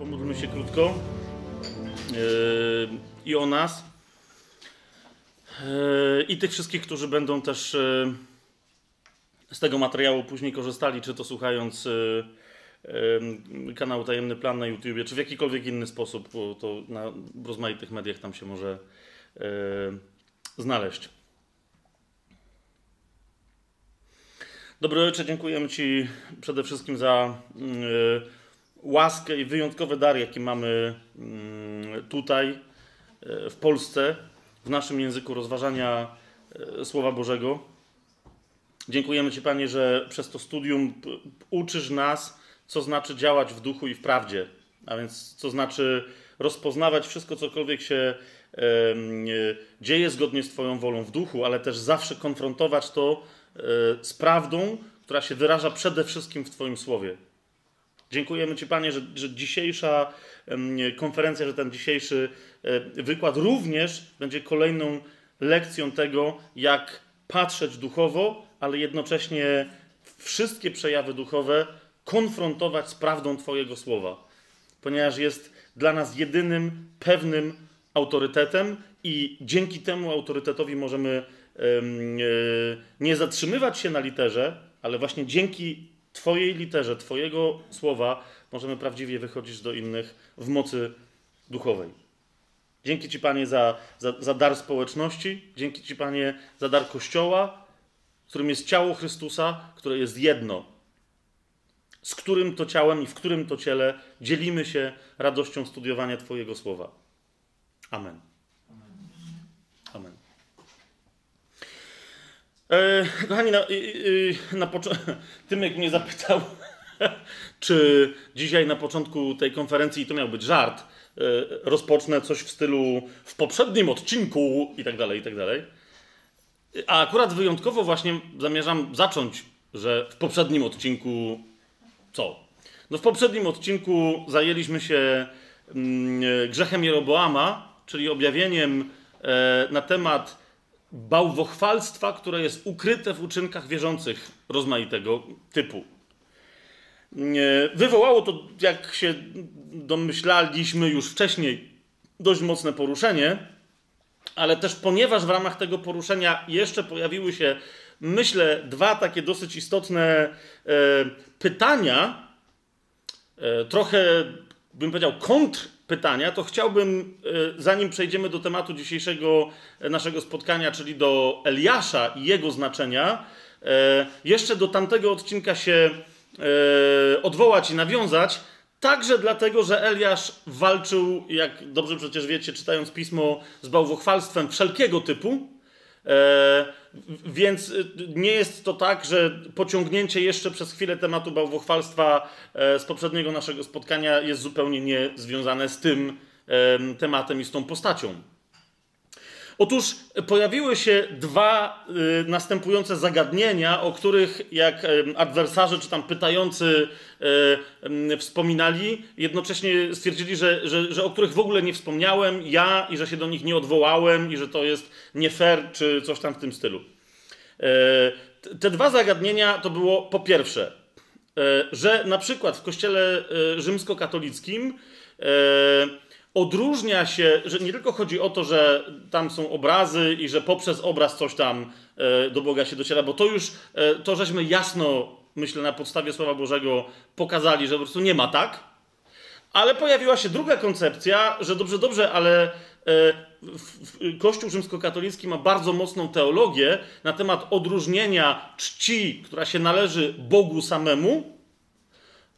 pomódlmy się krótko yy, i o nas. Yy, I tych wszystkich, którzy będą też yy, z tego materiału później korzystali, czy to słuchając kanału Tajemny Plan na YouTubie, czy w jakikolwiek inny sposób, bo to na rozmaitych mediach tam się może znaleźć. Dobry Ojcze, dziękujemy Ci przede wszystkim za łaskę i wyjątkowy dar, jaki mamy mm, tutaj e, w Polsce, w naszym języku rozważania e, Słowa Bożego. Dziękujemy Ci, Panie, że przez to studium uczysz nas, co znaczy działać w duchu i w prawdzie, a więc co znaczy rozpoznawać wszystko, cokolwiek się dzieje zgodnie z Twoją wolą w duchu, ale też zawsze konfrontować to e, z prawdą, która się wyraża przede wszystkim w Twoim słowie. Dziękujemy Ci, Panie, że, że dzisiejsza konferencja, że ten dzisiejszy e, wykład również będzie kolejną lekcją tego, jak patrzeć duchowo, ale jednocześnie wszystkie przejawy duchowe konfrontować z prawdą Twojego słowa, ponieważ jest dla nas jedynym pewnym autorytetem i dzięki temu autorytetowi możemy e, nie zatrzymywać się na literze, ale właśnie dzięki Twojej literze, Twojego słowa możemy prawdziwie wychodzić do innych w mocy duchowej. Dzięki Ci, Panie, za, za, za dar społeczności, dzięki Ci, Panie, za dar Kościoła, którym jest ciało Chrystusa, które jest jedno, z którym to ciałem i w którym to ciele dzielimy się radością studiowania Twojego słowa. Amen. E, kochani, na, na początku. Tymek mnie zapytał, czy dzisiaj na początku tej konferencji, to miał być żart, e, rozpocznę coś w stylu w poprzednim odcinku i tak dalej, i tak dalej. A akurat wyjątkowo właśnie zamierzam zacząć, że w poprzednim odcinku co? No w poprzednim odcinku zajęliśmy się mm, grzechem Jeroboama, czyli objawieniem e, na temat bałwochwalstwa, które jest ukryte w uczynkach wierzących rozmaitego typu. Wywołało to, jak się domyślaliśmy już wcześniej, dość mocne poruszenie, ale też ponieważ w ramach tego poruszenia jeszcze pojawiły się, myślę, dwa takie dosyć istotne e, pytania, e, trochę bym powiedział kontr pytania, to chciałbym, e, zanim przejdziemy do tematu dzisiejszego e, naszego spotkania, czyli do Eliasza i jego znaczenia, e, jeszcze do tamtego odcinka się odwołać i nawiązać. Także dlatego, że Eliasz walczył, jak dobrze przecież wiecie, czytając pismo, z bałwochwalstwem wszelkiego typu. Więc y, nie jest to tak, że pociągnięcie jeszcze przez chwilę tematu bałwochwalstwa e, z poprzedniego naszego spotkania jest zupełnie niezwiązane z tym tematem i z tą postacią. Otóż pojawiły się dwa y, następujące zagadnienia, o których jak adwersarze czy tam pytający y, wspominali, jednocześnie stwierdzili, że, że, że o których w ogóle nie wspomniałem ja i że się do nich nie odwołałem i że to jest nie fair czy coś tam w tym stylu. E, te dwa zagadnienia to było po pierwsze, e, że na przykład w kościele e, rzymskokatolickim odróżnia się, że nie tylko chodzi o to, że tam są obrazy i że poprzez obraz coś tam e, do Boga się dociera, bo to już, e, to żeśmy jasno, myślę, na podstawie Słowa Bożego pokazali, że po prostu nie ma tak. Ale pojawiła się druga koncepcja, że dobrze, dobrze, ale e, Kościół rzymskokatolicki ma bardzo mocną teologię na temat odróżnienia czci, która się należy Bogu samemu,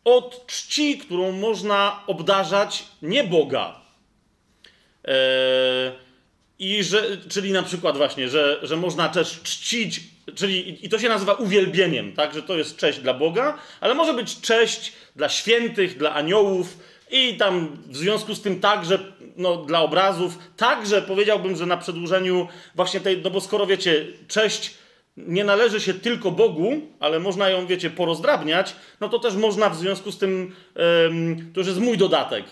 od czci, którą można obdarzać nie Boga, I że, czyli na przykład właśnie, że, że można też czcić, czyli i to się nazywa uwielbieniem, tak, że to jest cześć dla Boga, ale może być cześć dla świętych, dla aniołów i tam w związku z tym także no, dla obrazów, także powiedziałbym, że na przedłużeniu właśnie tej, no bo skoro wiecie, cześć nie należy się tylko Bogu, ale można ją, wiecie, porozdrabniać, no to też można w związku z tym, to już jest mój dodatek,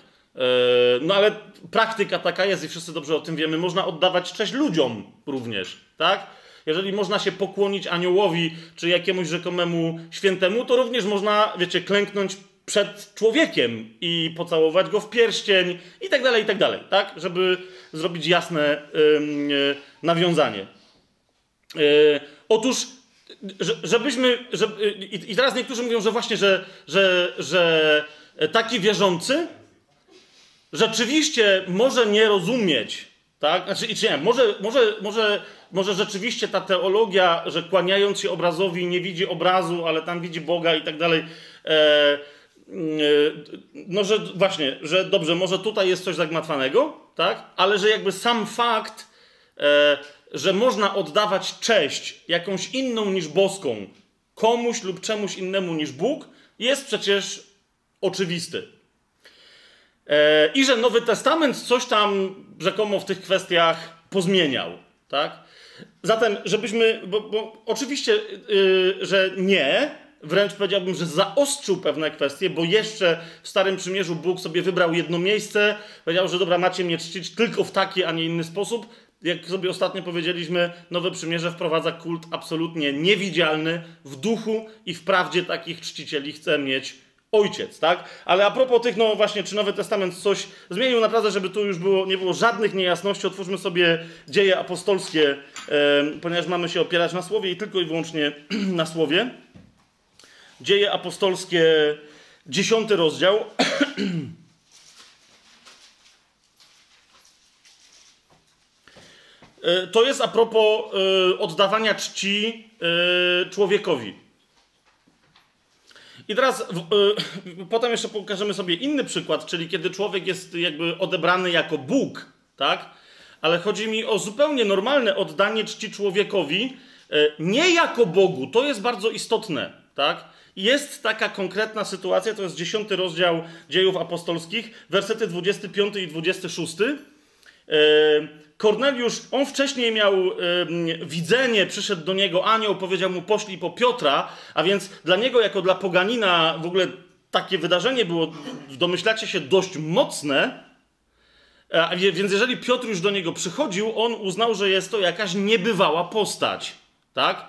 no ale praktyka taka jest i wszyscy dobrze o tym wiemy. Można oddawać cześć ludziom również, tak? Jeżeli można się pokłonić aniołowi czy jakiemuś rzekomemu świętemu, to również można, wiecie, klęknąć przed człowiekiem i pocałować go w pierścień i tak dalej, i tak dalej, tak? Żeby zrobić jasne nawiązanie. Otóż żebyśmy. Żeby, I teraz niektórzy mówią, że właśnie, że, że, że taki wierzący rzeczywiście może nie rozumieć, tak? Znaczy, nie, może, może, może, może rzeczywiście ta teologia, że kłaniając się obrazowi nie widzi obrazu, ale tam widzi Boga i tak dalej. E, e, no, że właśnie, że dobrze, może tutaj jest coś zagmatwanego, tak? Ale że jakby sam fakt. E, że można oddawać cześć jakąś inną niż boską komuś lub czemuś innemu niż Bóg, jest przecież oczywisty. E, I że Nowy Testament coś tam rzekomo w tych kwestiach pozmieniał. Tak? Zatem, żebyśmy, bo, bo oczywiście, yy, że nie, wręcz powiedziałbym, że zaostrzył pewne kwestie, bo jeszcze w Starym Przymierzu Bóg sobie wybrał jedno miejsce, powiedział, że dobra, macie mnie czcić tylko w taki, a nie inny sposób, jak sobie ostatnio powiedzieliśmy, Nowe Przymierze wprowadza kult absolutnie niewidzialny. W duchu i w prawdzie takich czcicieli chce mieć ojciec, tak? Ale a propos tych, no właśnie, czy Nowy Testament coś zmienił, naprawdę, żeby tu już było, nie było żadnych niejasności, otwórzmy sobie dzieje apostolskie, ponieważ mamy się opierać na słowie i tylko i wyłącznie na słowie. Dzieje apostolskie, dziesiąty rozdział. E, to jest a propos e, oddawania czci e, człowiekowi. I teraz potem jeszcze pokażemy sobie inny przykład, czyli kiedy człowiek jest jakby odebrany jako Bóg, tak? Ale chodzi mi o zupełnie normalne oddanie czci człowiekowi, nie jako Bogu. To jest bardzo istotne, tak? Jest taka konkretna sytuacja, to jest dziesiąty rozdział dziejów apostolskich, wersety 25 i 26. Korneliusz, on wcześniej miał y, widzenie, przyszedł do niego anioł, powiedział mu poszli po Piotra, a więc dla niego, jako dla poganina, w ogóle takie wydarzenie było, domyślacie się, dość mocne. A więc jeżeli Piotr już do niego przychodził, on uznał, że jest to jakaś niebywała postać. Tak?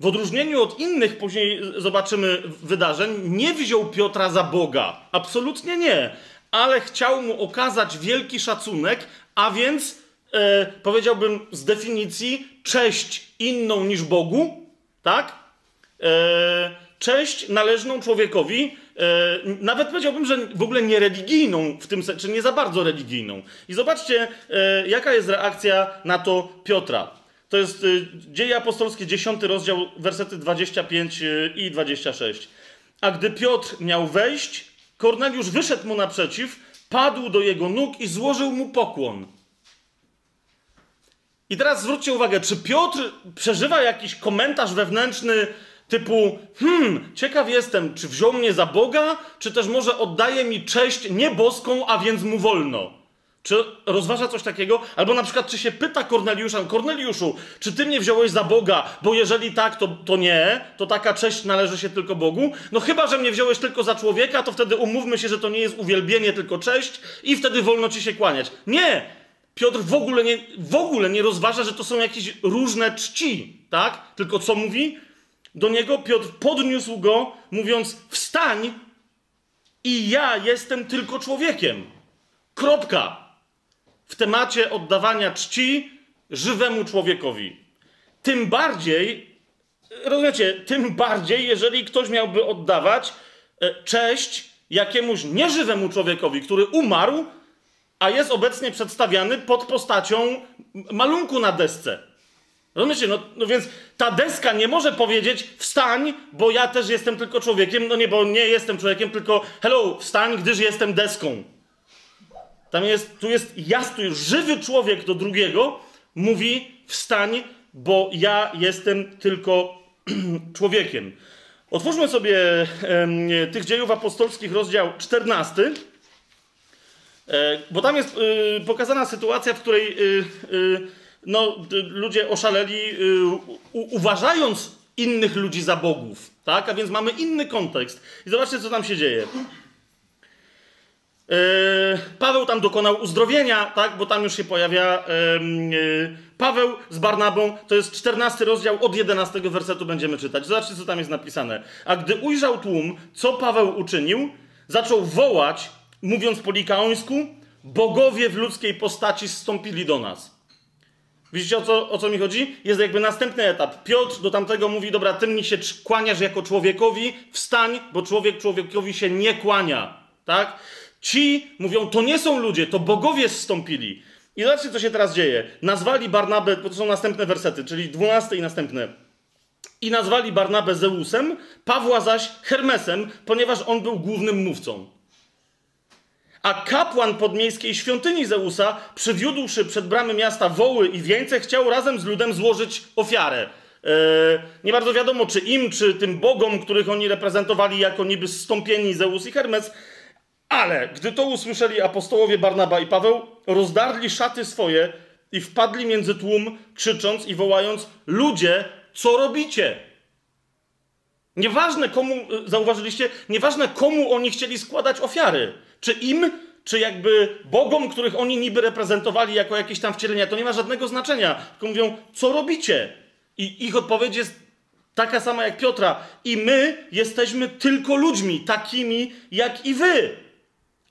W odróżnieniu od innych, później zobaczymy wydarzeń, nie wziął Piotra za Boga. Absolutnie nie. Ale chciał mu okazać wielki szacunek, a więc e, powiedziałbym z definicji, cześć inną niż Bogu, tak? E, cześć należną człowiekowi, e, nawet powiedziałbym, że w ogóle nie religijną w tym sensie, czy nie za bardzo religijną. I zobaczcie, e, jaka jest reakcja na to Piotra. To jest e, Dzieje Apostolskie, 10 rozdział, wersety 25 e, i 26. A gdy Piotr miał wejść, Korneliusz wyszedł mu naprzeciw, padł do jego nóg i złożył mu pokłon. I teraz zwróćcie uwagę, czy Piotr przeżywa jakiś komentarz wewnętrzny typu, hmm, ciekaw jestem, czy wziął mnie za Boga, czy też może oddaje mi cześć nieboską, a więc mu wolno. Czy rozważa coś takiego? Albo na przykład, czy się pyta Korneliusza, Korneliuszu, czy ty mnie wziąłeś za Boga? Bo jeżeli tak, to, to nie, to taka cześć należy się tylko Bogu. No chyba, że mnie wziąłeś tylko za człowieka, to wtedy umówmy się, że to nie jest uwielbienie, tylko cześć i wtedy wolno ci się kłaniać. Nie! Piotr w ogóle, nie, w ogóle nie rozważa, że to są jakieś różne czci, tak? Tylko co mówi? Do niego Piotr podniósł go, mówiąc: Wstań i ja jestem tylko człowiekiem. Kropka. W temacie oddawania czci żywemu człowiekowi. Tym bardziej, rozumiecie, tym bardziej, jeżeli ktoś miałby oddawać e, cześć jakiemuś nieżywemu człowiekowi, który umarł, a jest obecnie przedstawiany pod postacią malunku na desce. Rozumiecie? No, no więc ta deska nie może powiedzieć wstań, bo ja też jestem tylko człowiekiem. No nie, bo nie jestem człowiekiem, tylko hello, wstań, gdyż jestem deską. Tam jest, tu jest jasny, żywy człowiek do drugiego mówi wstań, bo ja jestem tylko człowiekiem. Otwórzmy sobie tych dziejów apostolskich, rozdział 14. E, bo tam jest y, pokazana sytuacja, w której y, y, no, ludzie oszaleli, uważając innych ludzi za bogów. Tak? A więc mamy inny kontekst. I zobaczcie, co tam się dzieje. Paweł tam dokonał uzdrowienia, tak? bo tam już się pojawia Paweł z Barnabą, to jest 14 rozdział, od 11 wersetu będziemy czytać. Zobaczcie, co tam jest napisane. A gdy ujrzał tłum, co Paweł uczynił, zaczął wołać, mówiąc po likaońsku, bogowie w ludzkiej postaci zstąpili do nas. Widzicie o co, o co mi chodzi? Jest jakby następny etap. Piotr do tamtego mówi: Dobra, ty mi się kłaniasz jako człowiekowi, wstań, bo człowiek człowiekowi się nie kłania. Tak? Ci mówią: To nie są ludzie, to bogowie zstąpili. I zobaczcie, co się teraz dzieje. Nazwali Barnabę, bo to są następne wersety, czyli 12 i następne. I nazwali Barnabę Zeusem, Pawła zaś Hermesem, ponieważ on był głównym mówcą. A kapłan podmiejskiej świątyni Zeusa, przywiódłszy przed bramy miasta woły i wieńce, chciał razem z ludem złożyć ofiarę. Eee, nie bardzo wiadomo, czy im, czy tym bogom, których oni reprezentowali jako niby zstąpieni Zeus i Hermes, ale gdy to usłyszeli apostołowie Barnaba i Paweł, rozdarli szaty swoje i wpadli między tłum, krzycząc i wołając: Ludzie, co robicie? Nieważne komu, zauważyliście, nieważne komu oni chcieli składać ofiary. Czy im, czy jakby bogom, których oni niby reprezentowali jako jakieś tam wcielenia, to nie ma żadnego znaczenia. Tylko mówią, co robicie? I ich odpowiedź jest taka sama jak Piotra. I my jesteśmy tylko ludźmi, takimi jak i wy.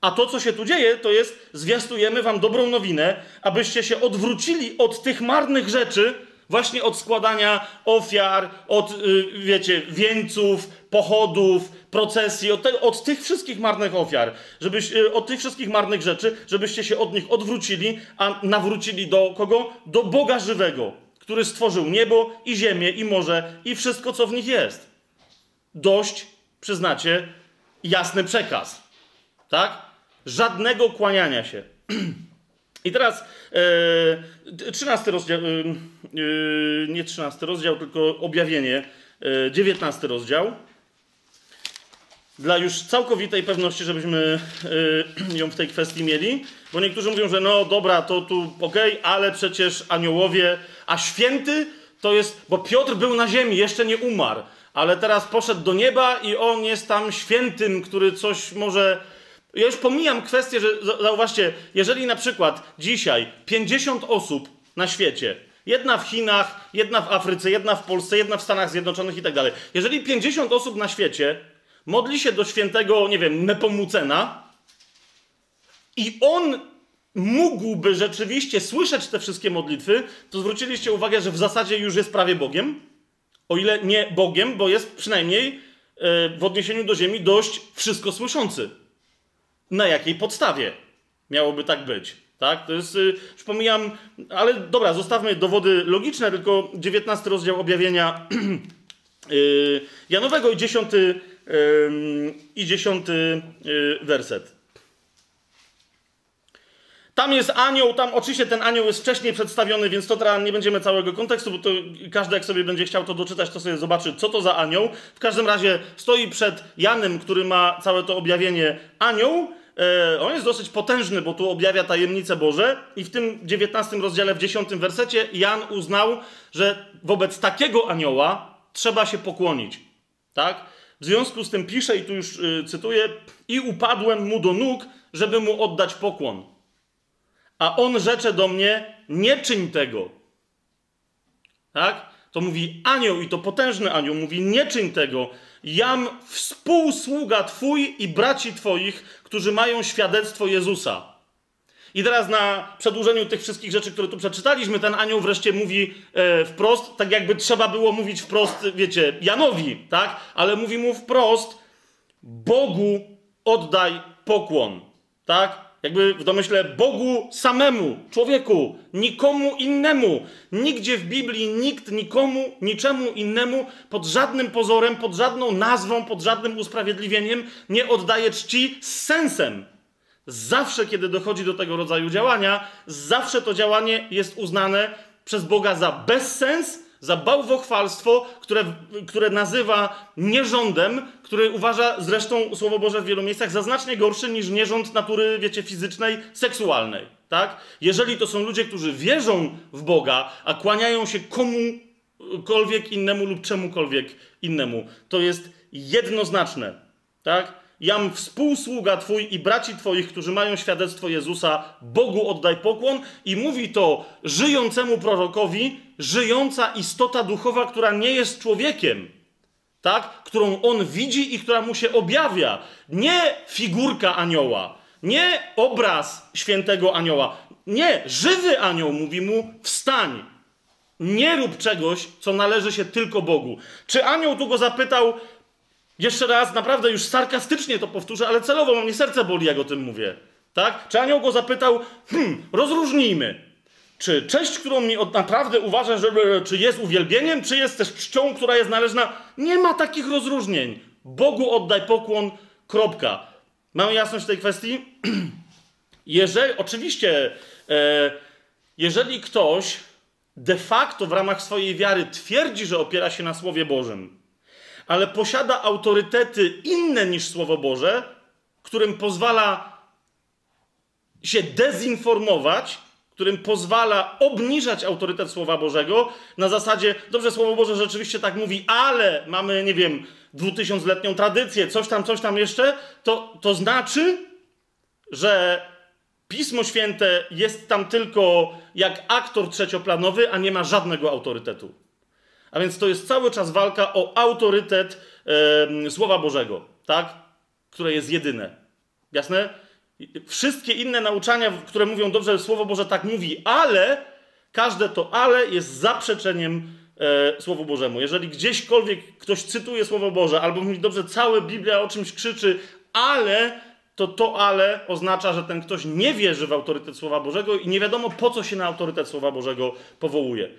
A to, co się tu dzieje, to jest, zwiastujemy wam dobrą nowinę, abyście się odwrócili od tych marnych rzeczy, właśnie od składania ofiar, od, y, wiecie, wieńców, pochodów, procesji, od, te, od tych wszystkich marnych ofiar, żebyś, y, od tych wszystkich marnych rzeczy, żebyście się od nich odwrócili, a nawrócili do kogo? Do Boga żywego, który stworzył niebo i ziemię i morze i wszystko, co w nich jest. Dość, przyznacie, jasny przekaz. Tak? Żadnego kłaniania się. I teraz e, 13 rozdział, e, e, nie 13 rozdział, tylko objawienie, e, 19 rozdział. Dla już całkowitej pewności, żebyśmy e, ją w tej kwestii mieli, bo niektórzy mówią, że no dobra, to tu okej, okay, ale przecież aniołowie, a święty to jest, bo Piotr był na ziemi, jeszcze nie umarł, ale teraz poszedł do nieba i on jest tam świętym, który coś może ja już pomijam kwestię, że zauważcie, jeżeli na przykład dzisiaj 50 osób na świecie, jedna w Chinach, jedna w Afryce, jedna w Polsce, jedna w Stanach Zjednoczonych i tak dalej, jeżeli 50 osób na świecie modli się do świętego, nie wiem, Nepomucena i on mógłby rzeczywiście słyszeć te wszystkie modlitwy, to zwróciliście uwagę, że w zasadzie już jest prawie Bogiem. O ile nie Bogiem, bo jest przynajmniej e, w odniesieniu do Ziemi dość wszystko słyszący na jakiej podstawie miałoby tak być. Tak? To jest, y, już pomijam, ale dobra, zostawmy dowody logiczne, tylko 19 rozdział objawienia y, Janowego i 10, i 10 y, werset. Tam jest anioł, tam oczywiście ten anioł jest wcześniej przedstawiony, więc to teraz nie będziemy całego kontekstu, bo to każdy jak sobie będzie chciał to doczytać, to sobie zobaczy, co to za anioł. W każdym razie stoi przed Janem, który ma całe to objawienie anioł. E, on jest dosyć potężny, bo tu objawia tajemnice Boże i w tym 19 rozdziale, w 10 wersecie Jan uznał, że wobec takiego anioła trzeba się pokłonić. Tak? W związku z tym pisze, i tu już y, cytuję, i upadłem mu do nóg, żeby mu oddać pokłon. A on rzecze do mnie, nie czyń tego. Tak? To mówi anioł i to potężny anioł mówi, nie czyń tego. Jam współsługa twój i braci twoich, którzy mają świadectwo Jezusa. I teraz na przedłużeniu tych wszystkich rzeczy, które tu przeczytaliśmy, ten anioł wreszcie mówi e, wprost, tak jakby trzeba było mówić wprost, wiecie, Janowi, tak? Ale mówi mu wprost, Bogu oddaj pokłon, tak? Jakby w domyśle Bogu samemu, człowieku, nikomu innemu. Nigdzie w Biblii nikt nikomu, niczemu innemu, pod żadnym pozorem, pod żadną nazwą, pod żadnym usprawiedliwieniem nie oddaje czci z sensem. Zawsze, kiedy dochodzi do tego rodzaju działania, zawsze to działanie jest uznane przez Boga za bezsens za bałwochwalstwo, które, które nazywa nierządem, który uważa zresztą Słowo Boże w wielu miejscach za znacznie gorszy niż nierząd natury, wiecie, fizycznej, seksualnej. Tak? Jeżeli to są ludzie, którzy wierzą w Boga, a kłaniają się komukolwiek innemu lub czemukolwiek innemu, to jest jednoznaczne. Tak? Jam współsługa Twój i braci Twoich, którzy mają świadectwo Jezusa, Bogu oddaj pokłon. I mówi to żyjącemu prorokowi, żyjąca istota duchowa, która nie jest człowiekiem, tak? którą on widzi i która mu się objawia. Nie figurka anioła, nie obraz świętego anioła. Nie, żywy anioł mówi mu: wstań. Nie rób czegoś, co należy się tylko Bogu. Czy anioł tu go zapytał, jeszcze raz, naprawdę już sarkastycznie to powtórzę, ale celowo mnie serce boli, jak o tym mówię. Tak? Czy anioł go zapytał, hmm, rozróżnijmy. Czy cześć, którą mi od naprawdę uważa, że czy jest uwielbieniem, czy jest też czcią, która jest należna? Nie ma takich rozróżnień. Bogu oddaj pokłon, kropka. Mamy jasność w tej kwestii? Jeżeli, oczywiście, e, jeżeli ktoś de facto w ramach swojej wiary twierdzi, że opiera się na Słowie Bożym, ale posiada autorytety inne niż Słowo Boże, którym pozwala się dezinformować, którym pozwala obniżać autorytet Słowa Bożego na zasadzie, dobrze, Słowo Boże rzeczywiście tak mówi, ale mamy, nie wiem, dwutysiącletnią tradycję, coś tam, coś tam jeszcze, to, to znaczy, że Pismo Święte jest tam tylko jak aktor trzecioplanowy, a nie ma żadnego autorytetu. A więc to jest cały czas walka o autorytet e, Słowa Bożego, tak? Które jest jedyne. Jasne? Wszystkie inne nauczania, które mówią dobrze, Słowo Boże tak mówi, ale każde to ale jest zaprzeczeniem e, Słowu Bożemu. Jeżeli gdzieśkolwiek ktoś cytuje Słowo Boże, albo mówi dobrze, cała Biblia o czymś krzyczy, ale to to ale oznacza, że ten ktoś nie wierzy w autorytet Słowa Bożego i nie wiadomo po co się na autorytet Słowa Bożego powołuje.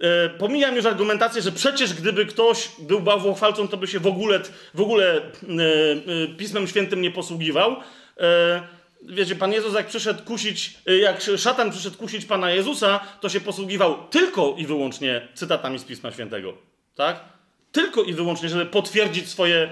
E, pomijam już argumentację, że przecież gdyby ktoś był bałwochwalcą, to by się w ogóle, w ogóle e, e, Pismem Świętym nie posługiwał. Wiecie, Pan Jezus jak przyszedł kusić, jak szatan przyszedł kusić Pana Jezusa, to się posługiwał tylko i wyłącznie cytatami z Pisma Świętego. Tak? Tylko i wyłącznie, żeby potwierdzić swoje,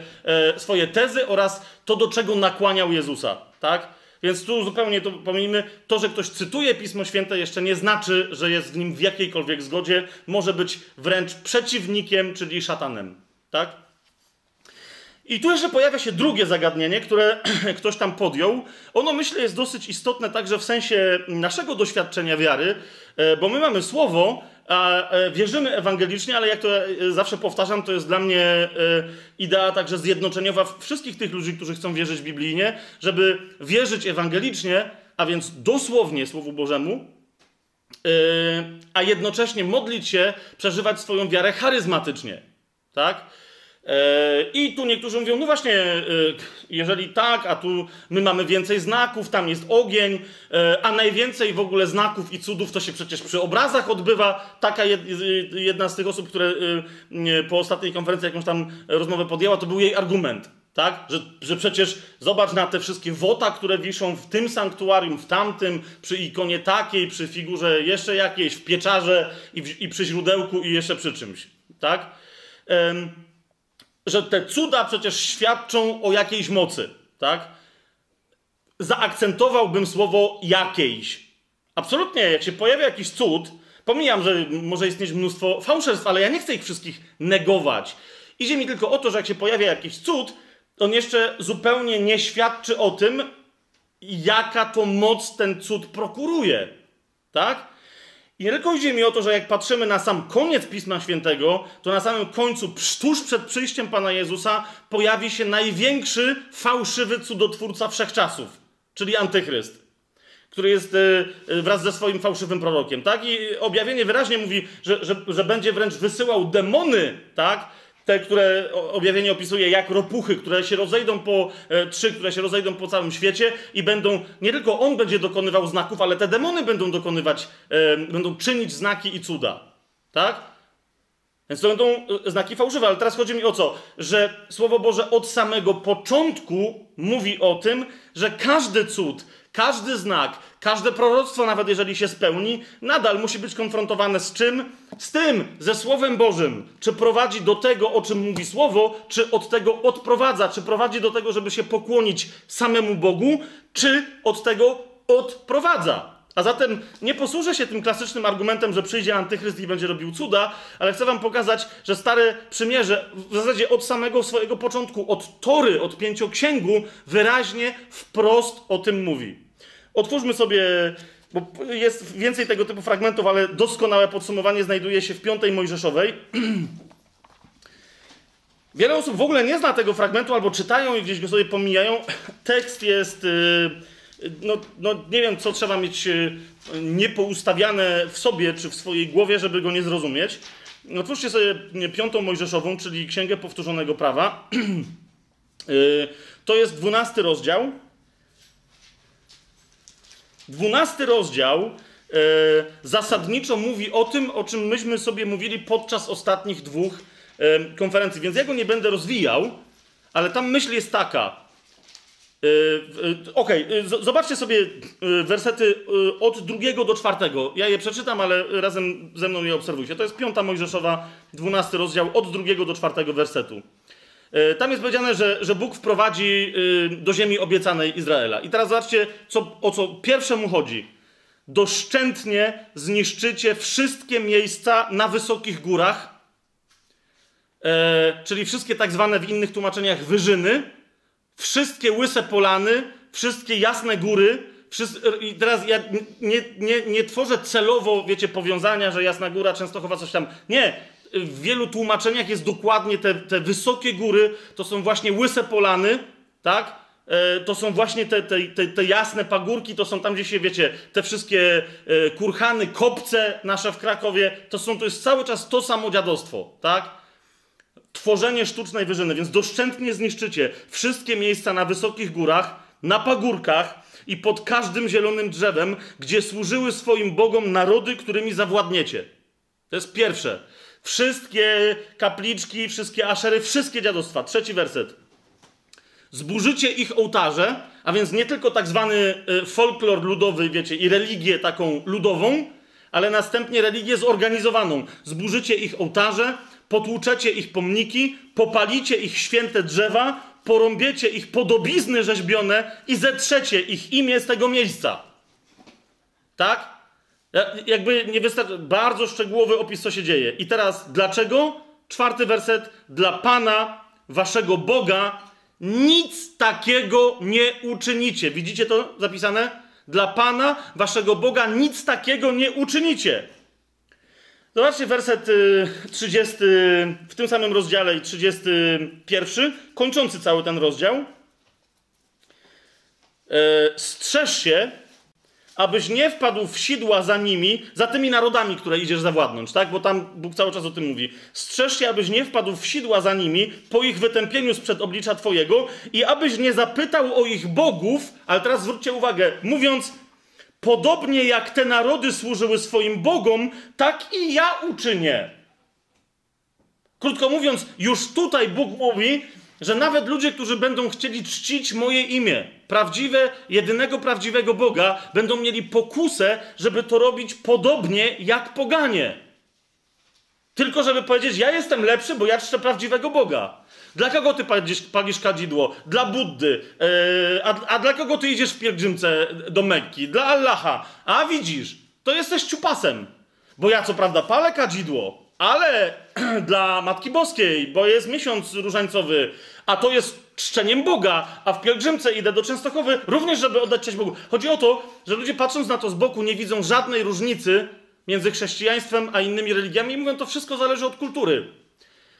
swoje tezy oraz to, do czego nakłaniał Jezusa. Tak? Więc tu zupełnie to pomijmy. To, że ktoś cytuje Pismo Święte, jeszcze nie znaczy, że jest w nim w jakiejkolwiek zgodzie. Może być wręcz przeciwnikiem, czyli szatanem. Tak? I tu jeszcze pojawia się drugie zagadnienie, które ktoś tam podjął. Ono myślę jest dosyć istotne także w sensie naszego doświadczenia wiary, e, bo my mamy słowo, a e, wierzymy ewangelicznie, ale jak to e, zawsze powtarzam, to jest dla mnie idea także zjednoczeniowa wszystkich tych ludzi, którzy chcą wierzyć biblijnie, żeby wierzyć ewangelicznie, a więc dosłownie Słowu Bożemu, a jednocześnie modlić się, przeżywać swoją wiarę charyzmatycznie. Tak? E, I tu niektórzy mówią, no właśnie, e, jeżeli tak, a tu my mamy więcej znaków, tam jest ogień, e, a najwięcej w ogóle znaków i cudów to się przecież przy obrazach odbywa. Taka jedna z tych osób, które po ostatniej konferencji jakąś tam rozmowę podjęła, to był jej argument. Tak? Że, że przecież zobacz na te wszystkie wota, które wiszą w tym sanktuarium, w tamtym, przy ikonie takiej, przy figurze jeszcze jakiejś, w pieczarze i, w, i przy źródełku i jeszcze przy czymś. Tak? Że te cuda przecież świadczą o jakiejś mocy, tak? Zaakcentowałbym słowo jakiejś. Absolutnie, jak się pojawia jakiś cud, pomijam, że może istnieć mnóstwo fałszerstw, ale ja nie chcę ich wszystkich negować. Idzie mi tylko o to, że jak się pojawia jakiś cud, on jeszcze zupełnie nie świadczy o tym, jaka to moc ten cud prokuruje. Tak? I nie tylko idzie mi o to, że jak patrzymy na sam koniec Pisma Świętego, to na samym końcu, tuż przed przyjściem Pana Jezusa, pojawi się największy fałszywy cudotwórca wszechczasów, czyli Antychryst który jest e, e, wraz ze swoim fałszywym prorokiem, tak? I objawienie wyraźnie mówi, że, że, że będzie wręcz wysyłał demony, tak? Te, które objawienie opisuje jak ropuchy, które się rozejdą po, e, trzy, które się rozejdą po całym świecie i będą, nie tylko on będzie dokonywał znaków, ale te demony będą dokonywać, e, będą czynić znaki i cuda. Tak? Więc to będą e, znaki fałszywe, ale teraz chodzi mi o co? Że Słowo Boże od samego początku mówi o tym, że każdy cud, każdy znak, każde proroctwo, nawet jeżeli się spełni, nadal musi być konfrontowane z czym? Z tym, ze Słowem Bożym. Czy prowadzi do tego, o czym mówi Słowo, czy od tego odprowadza, czy prowadzi do tego, żeby się pokłonić samemu Bogu, czy od tego odprowadza. A zatem nie posłużę się tym klasycznym argumentem, że przyjdzie antychryst i będzie robił cuda, ale chcę wam pokazać, że Stare Przymierze w zasadzie od samego swojego początku, od Tory, od Pięcioksięgu, wyraźnie, wprost o tym mówi. Otwórzmy sobie, bo jest więcej tego typu fragmentów, ale doskonałe podsumowanie znajduje się w Piątej Mojżeszowej. Wiele osób w ogóle nie zna tego fragmentu, albo czytają i gdzieś go sobie pomijają. Tekst jest... Yy no, no nie wiem, co trzeba mieć e, niepoustawiane w sobie czy w swojej głowie, żeby go nie zrozumieć. Otwórzcie sobie piątą Mojżeszową, czyli Księgę Powtórzonego Prawa. E, to jest dwunasty rozdział. Dwunasty rozdział e, zasadniczo mówi o tym, o czym myśmy sobie mówili podczas ostatnich dwóch konferencji, więc ja go nie będę rozwijał, ale tam myśl jest taka. E, e, okej, okay. zobaczcie sobie e, wersety od drugiego do czwartego. Ja je przeczytam, ale razem ze mną je obserwujcie. To jest piąta Mojżeszowa, dwunasty rozdział, od drugiego do czwartego wersetu. Tam jest powiedziane, że, że Bóg wprowadzi do ziemi obiecanej Izraela. I teraz zobaczcie, co, o co pierwszemu chodzi. Doszczętnie zniszczycie wszystkie miejsca na wysokich górach, e, czyli wszystkie tak zwane w innych tłumaczeniach wyżyny, wszystkie łyse polany, wszystkie jasne góry. I teraz ja nie, nie, nie tworzę celowo, wiecie, powiązania, że Jasna Góra, Częstochowa, coś tam. Nie. W wielu tłumaczeniach jest dokładnie te, te wysokie góry, to są właśnie łyse polany, tak? E, to są właśnie te, te, te, te, jasne pagórki, to są tam, gdzie się, wiecie, te wszystkie e, kurhany, kopce nasze w Krakowie, to są, to jest cały czas to samo dziadostwo, tak? tworzenie sztucznej wyżyny, więc doszczętnie zniszczycie wszystkie miejsca na wysokich górach, na pagórkach i pod każdym zielonym drzewem, gdzie służyły swoim bogom narody, którymi zawładniecie. To jest pierwsze. Wszystkie kapliczki, wszystkie aszery, wszystkie dziadostwa. Trzeci werset. Zburzycie ich ołtarze, a więc nie tylko tak zwany y, folklor ludowy, wiecie, i religię taką ludową, ale następnie religię zorganizowaną. Zburzycie ich ołtarze, potłuczecie ich pomniki, popalicie ich święte drzewa, porąbiecie ich podobizny rzeźbione i zetrzecie ich imię z tego miejsca. Tak? Jakby nie wystarczy. Bardzo szczegółowy opis, co się dzieje. I teraz dlaczego? Czwarty werset. Dla Pana, waszego Boga, nic takiego nie uczynicie. Widzicie to zapisane? Dla Pana, waszego Boga, nic takiego nie uczynicie. Zobaczcie werset 30 y, w tym samym rozdziale i 31, kończący cały ten rozdział. E, strzeż się, abyś nie wpadł w sidła za nimi, za tymi narodami, które idziesz zawładnąć, tak? Bo tam Bóg cały czas o tym mówi. Strzeż się, abyś nie wpadł w sidła za nimi po ich wytępieniu sprzed oblicza Twojego i abyś nie zapytał o ich bogów, ale teraz zwróćcie uwagę, mówiąc, Podobnie jak te narody służyły swoim bogom, tak i ja uczynię. Krótko mówiąc, już tutaj Bóg mówi, że nawet ludzie, którzy będą chcieli czcić moje imię, prawdziwe, jedynego prawdziwego Boga, będą mieli pokusę, żeby to robić podobnie jak poganie. Tylko żeby powiedzieć, ja jestem lepszy, bo ja czczę prawdziwego Boga. Dla kogo ty palisz, palisz kadzidło? Dla Buddy. Yy, a, a dla kogo ty idziesz w pielgrzymce do Mekki? Dla Allaha. A widzisz, to jesteś ciupasem. Bo ja co prawda palę kadzidło, ale dla Matki Boskiej, bo jest miesiąc różańcowy, a to jest czczeniem Boga, a w pielgrzymce idę do Częstochowy również, żeby oddać cześć Bogu. Chodzi o to, że ludzie patrząc na to z boku nie widzą żadnej różnicy między chrześcijaństwem a innymi religiami i mówią, to wszystko zależy od kultury.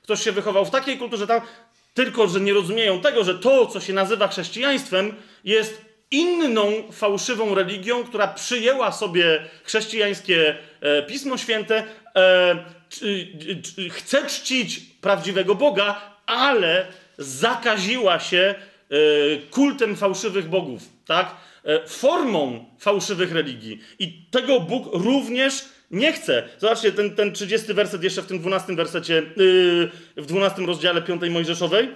Ktoś się wychował w takiej kulturze tam, tylko że nie rozumieją tego, że to, co się nazywa chrześcijaństwem, jest inną fałszywą religią, która przyjęła sobie chrześcijańskie e, Pismo Święte, e, chce czcić prawdziwego Boga, ale zakaziła się e, kultem fałszywych bogów, tak? E, formą fałszywych religii. I tego Bóg również nie chce. Zobaczcie, ten, ten 30 werset jeszcze w tym 12 wersecie, yy, w 12 rozdziale 5 Mojżeszowej.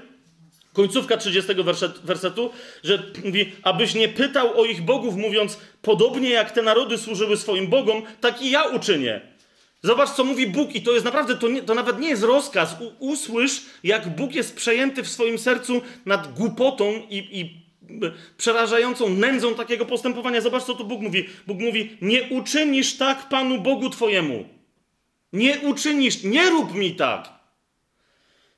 Końcówka 30 werset, wersetu, że mówi, abyś nie pytał o ich bogów, mówiąc, podobnie jak te narody służyły swoim bogom, tak i ja uczynię. Zobacz, co mówi Bóg, i to jest naprawdę, to, nie, to nawet nie jest rozkaz. U, usłysz, jak Bóg jest przejęty w swoim sercu nad głupotą i, i przerażającą nędzą takiego postępowania. Zobacz, co tu Bóg mówi. Bóg mówi: Nie uczynisz tak Panu Bogu Twojemu. Nie uczynisz, nie rób mi tak.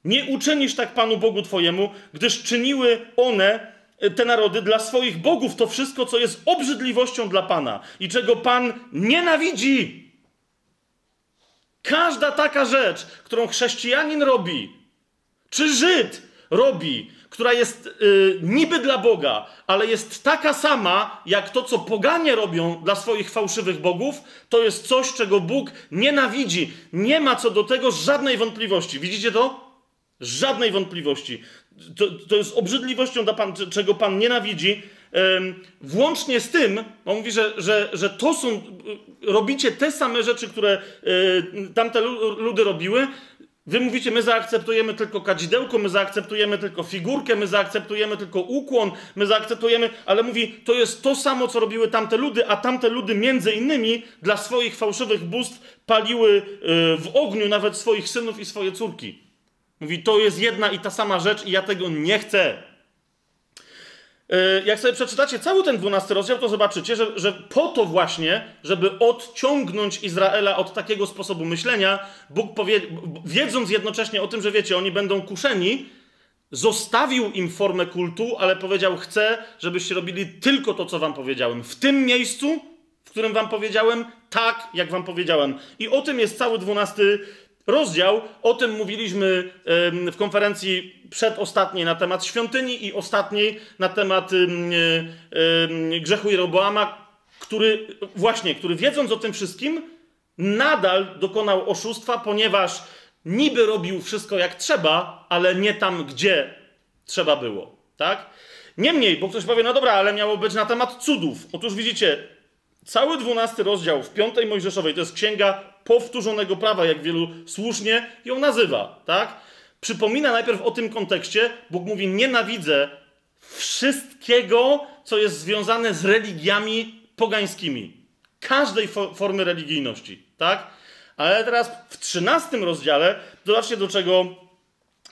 Nie uczynisz tak Panu Bogu Twojemu, gdyż czyniły one, e, te narody, dla swoich bogów to wszystko, co jest obrzydliwością dla Pana i czego Pan nienawidzi. Każda taka rzecz, którą chrześcijanin robi, czy Żyd robi, która jest yy, niby dla Boga, ale jest taka sama, jak to, co poganie robią dla swoich fałszywych bogów, to jest coś, czego Bóg nienawidzi. Nie ma co do tego żadnej wątpliwości. Widzicie to? Żadnej wątpliwości. To, to jest obrzydliwością, pan, czego Pan nienawidzi. Włącznie z tym, on mówi, że, że, że to są, robicie te same rzeczy, które y, tamte ludy robiły, Wy mówicie, my zaakceptujemy tylko kadzidełko, my zaakceptujemy tylko figurkę, my zaakceptujemy tylko ukłon, my zaakceptujemy, ale mówi, to jest to samo, co robiły tamte ludy, a tamte ludy między innymi dla swoich fałszywych bóstw paliły y, w ogniu nawet swoich synów i swoje córki. Mówi, to jest jedna i ta sama rzecz i ja tego nie chcę. E, jak sobie przeczytacie cały ten 12 rozdział, to zobaczycie, że, że po to właśnie, żeby odciągnąć Izraela od takiego sposobu myślenia, Bóg powie, wiedząc jednocześnie o tym, że wiecie, oni będą kuszeni, zostawił im formę kultu, ale powiedział: Chcę, żebyście robili tylko to, co wam powiedziałem. W tym miejscu, w którym wam powiedziałem, tak, jak wam powiedziałem. I o tym jest cały 12 rozdział. O tym mówiliśmy w konferencji przedostatniej na temat świątyni i ostatniej na temat grzechu Jeroboama, który właśnie, który wiedząc o tym wszystkim, nadal dokonał oszustwa, ponieważ niby robił wszystko jak trzeba, ale nie tam, gdzie trzeba było. Tak? Niemniej, bo ktoś powie, no dobra, ale miało być na temat cudów. Otóż widzicie, cały dwunasty rozdział w piątej Mojżeszowej to jest księga powtórzonego prawa, jak wielu słusznie ją nazywa, tak? Przypomina najpierw o tym kontekście, Bóg mówi: Nienawidzę wszystkiego, co jest związane z religiami pogańskimi. Każdej fo formy religijności, tak? Ale teraz w trzynastym rozdziale, zobaczcie do czego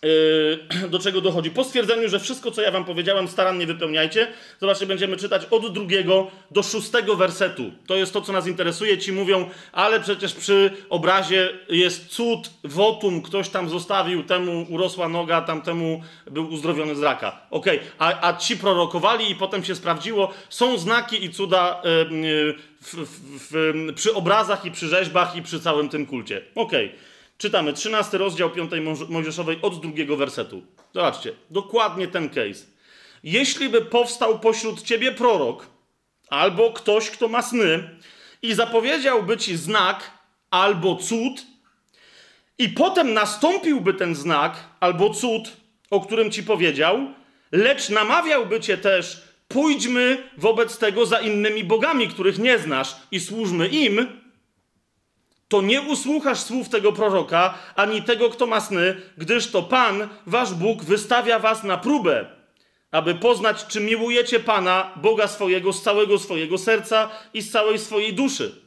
do czego dochodzi. Po stwierdzeniu, że wszystko, co ja wam powiedziałem, starannie wypełniajcie. Zobaczcie, będziemy czytać od drugiego do szóstego wersetu. To jest to, co nas interesuje. Ci mówią, ale przecież przy obrazie jest cud, wotum, ktoś tam zostawił, temu urosła noga, tamtemu był uzdrowiony z raka. Okej, okay. a, a ci prorokowali i potem się sprawdziło, są znaki i cuda yy, yy, w, przy obrazach i przy rzeźbach i przy całym tym kulcie. Okej. Okay. Czytamy 13 rozdział 5 Mojżeszowej od drugiego wersetu. Zobaczcie, dokładnie ten case. Jeśli by powstał pośród ciebie prorok, albo ktoś, kto ma sny, i zapowiedziałby ci znak albo cud, i potem nastąpiłby ten znak albo cud, o którym ci powiedział, lecz namawiałby cię też, pójdźmy wobec tego za innymi bogami, których nie znasz, i służmy im, to nie usłuchasz słów tego proroka, ani tego, kto ma sny, gdyż to Pan, wasz Bóg, wystawia was na próbę, aby poznać, czy miłujecie Pana, Boga swojego, z całego swojego serca i z całej swojej duszy.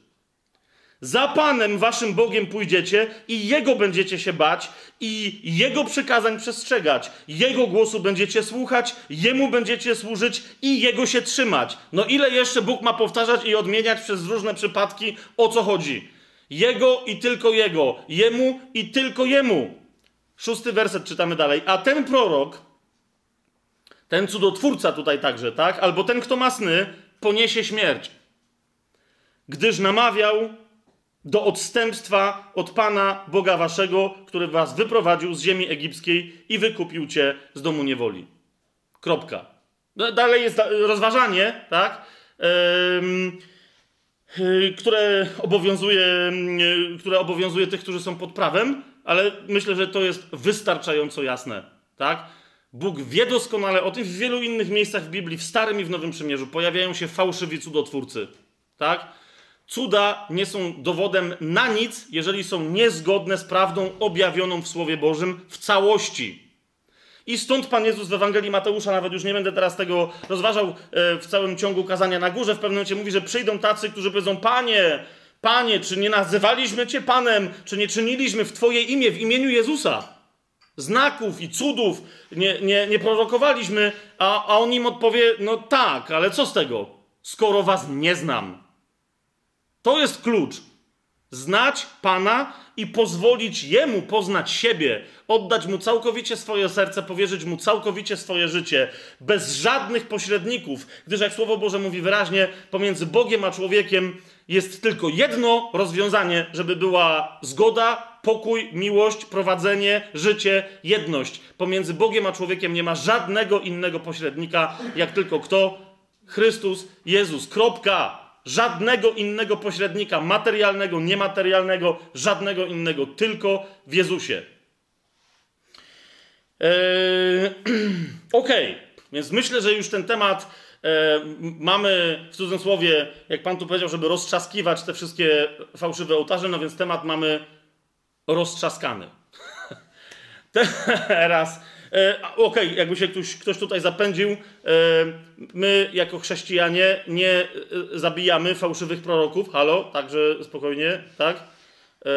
Za Panem, waszym Bogiem pójdziecie i Jego będziecie się bać i Jego przykazań przestrzegać. Jego głosu będziecie słuchać, Jemu będziecie służyć i Jego się trzymać. No ile jeszcze Bóg ma powtarzać i odmieniać przez różne przypadki, o co chodzi? Jego i tylko Jego. Jemu i tylko Jemu. Szósty werset czytamy dalej. A ten prorok, ten cudotwórca tutaj także, tak? Albo ten, kto ma sny, poniesie śmierć. Gdyż namawiał do odstępstwa od Pana Boga Waszego, który Was wyprowadził z ziemi egipskiej i wykupił Cię z domu niewoli. Kropka. Dalej jest rozważanie, tak? Y, które obowiązuje, y, które obowiązuje tych, którzy są pod prawem, ale myślę, że to jest wystarczająco jasne, tak? Bóg wie doskonale o tym. W wielu innych miejscach w Biblii, w Starym i w Nowym Przymierzu, pojawiają się fałszywi cudotwórcy, tak? Cuda nie są dowodem na nic, jeżeli są niezgodne z prawdą objawioną w Słowie Bożym w całości. I stąd Pan Jezus w Ewangelii Mateusza, nawet już nie będę teraz tego rozważał e, w całym ciągu kazania na górze, w pewnym momencie mówi, że przyjdą tacy, którzy powiedzą: Panie, Panie, czy nie nazywaliśmy Cię Panem, czy nie czyniliśmy w Twoje imię, w imieniu Jezusa? znaków i cudów nie, nie, nie prorokowaliśmy, a, a on im odpowie: No tak, ale co z tego, skoro was nie znam? To jest klucz. Znać Pana i pozwolić Jemu poznać siebie, oddać Mu całkowicie swoje serce, powierzyć Mu całkowicie swoje życie, bez żadnych pośredników, gdyż jak Słowo Boże mówi wyraźnie, pomiędzy Bogiem a człowiekiem jest tylko jedno rozwiązanie, żeby była zgoda, pokój, miłość, prowadzenie, życie, jedność. Pomiędzy Bogiem a człowiekiem nie ma żadnego innego pośrednika, jak tylko kto? Chrystus, Jezus. Kropka. Żadnego innego pośrednika, materialnego, niematerialnego, żadnego innego, tylko w Jezusie. Eee, Okej, okay. więc myślę, że już ten temat e, mamy w cudzysłowie, jak Pan tu powiedział, żeby roztrzaskiwać te wszystkie fałszywe ołtarze, no więc temat mamy roztrzaskany. Teraz, e, okej, okay, jakby się ktoś, ktoś tutaj zapędził, e, my jako chrześcijanie nie e, zabijamy fałszywych proroków, halo, także spokojnie, tak? E,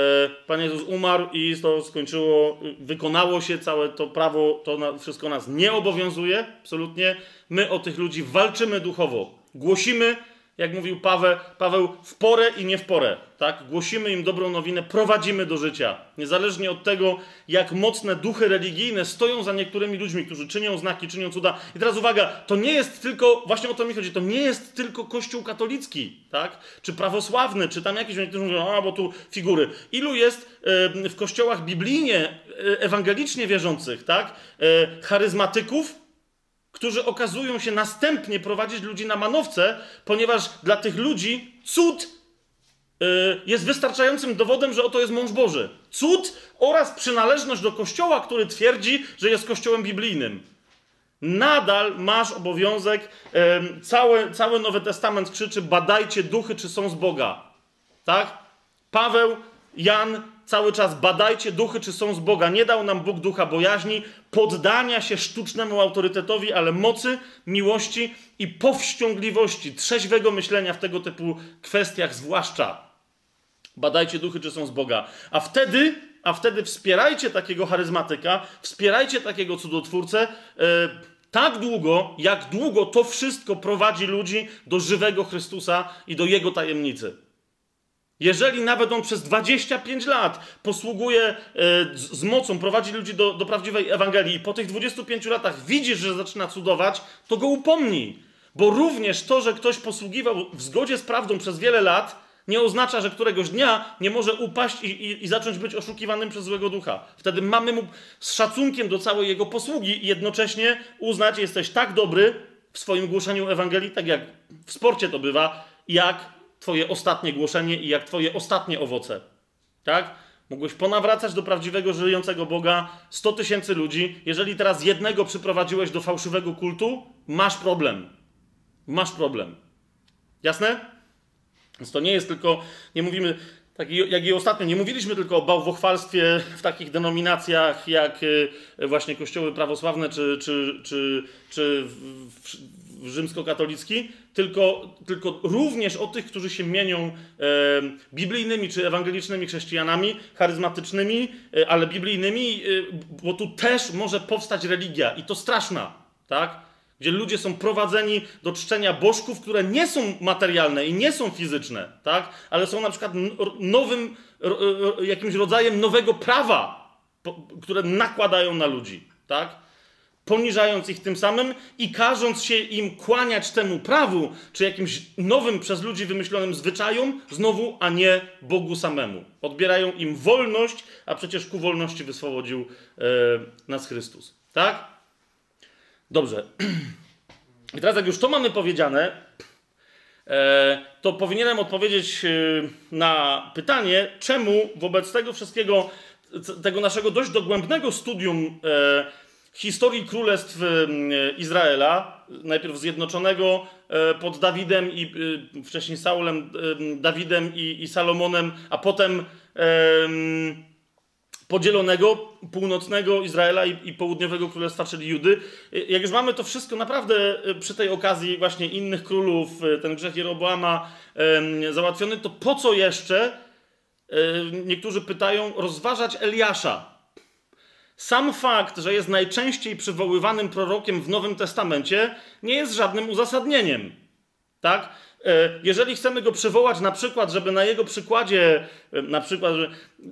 Pan Jezus umarł i to skończyło, wykonało się całe to prawo, to na, wszystko nas nie obowiązuje, absolutnie. My o tych ludzi walczymy duchowo, głosimy jak mówił Paweł, Paweł, w porę i nie w porę. Tak? Głosimy im dobrą nowinę, prowadzimy do życia. Niezależnie od tego, jak mocne duchy religijne stoją za niektórymi ludźmi, którzy czynią znaki, czynią cuda. I teraz uwaga, to nie jest tylko, właśnie o to mi chodzi, to nie jest tylko Kościół katolicki, tak? czy prawosławny, czy tam jakiś, niektórzy mówią, a bo tu figury. Ilu jest w kościołach biblijnie, e, ewangelicznie wierzących, tak? E, charyzmatyków, którzy okazują się następnie prowadzić ludzi na manowce, ponieważ dla tych ludzi cud yy, jest wystarczającym dowodem, że oto jest mąż Boży. Cud oraz przynależność do kościoła, który twierdzi, że jest kościołem biblijnym. Nadal masz obowiązek, cały, cały Nowy Testament krzyczy: badajcie duchy, czy są z Boga. Tak? Paweł, Jan, cały czas badajcie duchy, czy są z Boga. Nie dał nam Bóg ducha bojaźni, poddania się sztucznemu autorytetowi, ale mocy, miłości i powściągliwości, trzeźwego myślenia w tego typu kwestiach zwłaszcza. Badajcie duchy, czy są z Boga. A wtedy, a wtedy wspierajcie takiego charyzmatyka, wspierajcie takiego cudotwórcę, yy, tak długo, jak długo to wszystko prowadzi ludzi do żywego Chrystusa i do Jego tajemnicy. Jeżeli nawet on przez 25 lat posługuje e, z mocą, prowadzi ludzi do, do prawdziwej Ewangelii i po tych 25 latach widzisz, że zaczyna cudować, to go upomnij. Bo również to, że ktoś posługiwał w zgodzie z prawdą przez wiele lat, nie oznacza, że któregoś dnia nie może upaść i, i, i, zacząć być oszukiwanym przez złego ducha. Wtedy mamy mu z szacunkiem do całej jego posługi i jednocześnie uznać, jesteś tak dobry w swoim głoszeniu Ewangelii, tak jak w sporcie to bywa, jak Twoje ostatnie głoszenie i jak Twoje ostatnie owoce. Tak? Mogłeś ponawracać do prawdziwego, żyjącego Boga 100 tysięcy ludzi. Jeżeli teraz jednego przyprowadziłeś do fałszywego kultu, masz problem. Masz problem. Jasne? Więc to nie jest tylko, nie mówimy, tak jak i ostatnio, nie mówiliśmy tylko o bałwochwalstwie w takich denominacjach jak y, właśnie kościoły prawosławne czy, czy, czy, czy rzymskokatolicki, tylko, tylko również o tych, którzy się mienią e, biblijnymi czy ewangelicznymi chrześcijanami, charyzmatycznymi, e, ale biblijnymi, e, bo tu też może powstać religia i to straszna, tak? Gdzie ludzie są prowadzeni do czczenia bożków, które nie są materialne i nie są fizyczne, tak? Ale są na przykład nowym, jakimś rodzajem nowego prawa, które nakładają na ludzi, tak? Poniżając ich tym samym i każąc się im kłaniać temu prawu, czy jakimś nowym przez ludzi wymyślonym zwyczajom, znowu, a nie Bogu samemu. Odbierają im wolność, a przecież ku wolności wyswobodził e, nas Chrystus. Tak? Dobrze. I teraz, jak już to mamy powiedziane, e, to powinienem odpowiedzieć e, na pytanie, czemu wobec tego wszystkiego, tego naszego dość dogłębnego studium e, historii królestw Izraela, najpierw zjednoczonego e, pod Dawidem i e, wcześniej Saulem, Dawidem i, Salomonem, a potem podzielonego północnego Izraela i, i, południowego królestwa, czyli Judy. E, jak już mamy to wszystko naprawdę przy tej okazji właśnie innych królów, ten grzech Jeroboama załatwiony, to po co jeszcze, niektórzy pytają, rozważać Eliasza? Sam fakt, że jest najczęściej przywoływanym prorokiem w Nowym Testamencie, nie jest żadnym uzasadnieniem. Tak? E, jeżeli chcemy go przywołać na przykład, żeby na jego przykładzie, e, na przykład,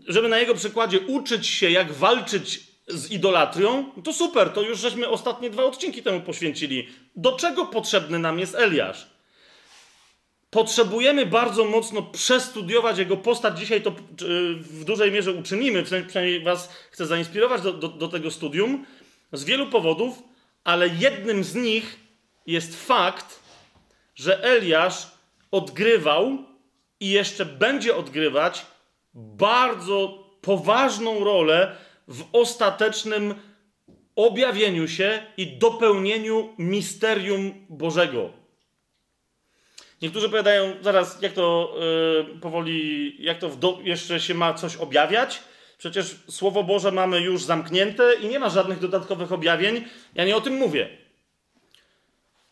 żeby na jego przykładzie uczyć się, jak walczyć z idolatrią, to super, to już żeśmy ostatnie dwa odcinki temu poświęcili. Do czego potrzebny nam jest Eliasz? Potrzebujemy bardzo mocno przestudiować jego postać. Dzisiaj to w dużej mierze uczynimy, przynajmniej Was chcę zainspirować do, do, do tego studium z wielu powodów, ale jednym z nich jest fakt, że Eliasz odgrywał i jeszcze będzie odgrywać bardzo poważną rolę w ostatecznym objawieniu się i dopełnieniu misterium Bożego. Niektórzy powiadają, zaraz, jak to yy, powoli, jak to do, jeszcze się ma coś objawiać? Przecież Słowo Boże mamy już zamknięte i nie ma żadnych dodatkowych objawień. Ja nie o tym mówię.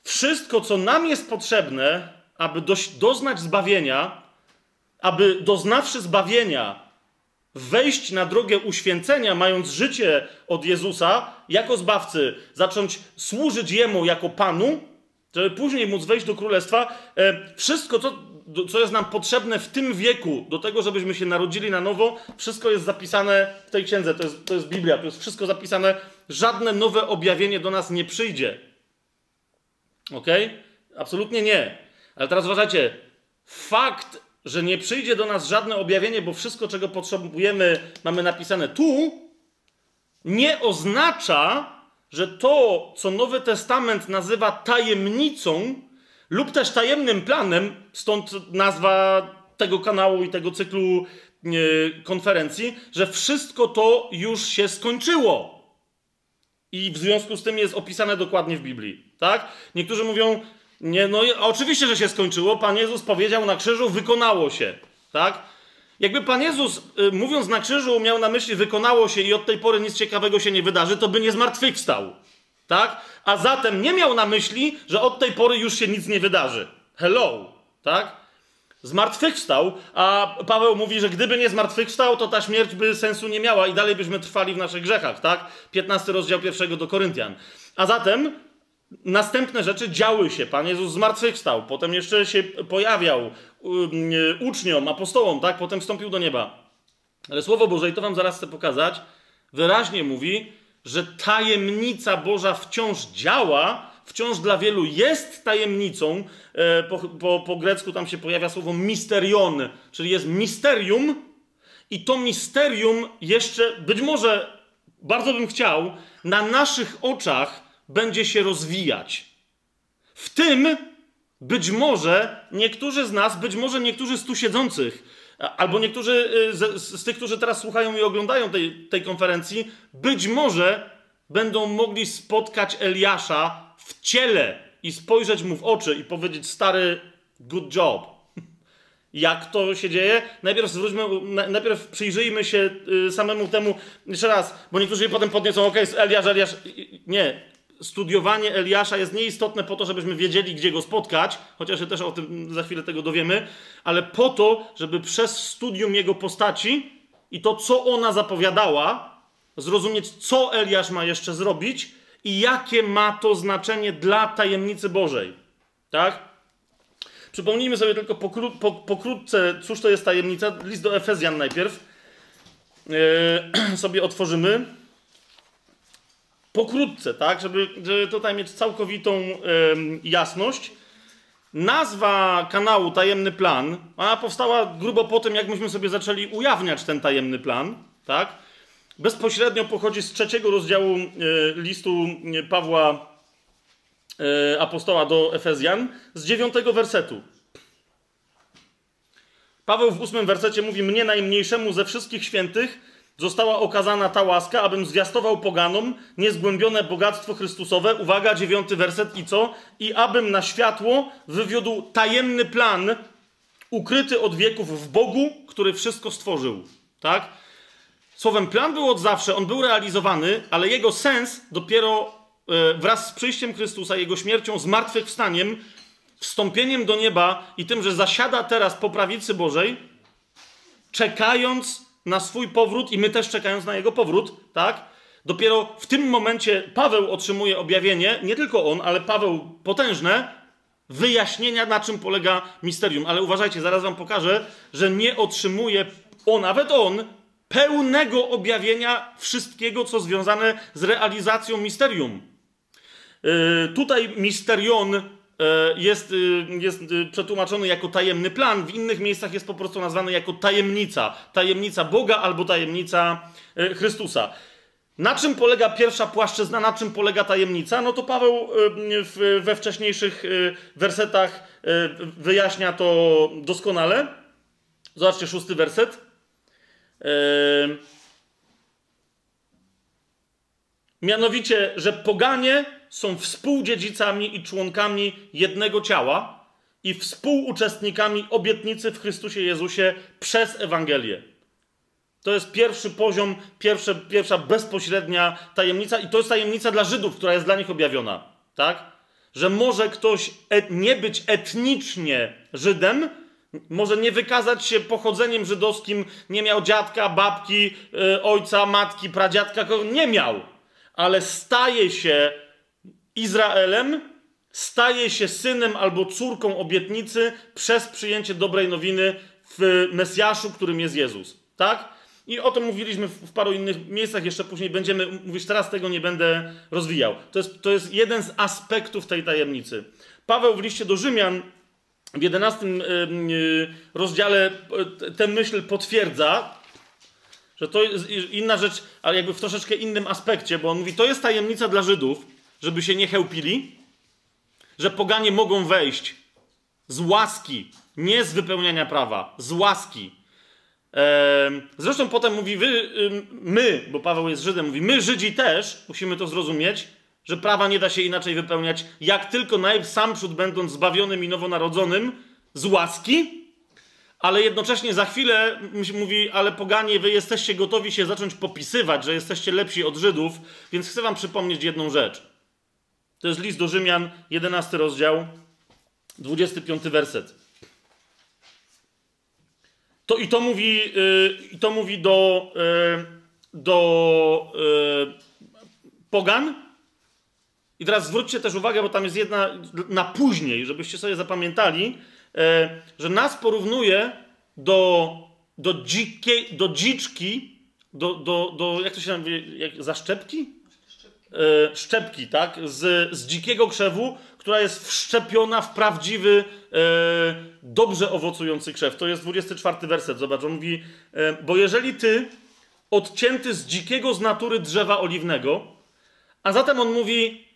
Wszystko, co nam jest potrzebne, aby doznać zbawienia, aby doznawszy zbawienia, wejść na drogę uświęcenia, mając życie od Jezusa jako zbawcy, zacząć służyć Jemu jako Panu, żeby później móc wejść do królestwa, e, wszystko, co, co jest nam potrzebne w tym wieku, do tego, żebyśmy się narodzili na nowo, wszystko jest zapisane w tej księdze. To jest, to jest Biblia, to jest wszystko zapisane. Żadne nowe objawienie do nas nie przyjdzie. Ok? Absolutnie nie. Ale teraz uważajcie, fakt, że nie przyjdzie do nas żadne objawienie, bo wszystko, czego potrzebujemy, mamy napisane tu, nie oznacza, że to, co Nowy Testament nazywa tajemnicą lub też tajemnym planem, stąd nazwa tego kanału i tego cyklu e, konferencji, że wszystko to już się skończyło. I w związku z tym jest opisane dokładnie w Biblii. Tak? Niektórzy mówią, nie, no oczywiście, że się skończyło. Pan Jezus powiedział na krzyżu, wykonało się. Tak? Jakby Pan Jezus, y, mówiąc na krzyżu, miał na myśli, wykonało się i od tej pory nic ciekawego się nie wydarzy, to by nie zmartwychwstał. Tak? A zatem nie miał na myśli, że od tej pory już się nic nie wydarzy. Hello. Tak? Zmartwychwstał, a Paweł mówi, że gdyby nie zmartwychwstał, to ta śmierć by sensu nie miała i dalej byśmy trwali w naszych grzechach, tak? 15 rozdział pierwszego do Koryntian. A zatem następne rzeczy działy się. Pan Jezus zmartwychwstał, potem jeszcze się pojawiał uczniom, apostołom, tak? Potem wstąpił do nieba. Ale Słowo Boże, i to wam zaraz chcę pokazać, wyraźnie mówi, że tajemnica Boża wciąż działa, wciąż dla wielu jest tajemnicą. E, po, po, po grecku tam się pojawia słowo misterion, czyli jest misterium, i to misterium jeszcze, być może, bardzo bym chciał, na naszych oczach będzie się rozwijać. W tym być może niektórzy z nas, być może niektórzy z tu siedzących, albo niektórzy y, z, z, tych, którzy teraz słuchają i oglądają tej, tej konferencji, być może będą mogli spotkać Eliasza w ciele i spojrzeć mu w oczy i powiedzieć: Stary, good job. Jak to się dzieje? Najpierw zwróćmy, najpierw przyjrzyjmy się y, samemu temu, jeszcze raz, bo niektórzy potem podniosą, ok, Eliasz, Eliasz. Nie, studiowanie Eliasza jest nieistotne po to, żebyśmy wiedzieli, gdzie go spotkać, chociaż się też o tym za chwilę tego dowiemy, ale po to, żeby przez studium jego postaci i to, co ona zapowiadała, zrozumieć, co Eliasz ma jeszcze zrobić i jakie ma to znaczenie dla tajemnicy Bożej. Tak? Przypomnijmy sobie tylko pokró po, pokrótce, cóż to jest tajemnica. List do Efezjan najpierw yy, sobie otworzymy pokrótce, tak, żeby, żeby tutaj mieć całkowitą jasność. Nazwa kanału Tajemny Plan, ona powstała grubo po tym, jak myśmy sobie zaczęli ujawniać ten tajemny plan, tak? Bezpośrednio pochodzi z trzeciego rozdziału e, listu e, Pawła e, apostoła do Efezjan, z dziewiątego wersetu. Paweł w ósmym wersecie mówi: Mnie najmniejszemu ze wszystkich świętych została okazana ta łaska, abym zwiastował poganom niezgłębione bogactwo Chrystusowe. Uwaga, dziewiąty werset i co? I abym na światło wywiódł tajemny plan ukryty od wieków w Bogu, który wszystko stworzył. Tak? Słowem, plan był od zawsze, on był realizowany, ale jego sens dopiero e, wraz z przyjściem Chrystusa, jego śmiercią, zmartwychwstaniem, wstąpieniem do nieba i tym, że zasiada teraz po prawicy Bożej, czekając na swój powrót i my też czekając na jego powrót, tak? Dopiero w tym momencie Paweł otrzymuje objawienie, nie tylko on, ale Paweł potężne, wyjaśnienia, na czym polega misterium. Ale uważajcie, zaraz wam pokażę, że nie otrzymuje on, nawet on, pełnego objawienia wszystkiego, co związane z realizacją misterium. Yy, tutaj misterion jest, yy, jest przetłumaczony jako tajemny plan, w innych miejscach jest po prostu nazwany jako tajemnica. Tajemnica Boga albo tajemnica Chrystusa. Na czym polega pierwsza płaszczyzna, na czym polega tajemnica? No to Paweł we wcześniejszych wersetach wyjaśnia to doskonale. Zobaczcie szósty werset. Mianowicie, że poganie są współdziedzicami i członkami jednego ciała i współuczestnikami obietnicy w Chrystusie Jezusie przez Ewangelię. To jest pierwszy poziom, pierwsze, pierwsza bezpośrednia tajemnica, i to jest tajemnica dla Żydów, która jest dla nich objawiona. Tak? Że może ktoś et, nie być etnicznie Żydem, może nie wykazać się pochodzeniem żydowskim, nie miał dziadka, babki, yy, ojca, matki, pradziadka, nie miał, ale staje się Izraelem, staje się synem albo córką obietnicy przez przyjęcie dobrej nowiny w Mesjaszu, którym jest Jezus. Tak? I o tym mówiliśmy w paru innych miejscach, jeszcze później będziemy mówić, teraz tego nie będę rozwijał. To jest, to jest jeden z aspektów tej tajemnicy. Paweł w liście do Rzymian w 11 rozdziale tę myśl potwierdza, że to jest inna rzecz, ale jakby w troszeczkę innym aspekcie, bo on mówi, to jest tajemnica dla Żydów, żeby się nie chełpili, że poganie mogą wejść z łaski, nie z wypełniania prawa, z łaski. Zresztą potem mówi, wy, my, bo Paweł jest Żydem, mówi, my Żydzi też, musimy to zrozumieć, że prawa nie da się inaczej wypełniać, jak tylko najsamprzód będąc zbawionym i nowonarodzonym z łaski, ale jednocześnie za chwilę mówi, ale poganie, wy jesteście gotowi się zacząć popisywać, że jesteście lepsi od Żydów, więc chcę wam przypomnieć jedną rzecz. To jest list do Rzymian, 11 rozdział, 25 werset. To i to mówi, yy, to mówi do, yy, do yy, pogan, i teraz zwróćcie też uwagę, bo tam jest jedna na później, żebyście sobie zapamiętali, e, że nas porównuje do, do, dzikie, do dziczki, do, do, do, jak to się nazywa, zaszczepki? E, szczepki, tak? Z, z dzikiego krzewu, która jest wszczepiona w prawdziwy, e, dobrze owocujący krzew. To jest 24 werset, zobacz, on mówi, bo jeżeli ty, odcięty z dzikiego z natury drzewa oliwnego, a zatem on mówi,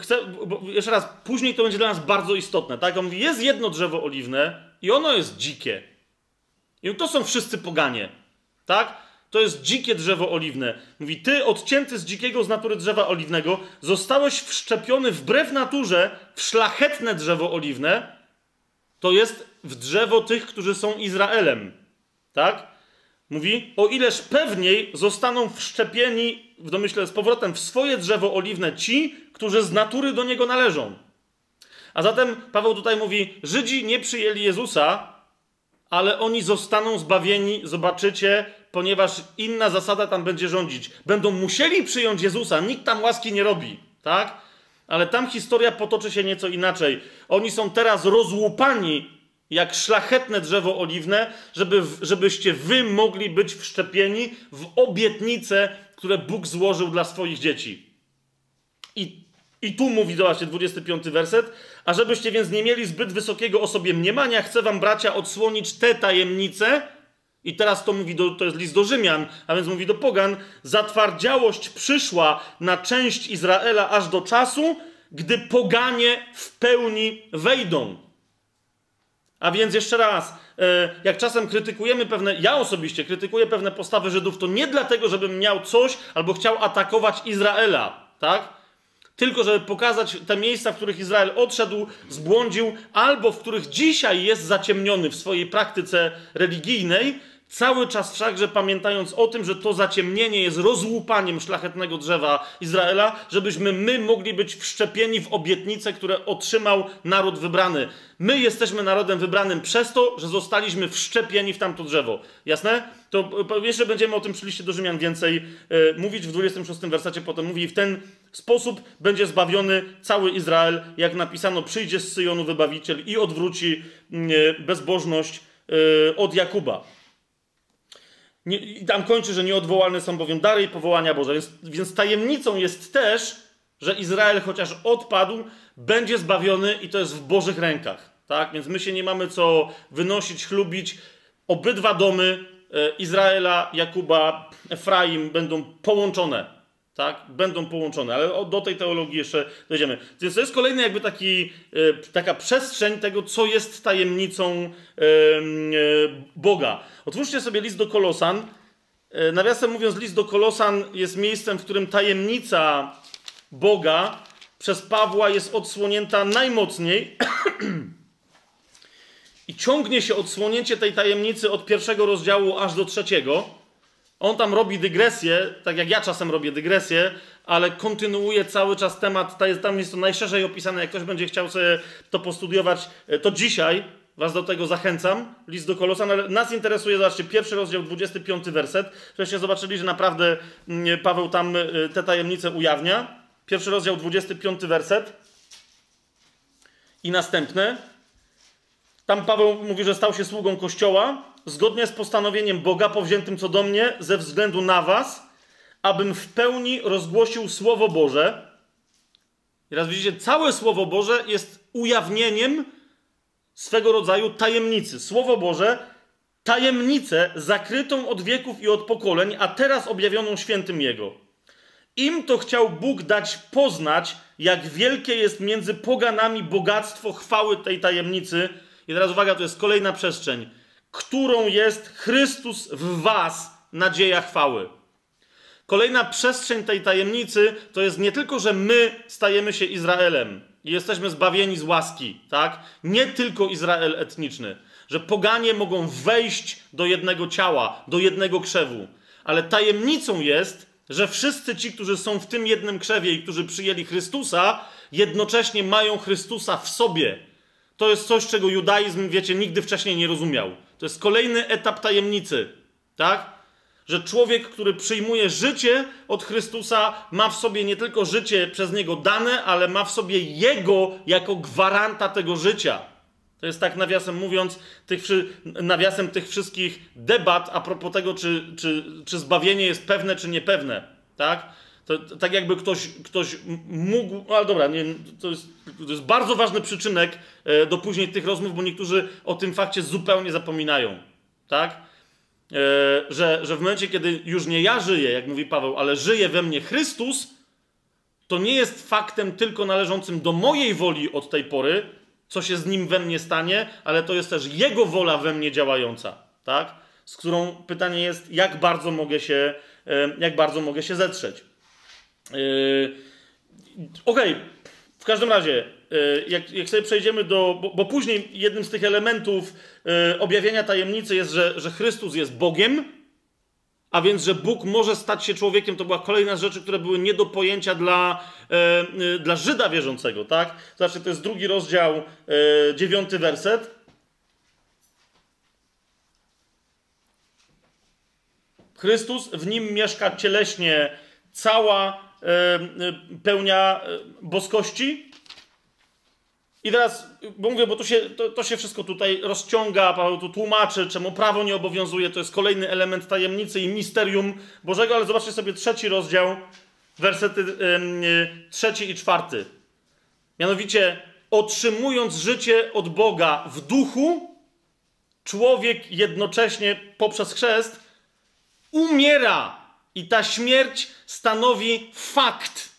chcę, jeszcze raz, później to będzie dla nas bardzo istotne, tak? On mówi, jest jedno drzewo oliwne i ono jest dzikie. I to są wszyscy poganie, tak? To jest dzikie drzewo oliwne. Mówi, ty odcięty z dzikiego z natury drzewa oliwnego, zostałeś wszczepiony wbrew naturze w szlachetne drzewo oliwne, to jest w drzewo tych, którzy są Izraelem, tak? Mówi, o ileż pewniej zostaną wszczepieni w domyśle z powrotem w swoje drzewo oliwne ci, którzy z natury do niego należą. A zatem Paweł tutaj mówi: Żydzi nie przyjęli Jezusa, ale oni zostaną zbawieni, zobaczycie, ponieważ inna zasada tam będzie rządzić. Będą musieli przyjąć Jezusa, nikt tam łaski nie robi, tak? Ale tam historia potoczy się nieco inaczej. Oni są teraz rozłupani jak szlachetne drzewo oliwne, żeby, żebyście wy mogli być wszczepieni w obietnice, które Bóg złożył dla swoich dzieci. I, i tu mówi, zobaczcie, 25 werset. A żebyście więc nie mieli zbyt wysokiego o sobie mniemania, chcę wam, bracia, odsłonić te tajemnice. I teraz to mówi, do, to jest list do Rzymian, a więc mówi do Pogan. Zatwardziałość przyszła na część Izraela aż do czasu, gdy poganie w pełni wejdą. A więc jeszcze raz, e, jak czasem krytykujemy pewne, ja osobiście krytykuję pewne postawy Żydów, to nie dlatego, żebym miał coś albo chciał atakować Izraela, tak? Tylko, żeby pokazać te miejsca, w których Izrael odszedł, zbłądził, albo w których dzisiaj jest zaciemniony w swojej praktyce religijnej, Cały czas wszakże pamiętając o tym, że to zaciemnienie jest rozłupaniem szlachetnego drzewa Izraela, żebyśmy my mogli być wszczepieni w obietnice, które otrzymał naród wybrany. My jesteśmy narodem wybranym przez to, że zostaliśmy wszczepieni w tamto drzewo. Jasne? To jeszcze będziemy o tym przy liście do Rzymian więcej e, mówić. W 26 wersecie potem mówi, w ten sposób będzie zbawiony cały Izrael, jak napisano, przyjdzie z Syjonu wybawiciel i odwróci mm, e, bezbożność e, od Jakuba. Nie, I tam kończy, że nieodwołalne są bowiem dary i powołania Boże. Więc, więc tajemnicą jest też, że Izrael chociaż odpadł, będzie zbawiony i to jest w Bożych rękach. Tak? Więc my się nie mamy co wynosić, chlubić. Obydwa domy e, Izraela, Jakuba, Efraim będą połączone tak? Będą połączone, ale do tej teologii jeszcze dojdziemy. Więc to jest kolejny jakby taki, e, taka przestrzeń tego, co jest tajemnicą e, Boga. Otwórzcie sobie list do Kolosan. E, nawiasem mówiąc, list do Kolosan jest miejscem, w którym tajemnica Boga przez Pawła jest odsłonięta najmocniej i ciągnie się odsłonięcie tej tajemnicy od pierwszego rozdziału aż do trzeciego. On tam robi dygresję, tak jak ja czasem robię dygresję, ale kontynuuje cały czas temat. Tam jest to najszerzej opisane. Jak ktoś będzie chciał sobie to postudiować, e, to dzisiaj Was do tego zachęcam. List do Kolosan, ale nas interesuje, zobaczcie, pierwszy rozdział, 25 werset. Żebyście zobaczyli, że naprawdę mm, Paweł tam e, te tajemnice ujawnia. Pierwszy rozdział, 25 werset. I następne. Tam Paweł mówi, że stał się sługą Kościoła, zgodnie z postanowieniem Boga powziętym co do mnie, ze względu na was, abym w pełni rozgłosił Słowo Boże. I raz widzicie, całe Słowo Boże jest ujawnieniem swego rodzaju tajemnicy. Słowo Boże, tajemnicę zakrytą od wieków i od pokoleń, a teraz objawioną świętym Jego. Im to chciał Bóg dać poznać, jak wielkie jest między poganami bogactwo chwały tej tajemnicy. I teraz uwaga, to jest kolejna przestrzeń którą jest Chrystus w Was, nadzieja chwały. Kolejna przestrzeń tej tajemnicy to jest nie tylko, że my stajemy się Izraelem i jesteśmy zbawieni z łaski, tak? Nie tylko Izrael etniczny, że poganie mogą wejść do jednego ciała, do jednego krzewu, ale tajemnicą jest, że wszyscy ci, którzy są w tym jednym krzewie i którzy przyjęli Chrystusa, jednocześnie mają Chrystusa w sobie. To jest coś, czego judaizm, wiecie, nigdy wcześniej nie rozumiał. To jest kolejny etap tajemnicy, tak? Że człowiek, który przyjmuje życie od Chrystusa, ma w sobie nie tylko życie przez niego dane, ale ma w sobie jego jako gwaranta tego życia. To jest tak nawiasem mówiąc, tych, nawiasem tych wszystkich debat a propos tego, czy, czy, czy zbawienie jest pewne, czy niepewne. Tak? To, to, tak jakby ktoś, ktoś mógł. No ale dobra, nie, to, jest, to jest bardzo ważny przyczynek e, do później tych rozmów, bo niektórzy o tym fakcie zupełnie zapominają. Tak? E, że, że w momencie, kiedy już nie ja żyję, jak mówi Paweł, ale żyje we mnie Chrystus, to nie jest faktem tylko należącym do mojej woli od tej pory, co się z nim we mnie stanie, ale to jest też jego wola we mnie działająca. Tak? Z którą pytanie jest, jak bardzo mogę się, e, jak bardzo mogę się zetrzeć. Yy, okej, okay. w każdym razie, yy, jak, jak sobie przejdziemy do. Bo, bo, później jednym z tych elementów yy, objawienia tajemnicy jest, że, że Chrystus jest Bogiem, a więc, że Bóg może stać się człowiekiem, to była kolejna z rzeczy, które były nie do pojęcia dla, dla Żyda wierzącego, tak? Znaczy, to jest drugi rozdział, dziewiąty werset. Chrystus, w nim mieszka cieleśnie cała E, pełnia boskości. I teraz, bo mówię, bo to się, to, to, się wszystko tutaj rozciąga, Paweł tu tłumaczy, czemu prawo nie obowiązuje, to jest kolejny element tajemnicy i misterium Bożego, ale zobaczcie sobie trzeci rozdział, wersety trzeci i czwarty. Mianowicie, otrzymując życie od Boga w duchu, człowiek jednocześnie poprzez chrzest umiera i ta śmierć stanowi fakt.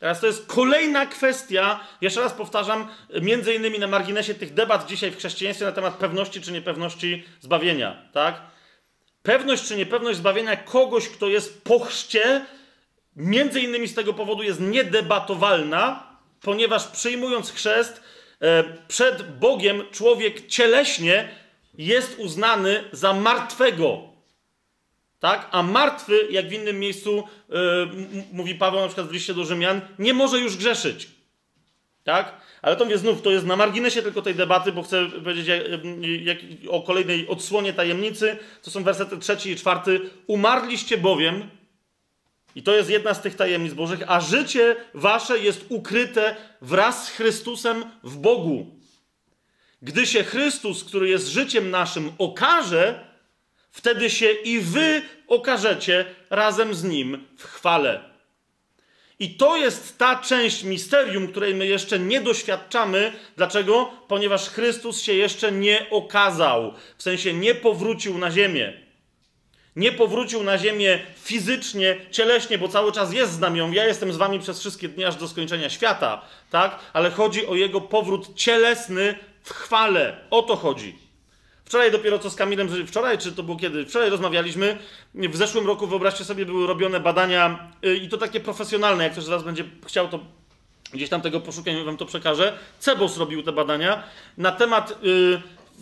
Teraz to jest kolejna kwestia, jeszcze raz powtarzam, między innymi na marginesie tych debat dzisiaj w chrześcijaństwie na temat pewności czy niepewności zbawienia, tak? Pewność czy niepewność zbawienia kogoś, kto jest po chrzcie, między innymi z tego powodu jest niedebatowalna, ponieważ przyjmując chrzest, e, przed Bogiem człowiek cieleśnie jest uznany za martwego. Tak? A martwy, jak w innym miejscu yy, mówi Paweł na przykład w liście do Rzymian, nie może już grzeszyć. Tak? Ale to mówię znów, to jest na marginesie tylko tej debaty, bo chcę powiedzieć jak, jak, o kolejnej odsłonie tajemnicy. To są wersety trzeci i czwarty. Umarliście bowiem, i to jest jedna z tych tajemnic Bożych, a życie wasze jest ukryte wraz z Chrystusem w Bogu. Gdy się Chrystus, który jest życiem naszym, okaże, wtedy się i wy okażecie razem z Nim w chwale. I to jest ta część misterium, której my jeszcze nie doświadczamy. Dlaczego? Ponieważ Chrystus się jeszcze nie okazał, w sensie nie powrócił na ziemię. Nie powrócił na ziemię fizycznie, cieleśnie, bo cały czas jest z nami. Ja jestem z wami przez wszystkie dni aż do skończenia świata, tak? Ale chodzi o jego powrót cielesny w chwale. O to chodzi. Wczoraj dopiero co z Kamilem, wczoraj czy to było kiedy? Wczoraj rozmawialiśmy. W zeszłym roku, wyobraźcie sobie, były robione badania y, i to takie profesjonalne. Jak ktoś zaraz będzie chciał, to gdzieś tam tego poszukam wam to przekażę. Cebos robił te badania na temat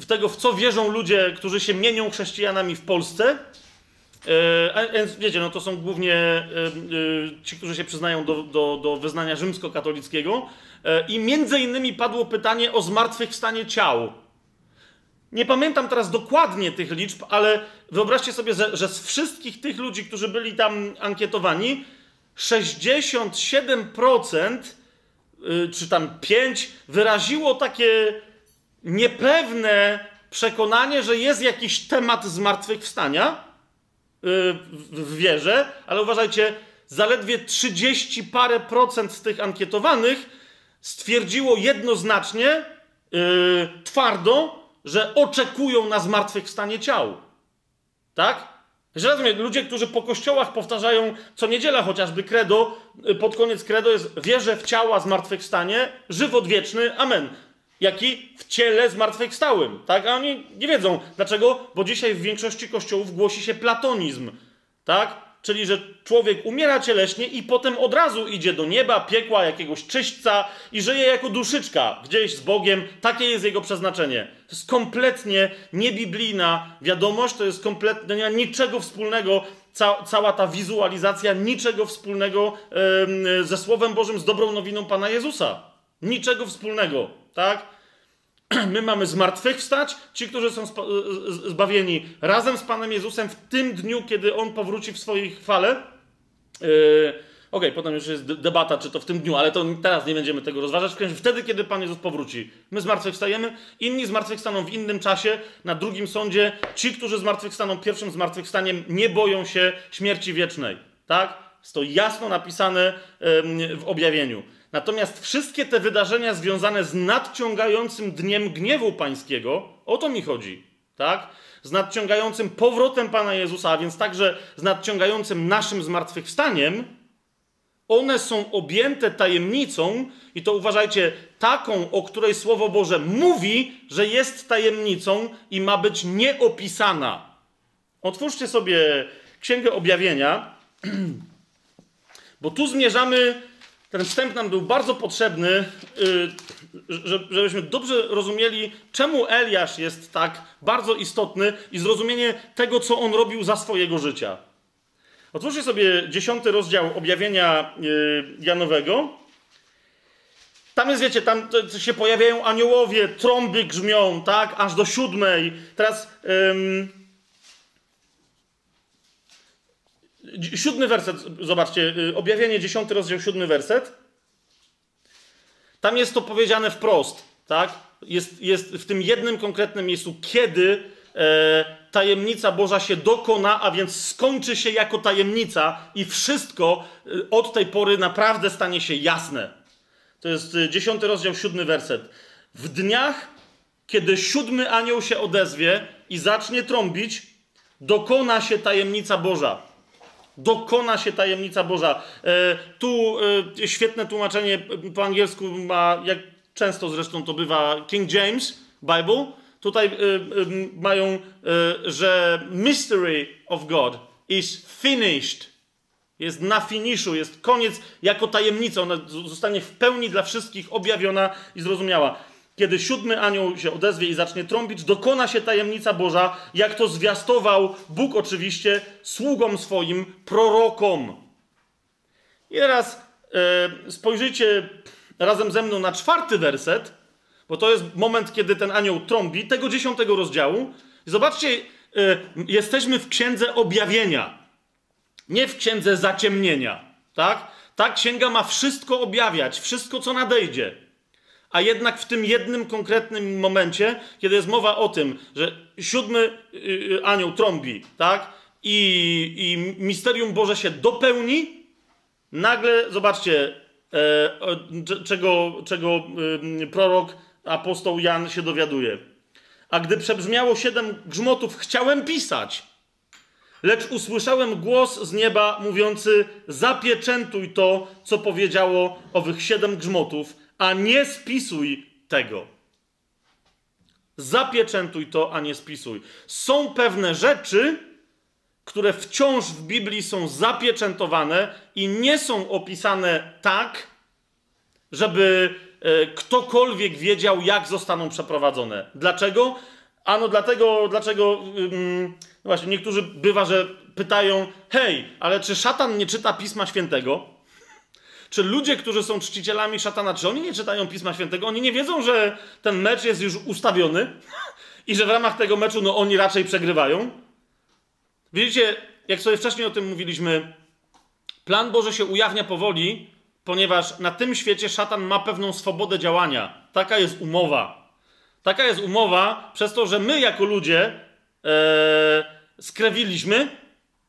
y, tego, w co wierzą ludzie, którzy się mienią chrześcijanami w Polsce. Y, wiecie, no to są głównie ci, którzy się przyznają do, do, do wyznania rzymskokatolickiego. I między innymi padło pytanie o zmartwychwstanie ciał. Nie pamiętam teraz dokładnie tych liczb, ale wyobraźcie sobie, że, że z wszystkich tych ludzi, którzy byli tam ankietowani, 67% y, czy tam 5 wyraziło takie niepewne przekonanie, że jest jakiś temat zmartwychwstania y, w wierze, ale uważajcie, zaledwie 30 parę procent z tych ankietowanych stwierdziło jednoznacznie, yy, twardo, że oczekują na zmartwychwstanie ciał. Tak? Że rozumiem, ludzie, którzy po kościołach powtarzają co niedziela chociażby credo, y, pod koniec credo jest wierzę w ciała zmartwychwstanie, żywot wieczny, amen. Jaki w ciele zmartwychwstałym, tak? A oni nie wiedzą. Dlaczego? Bo dzisiaj w większości kościołów głosi się platonizm, tak? Czyli że człowiek umiera cieleśnie i potem od razu idzie do nieba, piekła, jakiegoś czyśćca i żyje jako duszyczka gdzieś z Bogiem. Takie jest jego przeznaczenie. To jest kompletnie niebiblijna wiadomość, to jest kompletnie nie ma niczego wspólnego, ca cała ta wizualizacja, niczego wspólnego yy, ze Słowem Bożym, z dobrą nowiną Pana Jezusa. Niczego wspólnego, tak? my mamy zmartwychwstać, ci, którzy są zbawieni razem z Panem Jezusem w tym dniu, kiedy On powróci w swojej chwale. Yy, Okej, okay, potem już jest debata, czy to w tym dniu, ale to teraz nie będziemy tego rozważać. Wtedy, kiedy Pan Jezus powróci, my zmartwychwstajemy, inni zmartwychwstaną w innym czasie, na drugim sądzie. Ci, którzy zmartwychwstaną pierwszym zmartwychwstaniem, nie boją się śmierci wiecznej. Tak? Jest to jasno napisane w objawieniu. Natomiast wszystkie te wydarzenia związane z nadciągającym dniem gniewu pańskiego, o to mi chodzi, tak? Z nadciągającym powrotem Pana Jezusa, a więc także z nadciągającym naszym zmartwychwstaniem, one są objęte tajemnicą, i to uważajcie, taką, o której Słowo Boże mówi, że jest tajemnicą i ma być nieopisana. Otwórzcie sobie Księgę Objawienia, bo tu zmierzamy ten wstęp nam był bardzo potrzebny, y, żebyśmy dobrze rozumieli, czemu Eliasz jest tak bardzo istotny i zrozumienie tego, co on robił za swojego życia. Otwórzcie sobie dziesiąty rozdział objawienia y, Janowego. Tam jest, wiecie, tam się pojawiają aniołowie, trąby grzmią, tak, aż do siódmej. Teraz. Siódmy werset, zobaczcie, y, objawienie, dziesiąty rozdział, siódmy werset. Tam jest to powiedziane wprost, tak? Jest, jest w tym jednym konkretnym miejscu, kiedy e, tajemnica Boża się dokona, a więc skończy się jako tajemnica i wszystko e, od tej pory naprawdę stanie się jasne. To jest e, dziesiąty rozdział, siódmy werset. W dniach, kiedy siódmy anioł się odezwie i zacznie trąbić, dokona się tajemnica Boża dokona się tajemnica Boża. E, tu e, świetne tłumaczenie po angielsku ma, jak często zresztą to bywa, King James Bible. Tutaj e, mają, że mystery of God is finished. Jest na finiszu, jest koniec jako tajemnica. Ona zostanie w pełni dla wszystkich objawiona i zrozumiała. Kiedy siódmy anioł się odezwie i zacznie trąbić, dokona się tajemnica Boża, jak to zwiastował Bóg oczywiście sługom swoim, prorokom. I teraz e, spojrzyjcie razem ze mną na czwarty werset, bo to jest moment, kiedy ten anioł trąbi, tego dziesiątego rozdziału. Zobaczcie, e, jesteśmy w księdze objawienia, nie w księdze zaciemnienia. Tak? Ta księga ma wszystko objawiać, wszystko, co nadejdzie. A jednak w tym jednym konkretnym momencie, kiedy jest mowa o tym, że siódmy y, y, anioł trąbi, tak? I, i misterium Boże się dopełni, nagle, zobaczcie, e, czego, czego y, prorok, apostoł Jan się dowiaduje. A gdy przebrzmiało siedem grzmotów, chciałem pisać, lecz usłyszałem głos z nieba mówiący: Zapieczętuj to, co powiedziało owych siedem grzmotów, a nie spisuj tego. Zapieczętuj to, a nie spisuj. Są pewne rzeczy, które wciąż w Biblii są zapieczętowane i nie są opisane tak, żeby e, ktokolwiek wiedział, jak zostaną przeprowadzone. Dlaczego? Ano dlatego, dlaczego no właśnie niektórzy bywa, że pytają: hej, ale czy szatan nie czyta Pisma Świętego? Czy ludzie, którzy są czcicielami szatana, czy oni nie czytają Pisma Świętego? Oni nie wiedzą, że ten mecz jest już ustawiony i że w ramach tego meczu no, oni raczej przegrywają? Widzicie, jak sobie wcześniej o tym mówiliśmy, plan Boży się ujawnia powoli, ponieważ na tym świecie szatan ma pewną swobodę działania. Taka jest umowa. Taka jest umowa przez to, że my jako ludzie e, skrewiliśmy,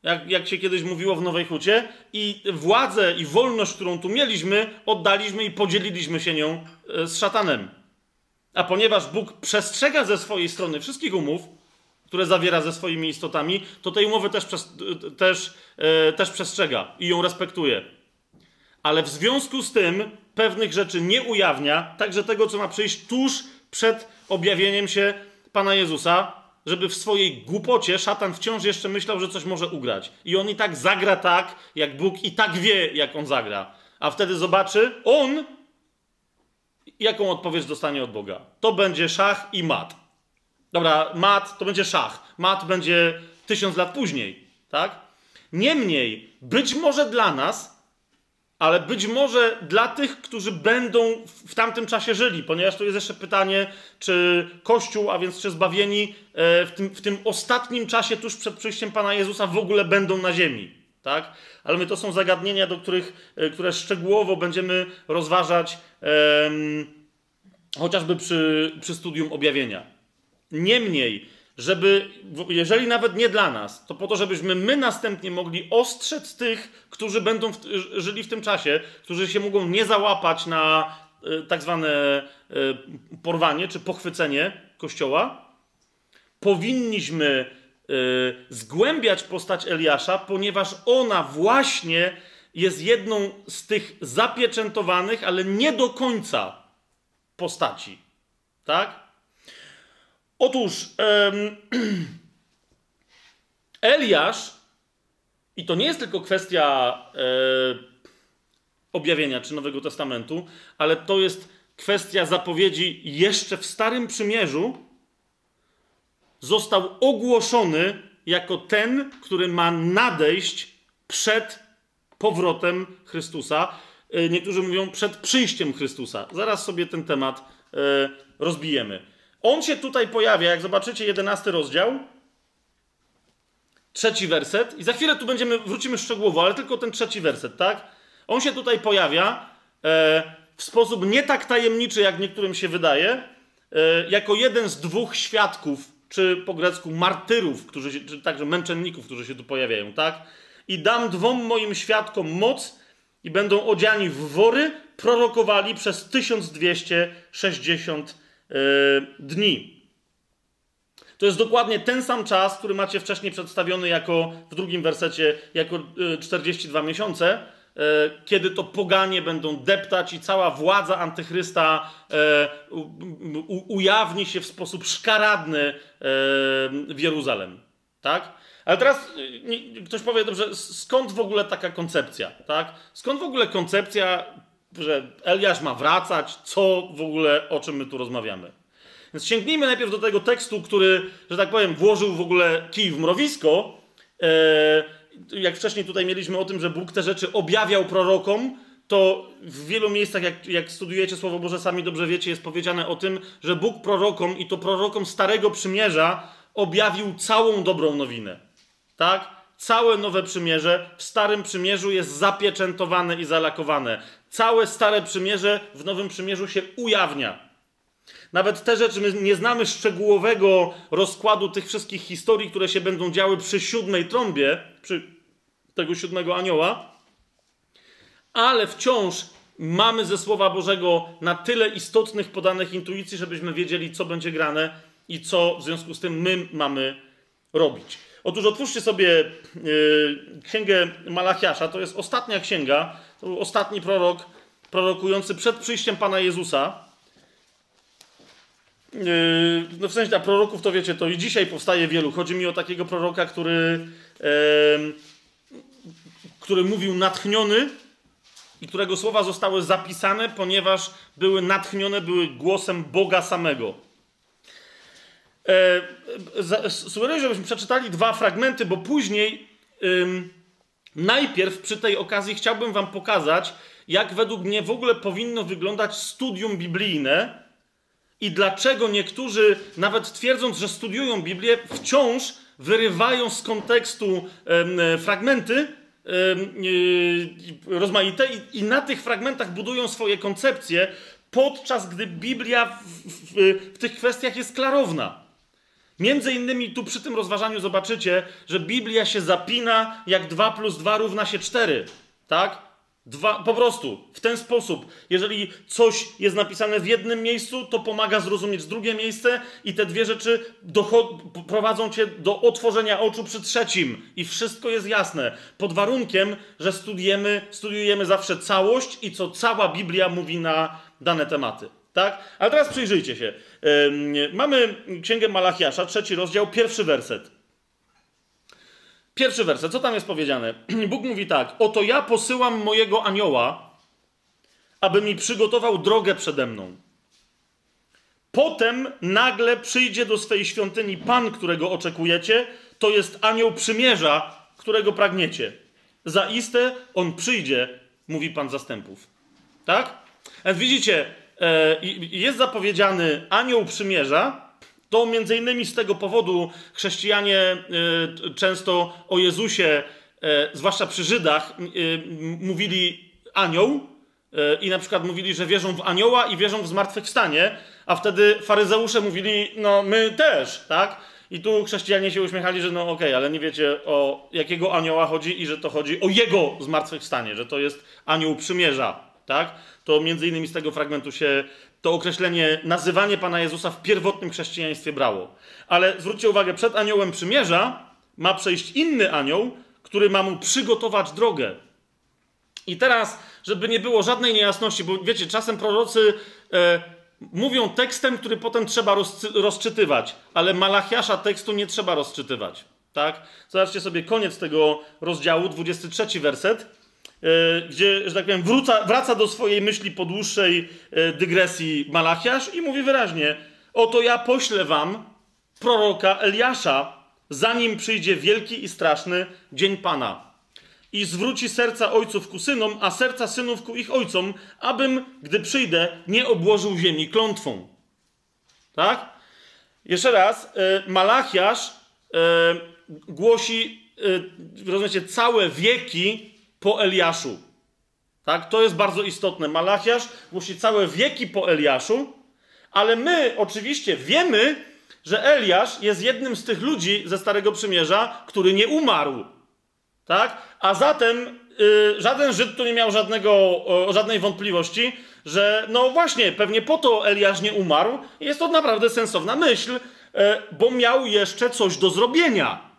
jak, jak się kiedyś mówiło w Nowej Hucie, i władzę i wolność, którą tu mieliśmy, oddaliśmy i podzieliliśmy się nią e, z szatanem. A ponieważ Bóg przestrzega ze swojej strony wszystkich umów, które zawiera ze swoimi istotami, to tej umowy też, też, e, też przestrzega i ją respektuje. Ale w związku z tym pewnych rzeczy nie ujawnia, także tego, co ma przyjść tuż przed objawieniem się Pana Jezusa, żeby w swojej głupocie szatan wciąż jeszcze myślał, że coś może ugrać. I on i tak zagra tak, jak Bóg i tak wie, jak on zagra. A wtedy zobaczy, on, jaką odpowiedź dostanie od Boga. To będzie szach i mat. Dobra, mat to będzie szach. Mat będzie tysiąc lat później, tak? Niemniej, być może dla nas ale być może dla tych, którzy będą w tamtym czasie żyli, ponieważ to jest jeszcze pytanie, czy Kościół, a więc czy zbawieni e, w tym, w tym ostatnim czasie, tuż przed przyjściem Pana Jezusa, w ogóle będą na ziemi. Tak? Ale my to są zagadnienia, do których, e, które szczegółowo będziemy rozważać um, chociażby przy, przy studium objawienia. Niemniej, żeby, jeżeli nawet nie dla nas, to po to, żebyśmy my następnie mogli ostrzec tych, którzy będą w, żyli w tym czasie, którzy się mogą nie załapać na y, tak zwane y, porwanie czy pochwycenie Kościoła, powinniśmy y, zgłębiać postać Eliasza, ponieważ ona właśnie jest jedną z tych zapieczętowanych, ale nie do końca postaci. Tak? Otóż um, Eliasz, i to nie jest tylko kwestia e, objawienia czy Nowego Testamentu, ale to jest kwestia zapowiedzi jeszcze w Starym Przymierzu, został ogłoszony jako ten, który ma nadejść przed powrotem Chrystusa. E, niektórzy mówią przed przyjściem Chrystusa. Zaraz sobie ten temat e, rozbijemy. On się tutaj pojawia, jak zobaczycie, jedenasty rozdział, trzeci werset, i za chwilę tu będziemy, wrócimy szczegółowo, ale tylko ten trzeci werset, tak? On się tutaj pojawia e, w sposób nie tak tajemniczy, jak niektórym się wydaje, e, jako jeden z dwóch świadków, czy po grecku martyrów, którzy się, czy także męczenników, którzy się tu pojawiają, tak? I dam dwom moim świadkom moc i będą odziani w wory, prorokowali przez 1260 E, dni. To jest dokładnie ten sam czas, który macie wcześniej przedstawiony jako w drugim wersecie, jako 42 e, miesiące, e, kiedy to poganie będą deptać i cała władza antychrysta ujawni się w sposób szkaradny w Jeruzalem. Tak? Ale teraz ktoś powie, dobrze, skąd w ogóle taka koncepcja? Tak? Skąd w ogóle koncepcja że Eliasz ma wracać, co w ogóle, o czym my tu rozmawiamy. Więc sięgnijmy najpierw do tego tekstu, który, że tak powiem, włożył w ogóle kij w mrowisko. E, jak wcześniej tutaj mieliśmy o tym, że Bóg te rzeczy objawiał prorokom, to w wielu miejscach, jak, jak studujecie Słowo Boże, sami dobrze wiecie, jest powiedziane o tym, że Bóg prorokom i to prorokom Starego Przymierza objawił całą dobrą nowinę. Tak? Całe Nowe Przymierze w Starym Przymierzu jest zapieczętowane i zalakowane. Całe Stare Przymierze w Nowym Przymierzu się ujawnia. Nawet te rzeczy, my nie znamy szczegółowego rozkładu tych wszystkich historii, które się będą działy przy siódmej trąbie, przy tego siódmego anioła, ale wciąż mamy ze Słowa Bożego na tyle istotnych podanych intuicji, żebyśmy wiedzieli, co będzie grane i co w związku z tym my mamy robić. Otóż otwórzcie sobie yy, księgę Malachiasza, to jest ostatnia księga, to był ostatni prorok prorokujący przed przyjściem Pana Jezusa. Yy, no w sensie dla proroków to wiecie, to i dzisiaj powstaje wielu. Chodzi mi o takiego proroka, który, który mówił natchniony i którego słowa zostały zapisane, ponieważ były natchnione, były głosem Boga samego. E, sugeruję, żebyśmy przeczytali dwa fragmenty, bo później, najpierw przy tej okazji chciałbym Wam pokazać, jak według mnie w ogóle powinno wyglądać studium biblijne i dlaczego niektórzy, nawet twierdząc, że studiują Biblię, wciąż wyrywają z kontekstu ym, fragmenty yy, rozmaite i, na tych fragmentach budują swoje koncepcje, podczas gdy Biblia w, w, w tych kwestiach jest klarowna. Między innymi tu przy tym rozważaniu zobaczycie, że Biblia się zapina, jak 2 plus 2 równa się 4. Tak? Dwa, po prostu, w ten sposób. Jeżeli coś jest napisane w jednym miejscu, to pomaga zrozumieć drugie miejsce, i te dwie rzeczy prowadzą cię do otworzenia oczu przy trzecim. I wszystko jest jasne. Pod warunkiem, że studiujemy, studiujemy zawsze całość i co cała Biblia mówi na dane tematy. Tak? Ale teraz przyjrzyjcie się. Mamy Księgę Malachiasza, trzeci rozdział, pierwszy werset. Pierwszy werset, co tam jest powiedziane? Bóg mówi tak: Oto ja posyłam mojego anioła, aby mi przygotował drogę przede mną. Potem nagle przyjdzie do swej świątyni Pan, którego oczekujecie, to jest anioł przymierza, którego pragniecie. Zaiste on przyjdzie, mówi Pan zastępów. Tak? Więc widzicie, E, jest zapowiedziany anioł przymierza, to między innymi z tego powodu chrześcijanie e, często o Jezusie, e, zwłaszcza przy Żydach, mówili anioł i na przykład mówili, że wierzą w anioła i wierzą w zmartwychwstanie, a wtedy faryzeusze mówili, no my też, tak? I tu chrześcijanie się uśmiechali, że no okej, okay, ale nie wiecie o jakiego anioła chodzi i że to chodzi o jego zmartwychwstanie, że to jest anioł przymierza, tak? to między innymi z tego fragmentu się to określenie, nazywanie Pana Jezusa w pierwotnym chrześcijaństwie brało. Ale zwróćcie uwagę, przed aniołem przymierza ma przejść inny anioł, który ma mu przygotować drogę. I teraz, żeby nie było żadnej niejasności, bo wiecie, czasem prorocy e, mówią tekstem, który potem trzeba rozczytywać, ale Malachiasza tekstu nie trzeba rozczytywać. Tak? Zobaczcie sobie koniec tego rozdziału, 23 werset. E, gdzie, że tak powiem, wróca, wraca do swojej myśli po dłuższej e, dygresji Malachiasz i mówi wyraźnie: Oto ja poślę wam proroka Eliasza, zanim przyjdzie wielki i straszny dzień Pana. I zwróci serca ojców ku synom, a serca synów ku ich ojcom, abym, gdy przyjdę, nie obłożył ziemi klątwą. Tak? Jeszcze raz, e, Malachiasz głosi, rozumiecie, całe wieki po Eliaszu. Tak? To jest bardzo istotne. Malachiasz głosi całe wieki po Eliaszu, ale my oczywiście wiemy, że Eliasz jest jednym z tych ludzi ze Starego Przymierza, który nie umarł. Tak? A zatem yy, żaden Żyd tu nie miał żadnego, żadnej wątpliwości, że no właśnie, pewnie po to Eliasz nie umarł. Jest to naprawdę sensowna myśl, yy, bo miał jeszcze coś do zrobienia.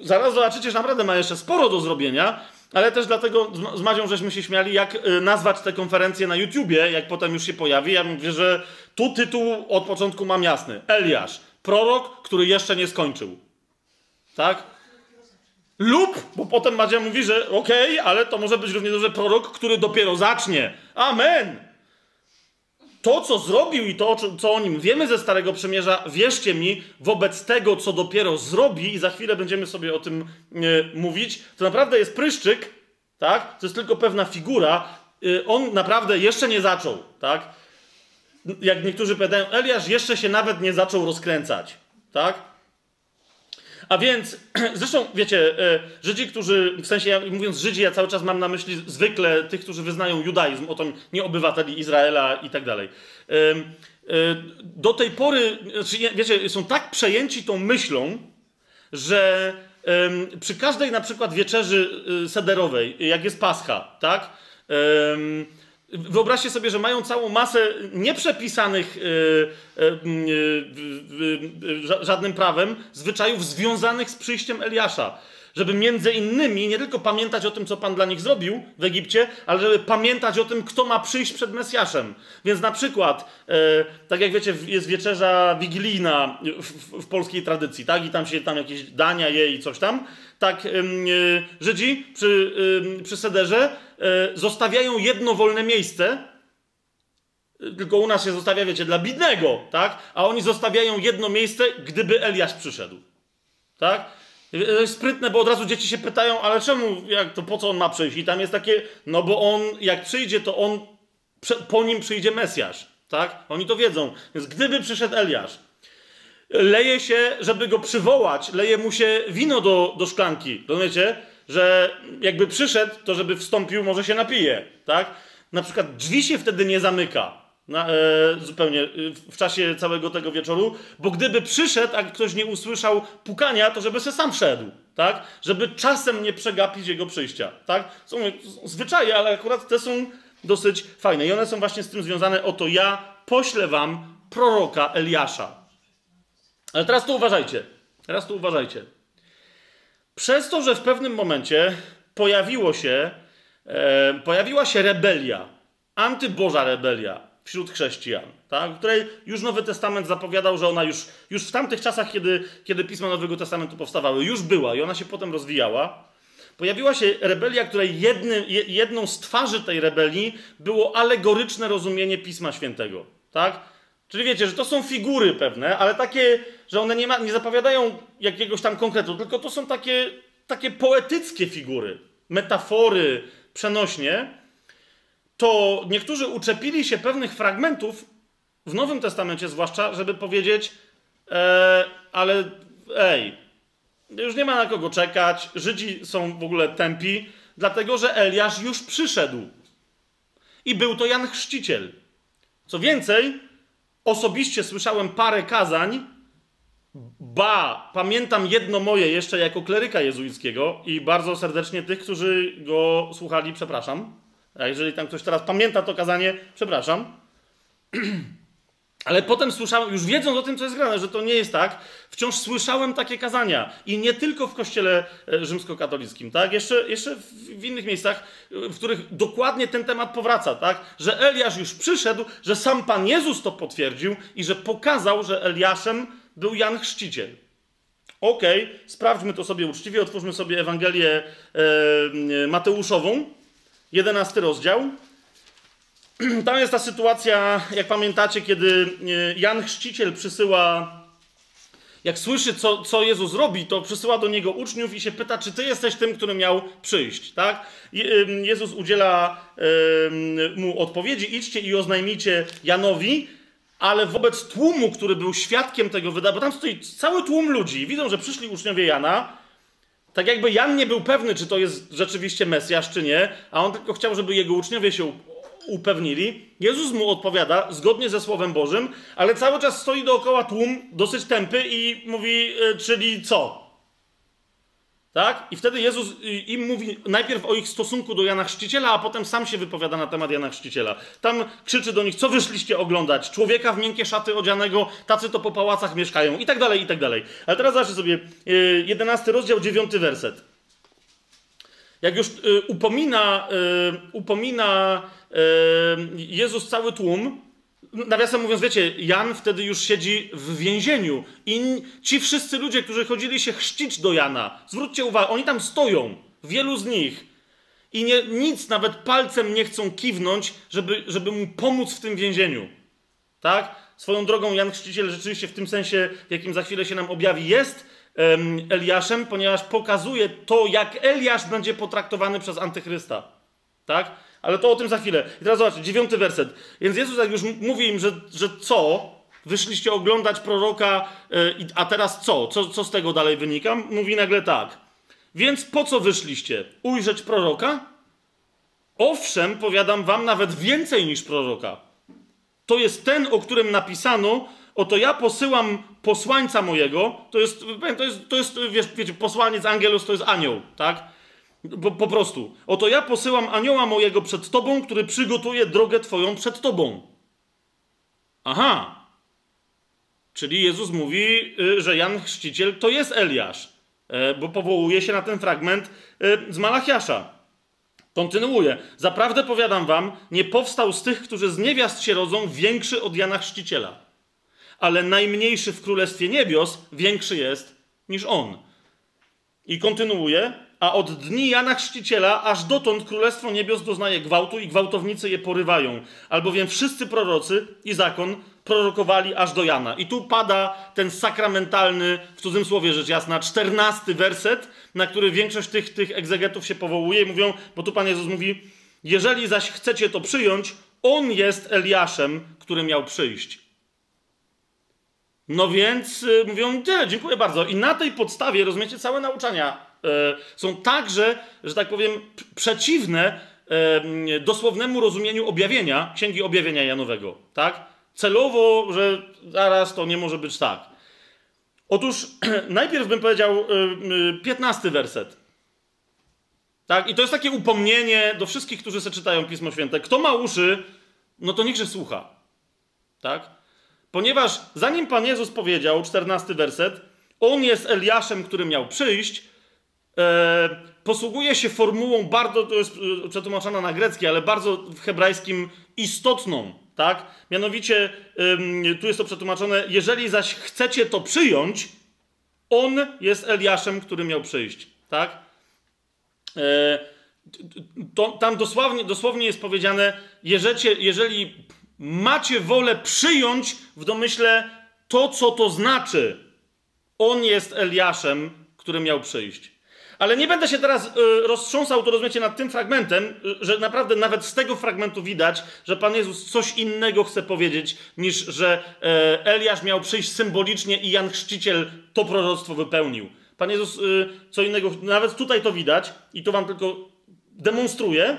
Zaraz zobaczycie, że naprawdę ma jeszcze sporo do zrobienia, ale też dlatego z Madzią żeśmy się śmiali, jak y, nazwać tę konferencję na YouTubie, jak potem już się pojawi. Ja mówię, że tu tytuł od początku mam jasny. Eliasz, prorok, który jeszcze nie skończył. Tak? Lub, bo potem Madzia mówi, że okej, okay, ale to może być równie dobrze prorok, który dopiero zacznie. Amen! To, co zrobił i to, co o nim wiemy ze Starego Przymierza, wierzcie mi, wobec tego, co dopiero zrobi, i za chwilę będziemy sobie o tym e, mówić, to naprawdę jest pryszczyk, tak? To jest tylko pewna figura. E, on naprawdę jeszcze nie zaczął, tak? Jak niektórzy powiadają, Eliasz jeszcze się nawet nie zaczął rozkręcać, tak? A więc, zresztą, wiecie, e, Żydzi, którzy, w sensie, ja, mówiąc Żydzi, ja cały czas mam na myśli zwykle tych, którzy wyznają judaizm, o to nie obywateli Izraela i tak dalej. E, do tej pory, znaczy, wiecie, są tak przejęci tą myślą, że przy każdej na przykład wieczerzy y, sederowej, jak jest Pascha, tak? Wyobraźcie sobie, że mają całą masę nieprzepisanych e, e, e, żadnym prawem zwyczajów związanych z przyjściem Eliasza. Żeby między innymi nie tylko pamiętać o tym, co Pan dla nich zrobił w Egipcie, ale żeby pamiętać o tym, kto ma przyjść przed Mesjaszem. Więc na przykład, tak jak wiecie, jest wieczerza wigilijna w, w, polskiej tradycji, tak? I tam się tam jakieś dania je i coś tam. Tak, Żydzi przy, przy sederze E, zostawiają jedno wolne miejsce, tylko u nas się zostawia, wiecie, dla bidnego, tak? A oni zostawiają jedno miejsce, gdyby Eliasz przyszedł. Tak? To jest sprytne, bo od razu dzieci się pytają, ale czemu, jak to, po co on ma przyjść? I tam jest takie, no bo on, jak przyjdzie, to on, po nim przyjdzie Mesjasz, tak? Oni to wiedzą. Więc gdyby przyszedł Eliasz, leje się, żeby go przywołać, leje mu się wino do, do szklanki, rozumiecie? że jakby przyszedł, to żeby wstąpił, może się napije, tak? Na przykład drzwi się wtedy nie zamyka. Na, e, zupełnie e, w czasie całego tego wieczoru, bo gdyby przyszedł, a ktoś nie usłyszał pukania, to żeby se sam wszedł, tak? Żeby czasem nie przegapić jego przyjścia, tak? Są zwyczaje, ale akurat te są dosyć fajne i one są właśnie z tym związane. Oto ja poślę wam proroka Eliasza. Ale teraz tu uważajcie. Teraz tu uważajcie. Przez to, że w pewnym momencie pojawiło się, e, pojawiła się rebelia, antyboża rebelia wśród chrześcijan, tak? której już Nowy Testament zapowiadał, że ona już, już w tamtych czasach, kiedy, kiedy pisma Nowego Testamentu powstawały, już była i ona się potem rozwijała. Pojawiła się rebelia, której jedny, jedną z twarzy tej rebelii było alegoryczne rozumienie Pisma Świętego. Tak? Czyli wiecie, że to są figury pewne, ale takie, że one nie, ma, nie zapowiadają jakiegoś tam konkretu, tylko to są takie, takie poetyckie figury, metafory, przenośnie. To niektórzy uczepili się pewnych fragmentów, w Nowym Testamencie zwłaszcza, żeby powiedzieć, e, ale ej, już nie ma na kogo czekać, Żydzi są w ogóle tępi, dlatego że Eliasz już przyszedł. I był to Jan Chrzciciel. Co więcej, Osobiście słyszałem parę kazań, ba, pamiętam jedno moje jeszcze jako kleryka jezuickiego i bardzo serdecznie tych, którzy go słuchali, przepraszam. A jeżeli tam ktoś teraz pamięta to kazanie, przepraszam. Ale potem słyszałem, już wiedząc o tym, co jest grane, że to nie jest tak, wciąż słyszałem takie kazania. I nie tylko w kościele e, rzymskokatolickim, tak? Jeszcze, jeszcze w innych miejscach, w których dokładnie ten temat powraca, tak? Że Eliasz już przyszedł, że sam Pan Jezus to potwierdził i że pokazał, że Eliaszem był Jan Chrzciciel. Okej, okay, sprawdźmy to sobie uczciwie, otwórzmy sobie Ewangelię e, Mateuszową, jedenasty rozdział. Tam jest ta sytuacja, jak pamiętacie, kiedy e, Jan Chrzciciel przysyła, jak słyszy, co, co Jezus robi, to przysyła do niego uczniów i się pyta, czy ty jesteś tym, który miał przyjść, tak? Jezus udziela mu odpowiedzi, idźcie i oznajmijcie Janowi, ale wobec tłumu, który był świadkiem tego wydarzenia, bo tam stoi cały tłum ludzi, widzą, że przyszli uczniowie Jana, tak jakby Jan nie był pewny, czy to jest rzeczywiście Mesjasz, czy nie, a on tylko chciał, żeby jego uczniowie się upewnili. Jezus mu odpowiada zgodnie ze Słowem Bożym, ale cały czas stoi dookoła tłum, dosyć tępy i mówi, e, czyli co? Tak? I wtedy Jezus im mówi najpierw o ich stosunku do Jana Chrzciciela, a potem sam się wypowiada na temat Jana Chrzciciela. Tam krzyczy do nich, co wyszliście oglądać? Człowieka w miękkie szaty odzianego, tacy to po pałacach mieszkają i tak dalej, i tak dalej. Ale teraz zobaczcie sobie, 11 e, rozdział, 9 werset. Jak już y, upomina, y, upomina y, Jezus cały tłum, nawiasem mówiąc, wiecie, Jan wtedy już siedzi w więzieniu i ci wszyscy ludzie, którzy chodzili się chrzcić do Jana, zwróćcie uwagę, oni tam stoją, wielu z nich, i nie, nic, nawet palcem nie chcą kiwnąć, żeby, żeby mu pomóc w tym więzieniu. Tak? Swoją drogą Jan Chrzciciel rzeczywiście w tym sensie, w jakim za chwilę się nam objawi, jest um, Eliaszem, ponieważ pokazuje to, jak Eliasz będzie potraktowany przez Antychrysta. Tak? Ale to o tym za chwilę. I teraz zobaczcie, dziewiąty werset. Więc Jezus jak już mówi im, że, że co? Wyszliście oglądać proroka, yy, a teraz co? co? Co z tego dalej wynika? Mówi nagle tak. Więc po co wyszliście? Ujrzeć proroka? Owszem, powiadam wam nawet więcej niż proroka. To jest ten, o którym napisano, oto ja posyłam posłańca mojego, to jest, to jest, to jest wiesz, wiecie, posłaniec, angelus to jest anioł, tak? Po, po prostu. Oto ja posyłam anioła mojego przed tobą, który przygotuje drogę twoją przed tobą. Aha. Czyli Jezus mówi, y, że Jan Chrzciciel to jest Eliasz. E, bo powołuje się na ten fragment e, z Malachiasza. Kontynuuje. Zaprawdę powiadam wam, nie powstał z tych, którzy z niewiast się rodzą, większy od Jana Chrzciciela. Ale najmniejszy w Królestwie Niebios większy jest niż on. I kontynuuje. A od dni Jana Chrzciciela aż dotąd Królestwo Niebios doznaje gwałtu i gwałtownicy je porywają. Albowiem wszyscy prorocy i zakon prorokowali aż do Jana. I tu pada ten sakramentalny, w cudzym słowie rzecz jasna, czternasty werset, na który większość tych, tych egzegetów się powołuje i mówią, bo tu Pan Jezus mówi, jeżeli zaś chcecie to przyjąć, On jest Eliaszem, który miał przyjść. No więc y, mówią, tyle, dziękuję bardzo. I na tej podstawie, rozumiecie, całe nauczania są także, że tak powiem, przeciwne dosłownemu rozumieniu objawienia, Księgi Objawienia Janowego, tak? celowo, że zaraz to nie może być tak. Otóż najpierw bym powiedział 15 y, y, werset. Tak? I to jest takie upomnienie do wszystkich, którzy sobie czytają Pismo Święte. Kto ma uszy, no to niechże słucha. Tak? Ponieważ zanim Pan Jezus powiedział, 14 werset, On jest Eliaszem, który miał przyjść, e, posługuje się formułą bardzo, to jest y, przetłumaczona na grecki, ale bardzo w hebrajskim istotną tak? Mianowicie, tu jest to przetłumaczone, jeżeli zaś chcecie to przyjąć, on jest Eliaszem, który miał przyjść, tak? E, to, tam dosłownie, dosłownie jest powiedziane, jeżeli, jeżeli macie wolę przyjąć w domyśle to, co to znaczy, on jest Eliaszem, który miał przyjść. Ale nie będę się teraz y, roztrząsał, to rozumiecie, nad tym fragmentem, y, że naprawdę nawet z tego fragmentu widać, że Pan Jezus coś innego chce powiedzieć, niż że e, Eliasz miał przyjść symbolicznie i Jan Chrzciciel to proroctwo wypełnił. Pan Jezus y, co innego, nawet tutaj to widać i to wam tylko demonstruję,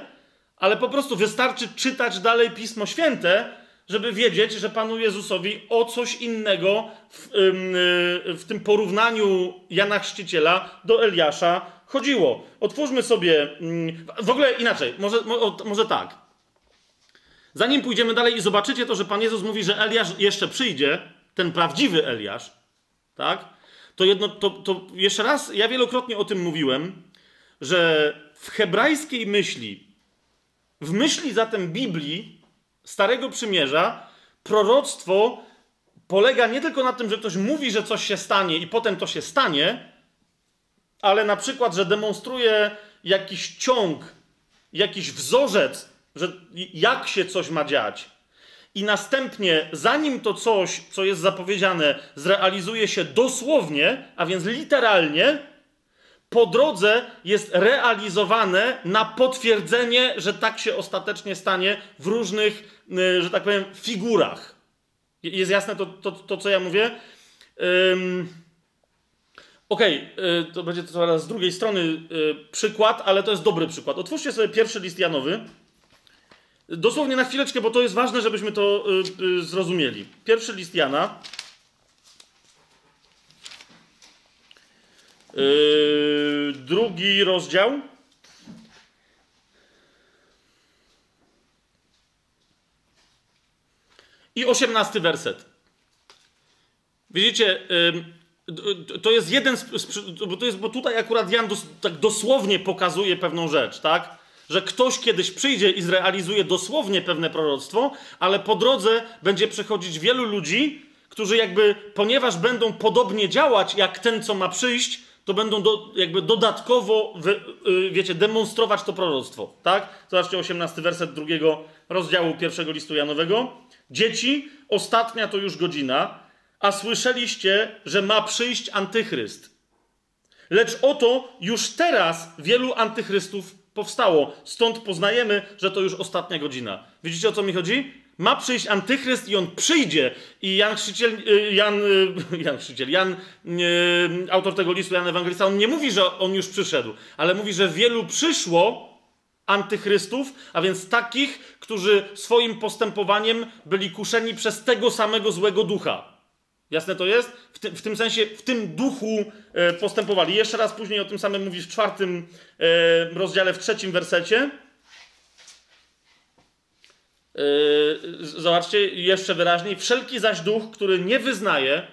ale po prostu wystarczy czytać dalej Pismo Święte, żeby wiedzieć, że Panu Jezusowi o coś innego w, y, w tym porównaniu Jana Chrzciciela do Eliasza chodziło. Otwórzmy sobie, mm, w ogóle inaczej, może, może tak. Zanim pójdziemy dalej i zobaczycie to, że Pan Jezus mówi, że Eliasz jeszcze przyjdzie, ten prawdziwy Eliasz, tak? To, jedno, to, to jeszcze raz, ja wielokrotnie o tym mówiłem, że w hebrajskiej myśli, w myśli zatem Biblii, Starego Przymierza proroctwo polega nie tylko na tym, że ktoś mówi, że coś się stanie i potem to się stanie, ale na przykład, że demonstruje jakiś ciąg, jakiś wzorzec, że jak się coś ma dziać. I następnie, zanim to coś, co jest zapowiedziane, zrealizuje się dosłownie, a więc literalnie, po drodze jest realizowane na potwierdzenie, że tak się ostatecznie stanie w różnych, y, że tak powiem, figurach. Jest jasne to, to, to co ja mówię? Um, Okej, okay, to będzie to z drugiej strony y, przykład, ale to jest dobry przykład. Otwórzcie sobie pierwszy list Janowy. Dosłownie na chwileczkę, bo to jest ważne, żebyśmy to y, zrozumieli. Pierwszy list Jana. Yy, drugi rozdział. I osiemnasty werset. Widzicie, yy, to jest jeden z, bo, to jest, bo tutaj akurat Jan dos, tak dosłownie pokazuje pewną rzecz, tak? że ktoś kiedyś przyjdzie i zrealizuje dosłownie pewne proroctwo, ale po drodze będzie przechodzić wielu ludzi, którzy jakby, ponieważ będą podobnie działać jak ten, co ma przyjść, to będą do, jakby dodatkowo, yy, wiecie, demonstrować to proroctwo, tak? Zobaczcie 18 werset drugiego rozdziału pierwszego listu Janowego. Dzieci, ostatnia to już godzina, a słyszeliście, że ma przyjść antychryst. Lecz oto już teraz wielu antychrystów powstało. Stąd poznajemy, że to już ostatnia godzina. Widzicie o co mi chodzi? Ma przyjść antychryst i on przyjdzie. I Jan Chrzciciel, y, Jan, y, Jan Chrzciciel, Jan, y, autor tego listu, Jan Ewangelista, on nie mówi, że on już przyszedł, ale mówi, że wielu przyszło antychrystów, a więc takich, którzy swoim postępowaniem byli kuszeni przez tego samego złego ducha. Jasne to jest? W, ty, w, tym sensie, w tym duchu e, postępowali. Jeszcze raz później o tym samym mówi w czwartym e, rozdziale, w trzecim wersecie. E, zobaczcie jeszcze wyraźniej. Wszelki zaś duch, który nie wyznaje,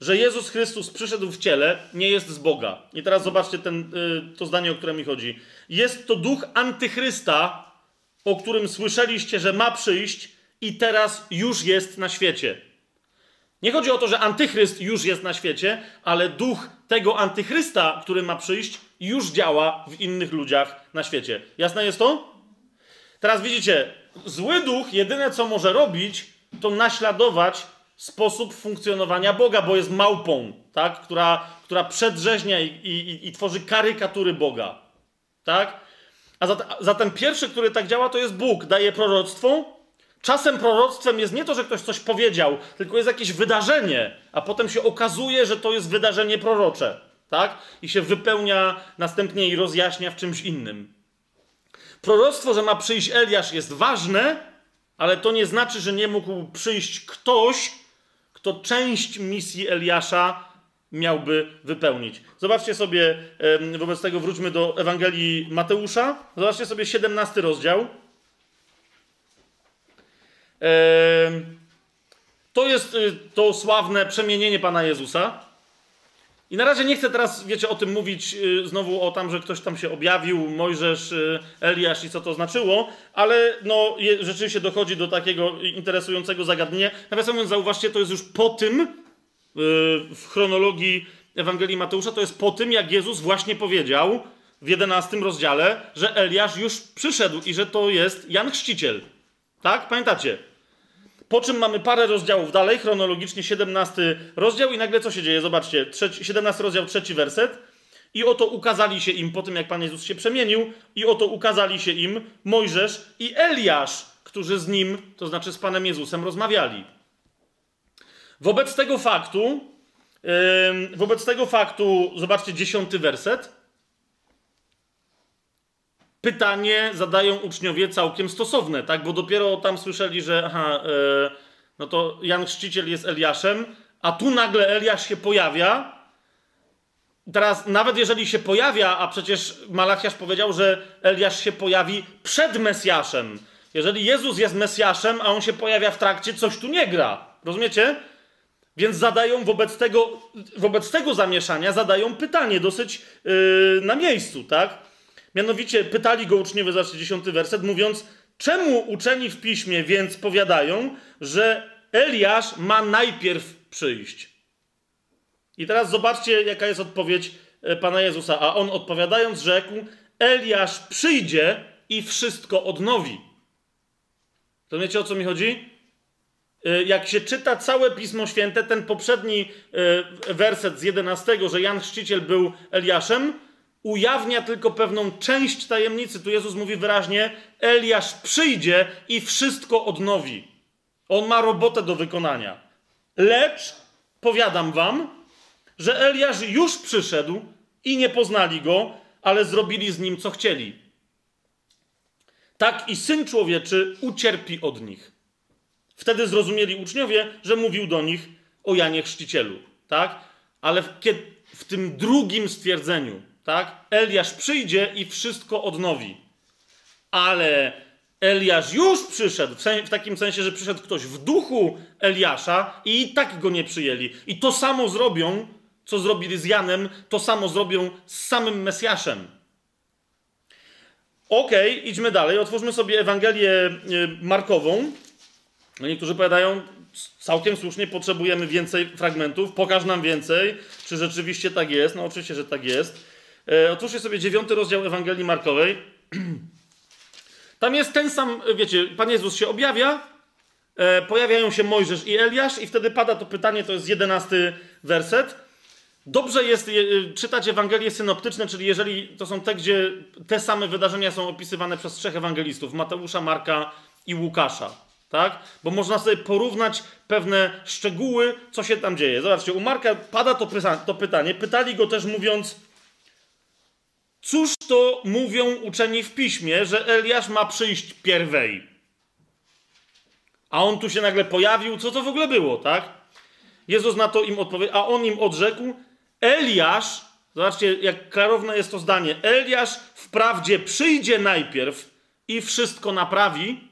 że Jezus Chrystus przyszedł w ciele, nie jest z Boga. I teraz zobaczcie ten, e, to zdanie, o które mi chodzi. Jest to duch antychrysta, o którym słyszeliście, że ma przyjść i teraz już jest na świecie. Nie chodzi o to, że antychryst już jest na świecie, ale duch tego antychrysta, który ma przyjść, już działa w innych ludziach na świecie. Jasne jest to? Teraz widzicie, zły duch jedyne co może robić, to naśladować sposób funkcjonowania Boga, bo jest małpą, tak? która, która przedrzeźnia i, i, i tworzy karykatury Boga. Tak? A zatem, pierwszy, który tak działa, to jest Bóg. Daje proroctwo, Czasem proroctwem jest nie to, że ktoś coś powiedział, tylko jest jakieś wydarzenie, a potem się okazuje, że to jest wydarzenie prorocze, tak? I się wypełnia następnie i rozjaśnia w czymś innym. Proroctwo, że ma przyjść Eliasz jest ważne, ale to nie znaczy, że nie mógł przyjść ktoś, kto część misji Eliasza miałby wypełnić. Zobaczcie sobie, wobec tego wróćmy do Ewangelii Mateusza. Zobaczcie sobie 17 rozdział. To jest y, to sławne przemienienie Pana Jezusa. I na razie nie chcę teraz, wiecie, o tym mówić y, znowu o tam, że ktoś tam się objawił, Mojżesz, y, Eliasz i co to znaczyło, ale no, rzeczywiście dochodzi do takiego interesującego zagadnienia. Natomiast mówiąc, zauważcie, to jest już po tym, w chronologii Ewangelii Mateusza, to jest po tym, jak Jezus właśnie powiedział w 11 rozdziale, że Eliasz już przyszedł i że to jest Jan Chrzciciel. Tak? Pamiętacie? Po czym mamy parę rozdziałów dalej, chronologicznie 17 rozdział i nagle co się dzieje? Zobaczcie, trzeci, 17 rozdział, trzeci werset. I oto ukazali się im po tym, jak Pan Jezus się przemienił, i oto ukazali się im Mojżesz i Eliasz, którzy z nim, to znaczy z Panem Jezusem, rozmawiali. Wobec tego faktu, wobec tego faktu, zobaczcie dziesiąty werset pytanie zadają uczniowie całkiem stosowne, tak? Bo dopiero tam słyszeli, że aha, e, no to Jan Chrzciciel jest Eliaszem, a tu nagle Eliasz się pojawia. Teraz, nawet jeżeli się pojawia, a przecież Malachiasz powiedział, że Eliasz się pojawi przed Mesjaszem. Jeżeli Jezus jest Mesjaszem, a on się pojawia w trakcie, coś tu nie gra. Rozumiecie? Więc zadają wobec tego, wobec tego zamieszania, zadają pytanie dosyć yy, na miejscu, tak? Mianowicie pytali go uczniowie, zobaczcie dziesiąty werset, mówiąc, czemu uczeni w piśmie więc powiadają, że Eliasz ma najpierw przyjść? I teraz zobaczcie, jaka jest odpowiedź e, Pana Jezusa. A on odpowiadając rzekł, Eliasz przyjdzie i wszystko odnowi. To wiecie o co mi chodzi? E, jak się czyta całe Pismo Święte, ten poprzedni e, werset z 11, że Jan Chrzciciel był Eliaszem, ujawnia tylko pewną część tajemnicy. Tu Jezus mówi wyraźnie: Eliasz przyjdzie i wszystko odnowi. On ma robotę do wykonania. Lecz powiadam wam, że Eliasz już przyszedł i nie poznali go, ale zrobili z nim co chcieli. Tak i syn człowieczy ucierpi od nich. Wtedy zrozumieli uczniowie, że mówił do nich o Janie Chrzcicielu. Tak? Ale w, w tym drugim stwierdzeniu, tak? Eliasz przyjdzie i wszystko odnowi. Ale Eliasz już przyszedł, w, w, takim sensie, że przyszedł ktoś w duchu Eliasza i i tak go nie przyjęli. I to samo zrobią, co zrobili z Janem, to samo zrobią z samym Mesjaszem. Okej, okay, idźmy dalej. Otwórzmy sobie Ewangelię e, Markową. Niektórzy powiadają, całkiem słusznie, potrzebujemy więcej fragmentów. Pokaż nam więcej, czy rzeczywiście tak jest. No oczywiście, że tak jest. E, otwórzcie sobie dziewiąty rozdział Ewangelii Markowej. Tam jest ten sam, wiecie, Pan Jezus się objawia, e, pojawiają się Mojżesz i Eliasz i wtedy pada to pytanie, to jest jedenasty werset. Dobrze jest e, czytać Ewangelie synoptyczne, czyli jeżeli to są te, gdzie te same wydarzenia są opisywane przez trzech ewangelistów, Mateusza, Marka i Łukasza. Tak? Bo można sobie porównać pewne szczegóły, co się tam dzieje. Zobaczcie, u Marka pada to, to pytanie. Pytali go też mówiąc, cóż to mówią uczeni w piśmie, że Eliasz ma przyjść pierwej? A on tu się nagle pojawił, co to w ogóle było, tak? Jezus na to im odpowiedział, a on im odrzekł, Eliasz, zobaczcie, jak klarowne jest to zdanie, Eliasz wprawdzie przyjdzie najpierw i wszystko naprawi,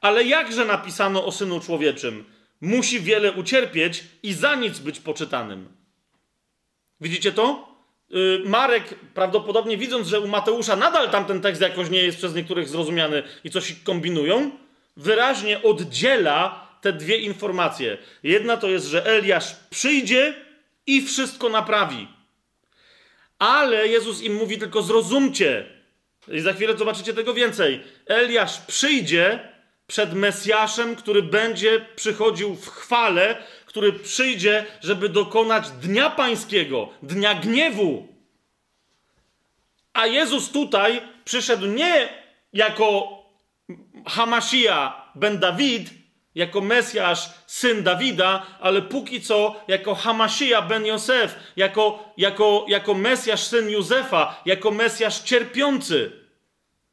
ale jakże napisano o Synu Człowieczym? Musi wiele ucierpieć i za nic być poczytanym. Widzicie to? Y, Marek prawdopodobnie widząc, że u Mateusza nadal tamten tekst jakoś nie jest przez niektórych zrozumiany i coś kombinują, wyraźnie oddziela te dwie informacje. Jedna to jest, że Eliasz przyjdzie i wszystko naprawi. Ale Jezus im mówi tylko zrozumcie. I za chwilę zobaczycie tego więcej. Eliasz przyjdzie przed Mesjaszem, który będzie przychodził w chwale, który przyjdzie, żeby dokonać dnia pańskiego, dnia gniewu. A Jezus tutaj przyszedł nie jako Hamashia ben Dawid, jako Mesjasz, syn Dawida, ale póki co jako Hamashia ben Josef, jako, jako, jako Mesjasz, syn Józefa, jako Mesjasz cierpiący.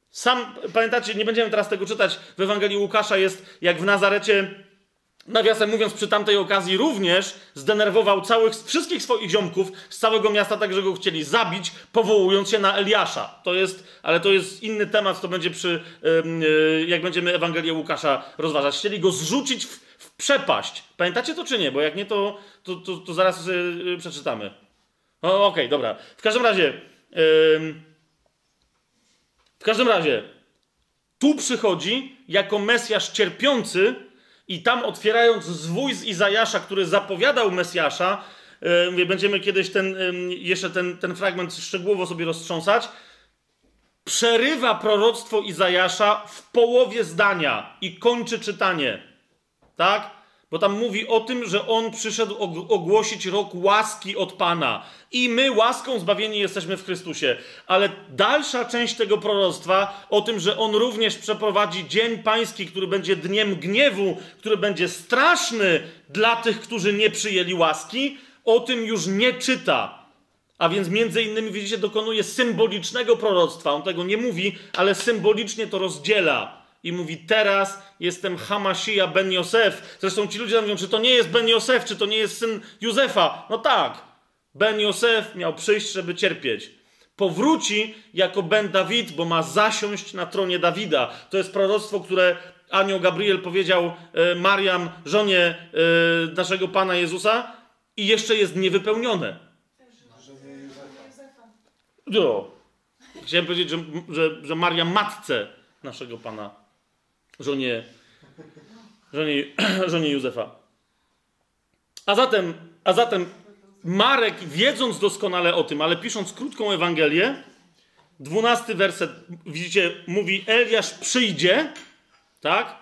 Sam, pamiętacie, nie będziemy teraz tego czytać, w Ewangelii Łukasza jest, jak w Nazarecie, nawiasem mówiąc, przy tamtej okazji również zdenerwował całych, wszystkich swoich ziomków z całego miasta, tak, że go chcieli zabić, powołując się na Eliasza. To jest, ale to jest inny temat, to będzie przy, yy, jak będziemy Ewangelię Łukasza rozważać. Chcieli go zrzucić w, w przepaść. Pamiętacie to czy nie? Bo jak nie, to, to, to, to zaraz yy, przeczytamy. Okej, okay, dobra. W każdym razie... W każdym razie, tu przychodzi jako Mesjasz cierpiący i tam otwierając zwój z Izajasza, który zapowiadał Mesjasza, yy, będziemy kiedyś ten, yy, jeszcze ten, ten fragment szczegółowo sobie roztrząsać, przerywa proroctwo Izajasza w połowie zdania i kończy czytanie. Tak? Bo tam mówi o tym, że on przyszedł ogłosić rok łaski od Pana. I my łaską zbawieni jesteśmy w Chrystusie. Ale dalsza część tego proroctwa o tym, że on również przeprowadzi dzień pański, który będzie dniem gniewu, który będzie straszny dla tych, którzy nie przyjęli łaski, o tym już nie czyta. A więc między innymi, widzicie, dokonuje symbolicznego proroctwa. On tego nie mówi, ale symbolicznie to rozdziela i mówi: Teraz jestem Hamashia ben Josef. Zresztą ci ludzie mówią: Czy to nie jest ben Josef, czy to nie jest syn Józefa? No tak. Ben Josef miał przyjść, żeby cierpieć. Powróci jako Ben Dawid, bo ma zasiąść na tronie Dawida. To jest proroctwo, które anioł Gabriel powiedział e, Mariam, żonie e, naszego Pana Jezusa, i jeszcze jest niewypełnione. No. Chciałem powiedzieć, że, że, że Maria matce naszego Pana żonie, żonie, żonie Józefa. A zatem, a zatem Marek, wiedząc doskonale o tym, ale pisząc krótką Ewangelię, dwunasty werset, widzicie, mówi Eliasz przyjdzie, tak?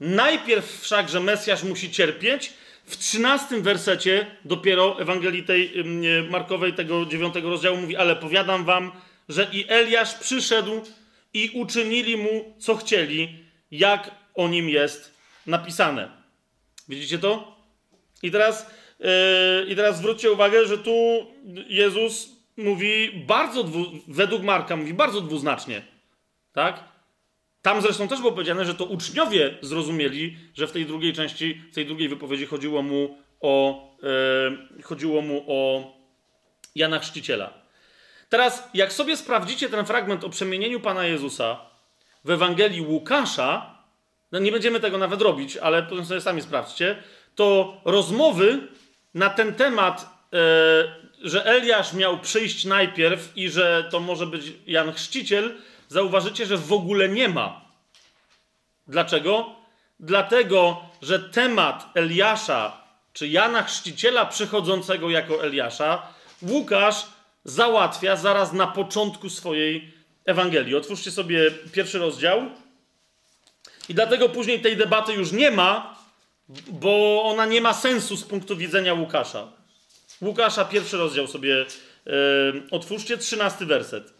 Najpierw wszak, że Mesjasz musi cierpieć. W trzynastym wersecie dopiero Ewangelii tej Markowej, tego dziewiątego rozdziału mówi, ale powiadam wam, że i Eliasz przyszedł i uczynili mu, co chcieli, jak o nim jest napisane. Widzicie to? I teraz, yy, i teraz zwróćcie uwagę, że tu Jezus mówi bardzo, dwu, według Marka, mówi bardzo dwuznacznie. Tak? Tam zresztą też było powiedziane, że to uczniowie zrozumieli, że w tej drugiej części, w tej drugiej wypowiedzi chodziło mu o, yy, chodziło mu o Jana Chrzciciela. Teraz, jak sobie sprawdzicie ten fragment o przemienieniu Pana Jezusa, w Ewangelii Łukasza, no nie będziemy tego nawet robić, ale potem sobie sami sprawdźcie, to rozmowy na ten temat, e, że Eliasz miał przyjść najpierw i że to może być Jan Chrzciciel, zauważycie, że w ogóle nie ma. Dlaczego? Dlatego, że temat Eliasza, czy Jana Chrzciciela przychodzącego jako Eliasza, Łukasz załatwia zaraz na początku swojej Ewangelii. Otwórzcie sobie pierwszy rozdział. I dlatego później tej debaty już nie ma, bo ona nie ma sensu z punktu widzenia Łukasza. Łukasza, pierwszy rozdział sobie yy, otwórzcie, trzynasty werset.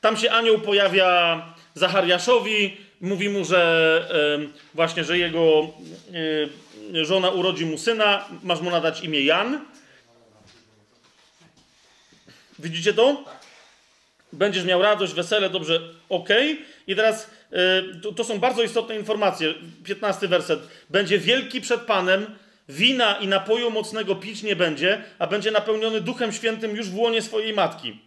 Tam się anioł pojawia Zachariaszowi, mówi mu, że yy, właśnie, że jego yy, żona urodzi mu syna, masz mu nadać imię Jan. Widzicie to? Będziesz miał radość, wesele, dobrze, ok. I teraz yy, to, to, są bardzo istotne informacje. 15 werset. Będzie wielki przed Panem, wina i napoju mocnego pić nie będzie, a będzie napełniony Duchem Świętym już w łonie swojej matki.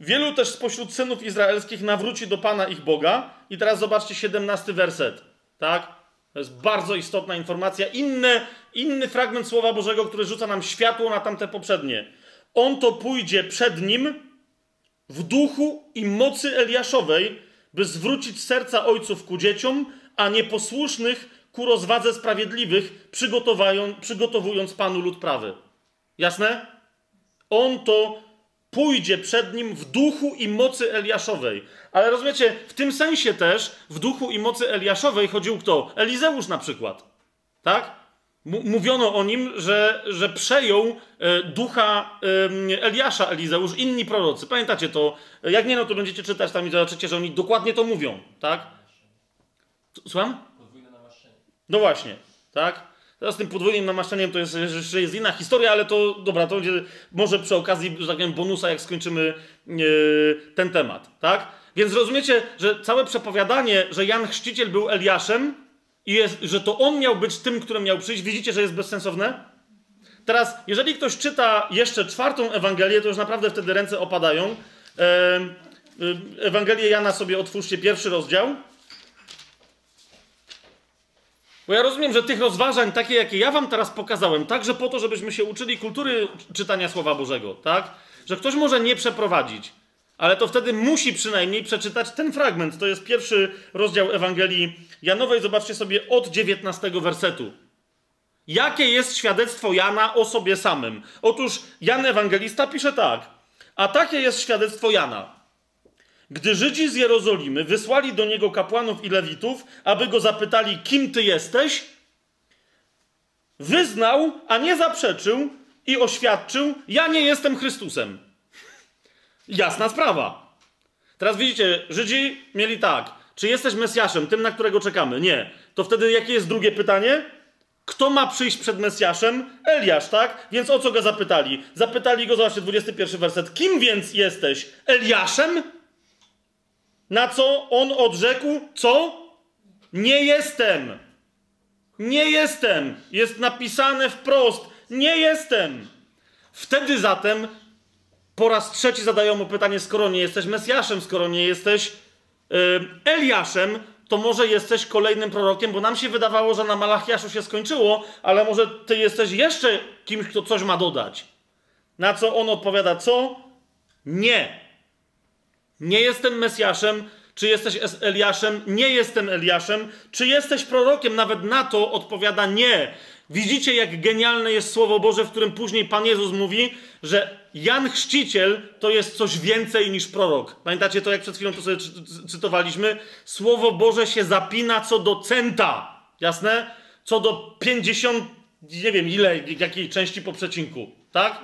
Wielu też spośród synów izraelskich nawróci do Pana ich Boga. I teraz zobaczcie 17 werset. Tak? To jest bardzo istotna informacja. Inny, inny fragment Słowa Bożego, który rzuca nam światło na tamte poprzednie. On to pójdzie przed nim w duchu i mocy Eliaszowej, by zwrócić serca ojców ku dzieciom, a nieposłusznych ku rozwadze sprawiedliwych, przygotowując Panu lud prawy. Jasne? On to pójdzie przed nim w duchu i mocy Eliaszowej. Ale rozumiecie, w tym sensie też w duchu i mocy Eliaszowej chodził kto? Elizeusz na przykład. Tak? Mówiono o nim, że, że przejął e, ducha Eliasza Elizeusz, inni prorocy. Pamiętacie to? Jak nie, no to będziecie czytać tam i zobaczycie, że oni dokładnie to mówią, tak? Słucham? Podwójne namaszczenie. No właśnie, tak? Teraz z tym podwójnym namaszczeniem to jest, jeszcze jest inna historia, ale to dobra, to będzie może przy okazji, że tak powiem, bonusa, jak skończymy yy, ten temat, tak? Więc rozumiecie, że całe przepowiadanie, że Jan Chrzciciel był Eliaszem, i jest, że to on miał być tym, którym miał przyjść, widzicie, że jest bezsensowne? Teraz, jeżeli ktoś czyta jeszcze czwartą Ewangelię, to już naprawdę wtedy ręce opadają. Ewangelię Jana sobie otwórzcie, pierwszy rozdział. Bo ja rozumiem, że tych rozważań, takie jakie ja wam teraz pokazałem, także po to, żebyśmy się uczyli kultury czytania Słowa Bożego, tak? Że ktoś może nie przeprowadzić ale to wtedy musi przynajmniej przeczytać ten fragment. To jest pierwszy rozdział Ewangelii Janowej. Zobaczcie sobie od 19 wersetu. Jakie jest świadectwo Jana o sobie samym? Otóż Jan Ewangelista pisze tak. A takie jest świadectwo Jana. Gdy Żydzi z Jerozolimy wysłali do niego kapłanów i lewitów, aby go zapytali, kim ty jesteś, wyznał, a nie zaprzeczył i oświadczył: Ja nie jestem Chrystusem. Jasna sprawa. Teraz widzicie, Żydzi mieli tak. Czy jesteś Mesjaszem, tym, na którego czekamy? Nie. To wtedy jakie jest drugie pytanie? Kto ma przyjść przed Mesjaszem? Eliasz, tak? Więc o co go zapytali? Zapytali go, zobaczcie, 21 werset. Kim więc jesteś? Eliaszem? Na co on odrzekł? Co? Nie jestem. Nie jestem. Jest napisane wprost. Nie jestem. Wtedy zatem po raz trzeci zadają mu pytanie, skoro nie jesteś Mesjaszem, skoro nie jesteś yy, Eliaszem, to może jesteś kolejnym prorokiem, bo nam się wydawało, że na Malachiaszu się skończyło, ale może ty jesteś jeszcze kimś, kto coś ma dodać. Na co on odpowiada, co? Nie. Nie jestem Mesjaszem. Czy jesteś Eliaszem? Nie jestem Eliaszem. Czy jesteś prorokiem? Nawet na to odpowiada nie. Widzicie, jak genialne jest Słowo Boże, w którym później Pan Jezus mówi, że Jan Chrzciciel to jest coś więcej niż prorok. Pamiętacie to, jak przed chwilą to sobie cytowaliśmy? Słowo Boże się zapina co do centa. Jasne? Co do 50, nie wiem ile, jakiej części po przecinku. Tak?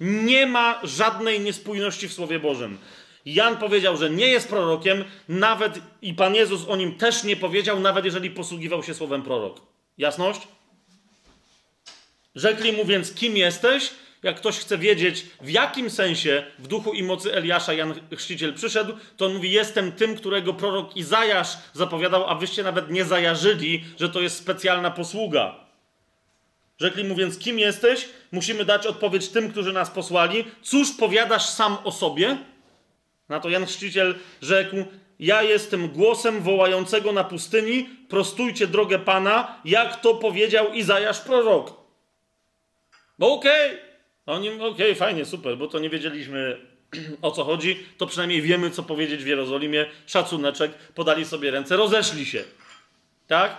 Nie ma żadnej niespójności w Słowie Bożym. Jan powiedział, że nie jest prorokiem, nawet i Pan Jezus o nim też nie powiedział, nawet jeżeli posługiwał się słowem prorok. Jasność? Rzekli mu więc, kim jesteś? Jak ktoś chce wiedzieć, w jakim sensie w duchu i mocy Eliasza Jan Chrzciciel przyszedł, to on mówi: Jestem tym, którego prorok Izajasz zapowiadał, a wyście nawet nie zajarzyli, że to jest specjalna posługa. Rzekli mu więc: Kim jesteś? Musimy dać odpowiedź tym, którzy nas posłali. Cóż powiadasz sam o sobie? Na to Jan Chrzciciel rzekł: Ja jestem głosem wołającego na pustyni, prostujcie drogę Pana, jak to powiedział Izajasz prorok. Okej, okay. Oni, okej, okay, fajnie, super, bo to nie wiedzieliśmy, o co chodzi, to przynajmniej wiemy, co powiedzieć w Jerozolimie. Szacuneczek, podali sobie ręce, rozeszli się. Tak?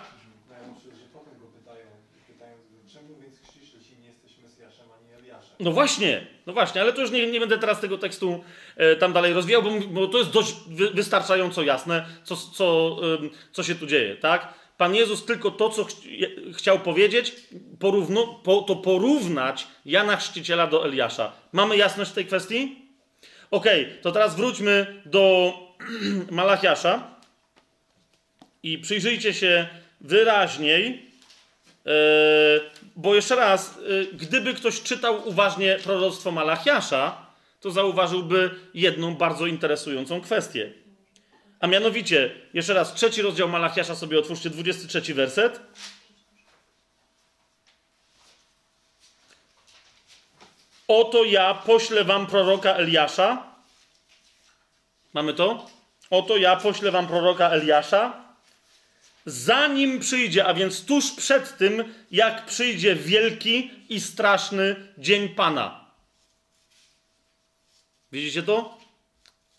No właśnie, no właśnie, ale to już nie, nie będę teraz tego tekstu e, tam dalej rozwijał, bo, bo to jest dość wy, wystarczająco jasne, co, co, ym, co się tu dzieje, tak? Pan Jezus tylko to, co ch chciał powiedzieć, porówno, po, to porównać Jana Chrzciciela do Eliasza. Mamy jasność w tej kwestii? Okej, okay, to teraz wróćmy do Malachiasza i przyjrzyjcie się wyraźniej, yy, bo jeszcze raz, yy, gdyby ktoś czytał uważnie proroctwo Malachiasza, to zauważyłby jedną bardzo interesującą kwestię. A mianowicie, jeszcze raz, trzeci rozdział Malachiasza sobie otwórzcie, 23 werset. Oto ja poślę wam proroka Eliasza. Mamy to? Oto ja poślę wam proroka Eliasza. Zanim przyjdzie, a więc tuż przed tym, jak przyjdzie wielki i straszny dzień Pana. Widzicie to?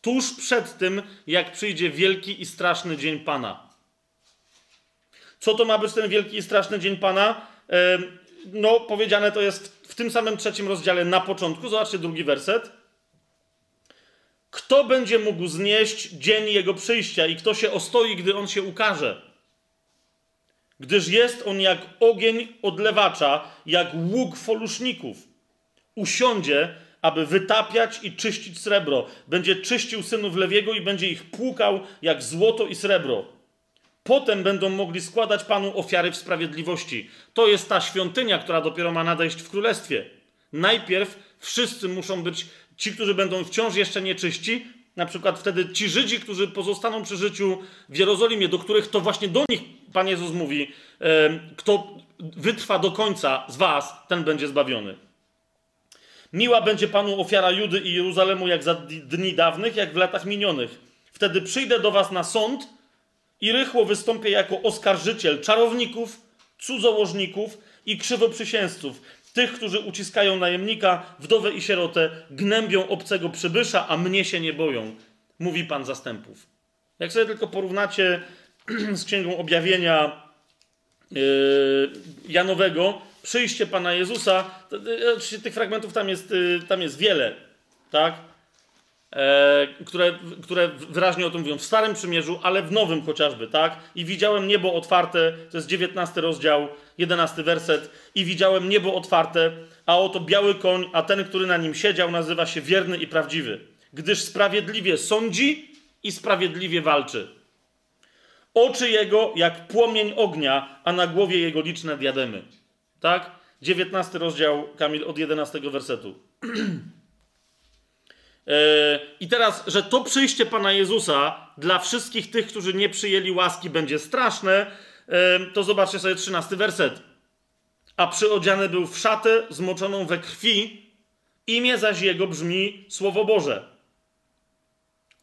Tuż przed tym, jak przyjdzie wielki i straszny dzień Pana. Co to ma być ten wielki i straszny dzień Pana? No, powiedziane to jest w tym samym trzecim rozdziale na początku. Zobaczcie drugi werset. Kto będzie mógł znieść dzień jego przyjścia i kto się ostoi, gdy on się ukaże? Gdyż jest on jak ogień odlewacza, jak łuk foluszników. Usiądzie, aby wytapiać i czyścić srebro. Będzie czyścił synów Lewiego i będzie ich płukał jak złoto i srebro. Potem będą mogli składać Panu ofiary w sprawiedliwości. To jest ta świątynia, która dopiero ma nadejść w królestwie. Najpierw wszyscy muszą być, ci, którzy będą wciąż jeszcze nieczyści, na przykład wtedy ci Żydzi, którzy pozostaną przy życiu w Jerozolimie, do których to właśnie do nich Pan Jezus mówi, kto wytrwa do końca z was, ten będzie zbawiony. Miła będzie Panu ofiara Judy i Jeruzalemu jak za dni dawnych, jak w latach minionych. Wtedy przyjdę do was na sąd i rychło wystąpię jako oskarżyciel czarowników, cudzołożników i krzywoprzysięzców, tych, którzy uciskają najemnika, wdowę i sierotę, gnębią obcego przybysza, a mnie się nie boją, mówi Pan zastępów. Jak sobie tylko porównacie z Księgą Objawienia yy, Janowego, przyjście Pana Jezusa, oczywiście tych fragmentów tam jest, yy, tam jest wiele, tak? E, które, które wyraźnie o tym mówią w Starym Przymierzu, ale w Nowym chociażby, tak? I widziałem niebo otwarte, to jest 19 rozdział, 11 werset, i widziałem niebo otwarte, a oto biały koń, a ten, który na nim siedział, nazywa się wierny i prawdziwy, gdyż sprawiedliwie sądzi i sprawiedliwie walczy. Oczy jego jak płomień ognia, a na głowie jego liczne diademy. Tak? 19 rozdział, Kamil, od 11 wersetu. I teraz, że to przyjście Pana Jezusa dla wszystkich tych, którzy nie przyjęli łaski, będzie straszne, to zobaczcie sobie 13 werset. A przyodziany był w szatę zmoczoną we krwi, imię zaś jego brzmi Słowo Boże.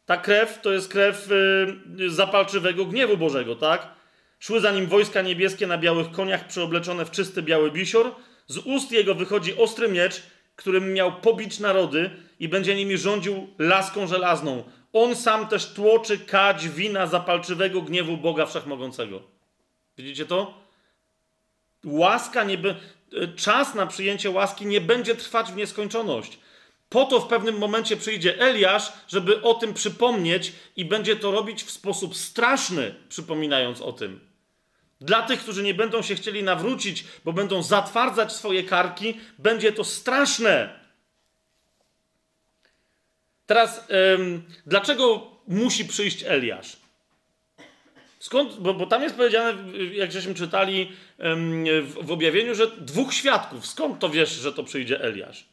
Ta krew to jest krew zapalczywego gniewu Bożego, tak? Szły za nim wojska niebieskie na białych koniach, przeobleczone w czysty biały bisior. Z ust jego wychodzi ostry miecz, którym miał pobić narody i będzie nimi rządził laską żelazną. On sam też tłoczy kać wina zapalczywego gniewu Boga Wszechmogącego. Widzicie to? Łaska nie be... Czas na przyjęcie łaski nie będzie trwać w nieskończoność. Po to w pewnym momencie przyjdzie Eliasz, żeby o tym przypomnieć i będzie to robić w sposób straszny, przypominając o tym. Dla tych, którzy nie będą się chcieli nawrócić, bo będą zatwardzać swoje karki, będzie to straszne. Teraz, ym, dlaczego musi przyjść Eliasz? Skąd? Bo, bo, tam jest powiedziane, jak żeśmy czytali ym, w, w objawieniu, że dwóch świadków. Skąd to wiesz, że to przyjdzie Eliasz?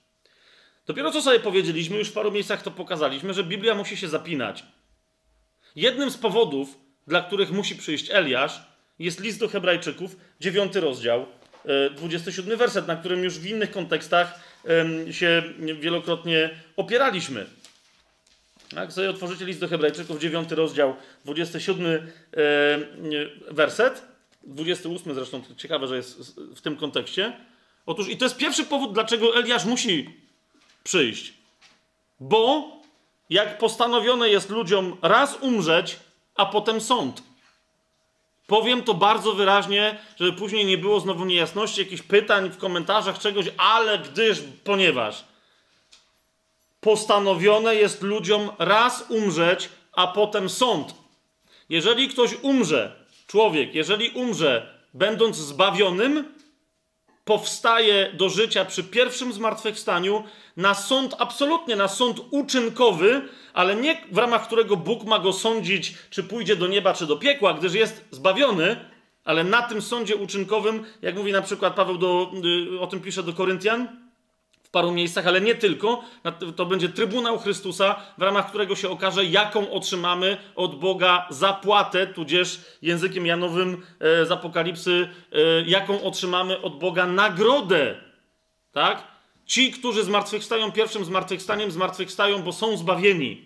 Dopiero co sobie powiedzieliśmy, już w paru miejscach to pokazaliśmy, że Biblia musi się zapinać. Jednym z powodów, dla których musi przyjść Eliasz, jest list do Hebrajczyków, dziewiąty rozdział, 27 werset, na którym już w innych kontekstach się wielokrotnie opieraliśmy. Jak sobie otworzycie list do Hebrajczyków, 9 rozdział, 27 werset, 28 zresztą, ciekawe, że jest w tym kontekście. Otóż, i to jest pierwszy powód, dlaczego Eliasz musi przyjść. Bo jak postanowione jest ludziom raz umrzeć, a potem sąd. Powiem to bardzo wyraźnie, żeby później nie było znowu niejasności, jakichś pytań w komentarzach, czegoś, ale gdyż, ponieważ postanowione jest ludziom raz umrzeć, a potem sąd. Jeżeli ktoś umrze, człowiek, jeżeli umrze, będąc zbawionym, powstaje do życia przy pierwszym zmartwychwstaniu na sąd, absolutnie na sąd uczynkowy, ale nie w ramach którego Bóg ma go sądzić, czy pójdzie do nieba, czy do piekła, gdyż jest zbawiony, ale na tym sądzie uczynkowym, jak mówi na przykład Paweł, do, y, o tym pisze do Koryntian, paru miejscach, ale nie tylko. To będzie Trybunał Chrystusa, w ramach którego się okaże, jaką otrzymamy od Boga zapłatę, tudzież językiem janowym e, z Apokalipsy, e, jaką otrzymamy od Boga nagrodę. Tak? Ci, którzy zmartwychwstają pierwszym zmartwychwstaniem, zmartwychwstają, bo są zbawieni.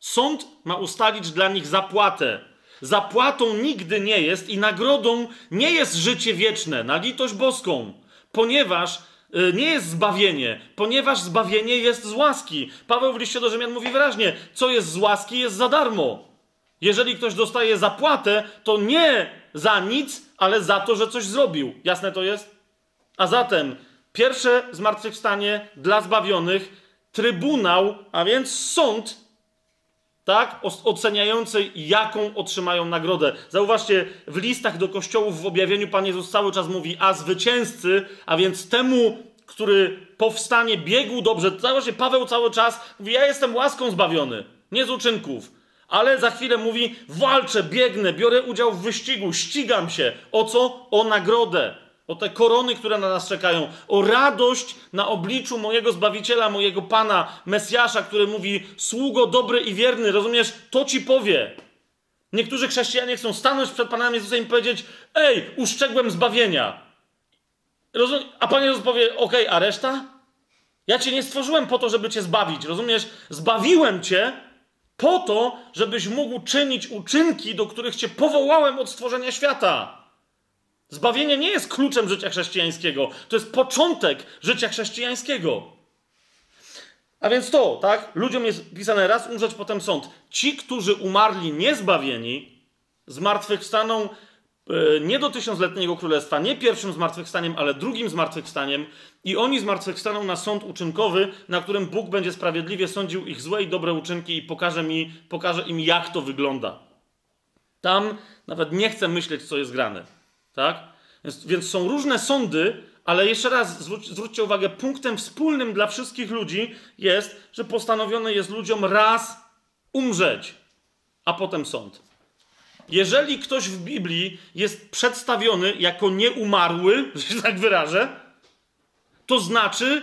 Sąd ma ustalić dla nich zapłatę. Zapłatą nigdy nie jest i nagrodą nie jest życie wieczne na litość boską, ponieważ nie jest zbawienie, ponieważ zbawienie jest z łaski. Paweł w liście do Rzymian mówi wyraźnie, co jest z łaski jest za darmo. Jeżeli ktoś dostaje zapłatę, to nie za nic, ale za to, że coś zrobił. Jasne to jest? A zatem Pierwsze zmartwychwstanie dla zbawionych, trybunał, a więc sąd, tak, oceniający, jaką otrzymają nagrodę. Zauważcie, w listach do kościołów w objawieniu Pan Jezus cały czas mówi, a zwycięzcy, a więc temu, który powstanie, biegł dobrze. Zauważcie, Paweł cały czas mówi, ja jestem łaską zbawiony, nie z uczynków. Ale za chwilę mówi, walczę, biegnę, biorę udział w wyścigu, ścigam się. O co? O nagrodę o te korony, które na nas czekają, o radość na obliczu mojego Zbawiciela, mojego Pana, Mesjasza, który mówi, sługo dobry i wierny, rozumiesz, to ci powie. Niektórzy chrześcijanie chcą stanąć przed Panem Jezusem i powiedzieć, ej, uszczegłem zbawienia. Rozum a Pan Jezus powie, okej, okay, a reszta? Ja cię nie stworzyłem po to, żeby cię zbawić, rozumiesz? Zbawiłem cię po to, żebyś mógł czynić uczynki, do których cię powołałem od stworzenia świata. Zbawienie nie jest kluczem życia chrześcijańskiego, to jest początek życia chrześcijańskiego. A więc to, tak? Ludziom jest pisane raz umrzeć, potem sąd. Ci, którzy umarli niezbawieni, zmartwychwstaną e, nie do tysiącletniego królestwa, nie pierwszym zmartwychwstaniem, ale drugim zmartwychwstaniem, i oni zmartwychwstaną na sąd uczynkowy, na którym Bóg będzie sprawiedliwie sądził ich złe i dobre uczynki i pokaże, mi, pokaże im, jak to wygląda. Tam nawet nie chcę myśleć, co jest grane. Tak? Więc, więc są różne sądy, ale jeszcze raz zwróć, zwróćcie uwagę, punktem wspólnym dla wszystkich ludzi jest, że postanowione jest ludziom raz umrzeć, a potem sąd. Jeżeli ktoś w Biblii jest przedstawiony jako nieumarły, że się tak wyrażę, to znaczy,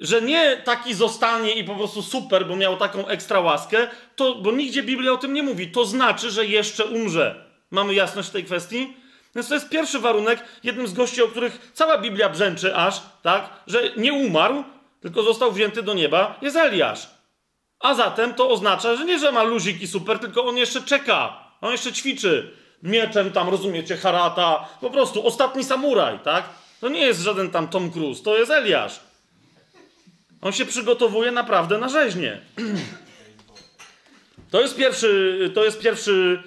że nie taki zostanie i po prostu super, bo miał taką ekstra łaskę, to, bo nigdzie Biblia o tym nie mówi. To znaczy, że jeszcze umrze. Mamy jasność w tej kwestii? Więc to jest pierwszy warunek, jednym z gości, o których cała Biblia brzęczy aż, tak, że nie umarł, tylko został wzięty do nieba, jest Eliasz. A zatem to oznacza, że nie, że ma luzik i super, tylko on jeszcze czeka, on jeszcze ćwiczy. Mieczem tam, rozumiecie, harata, po prostu ostatni samuraj, tak? To nie jest żaden tam Tom Cruise, to jest Eliasz. On się przygotowuje naprawdę na rzeźnie. To jest pierwszy, to jest pierwszy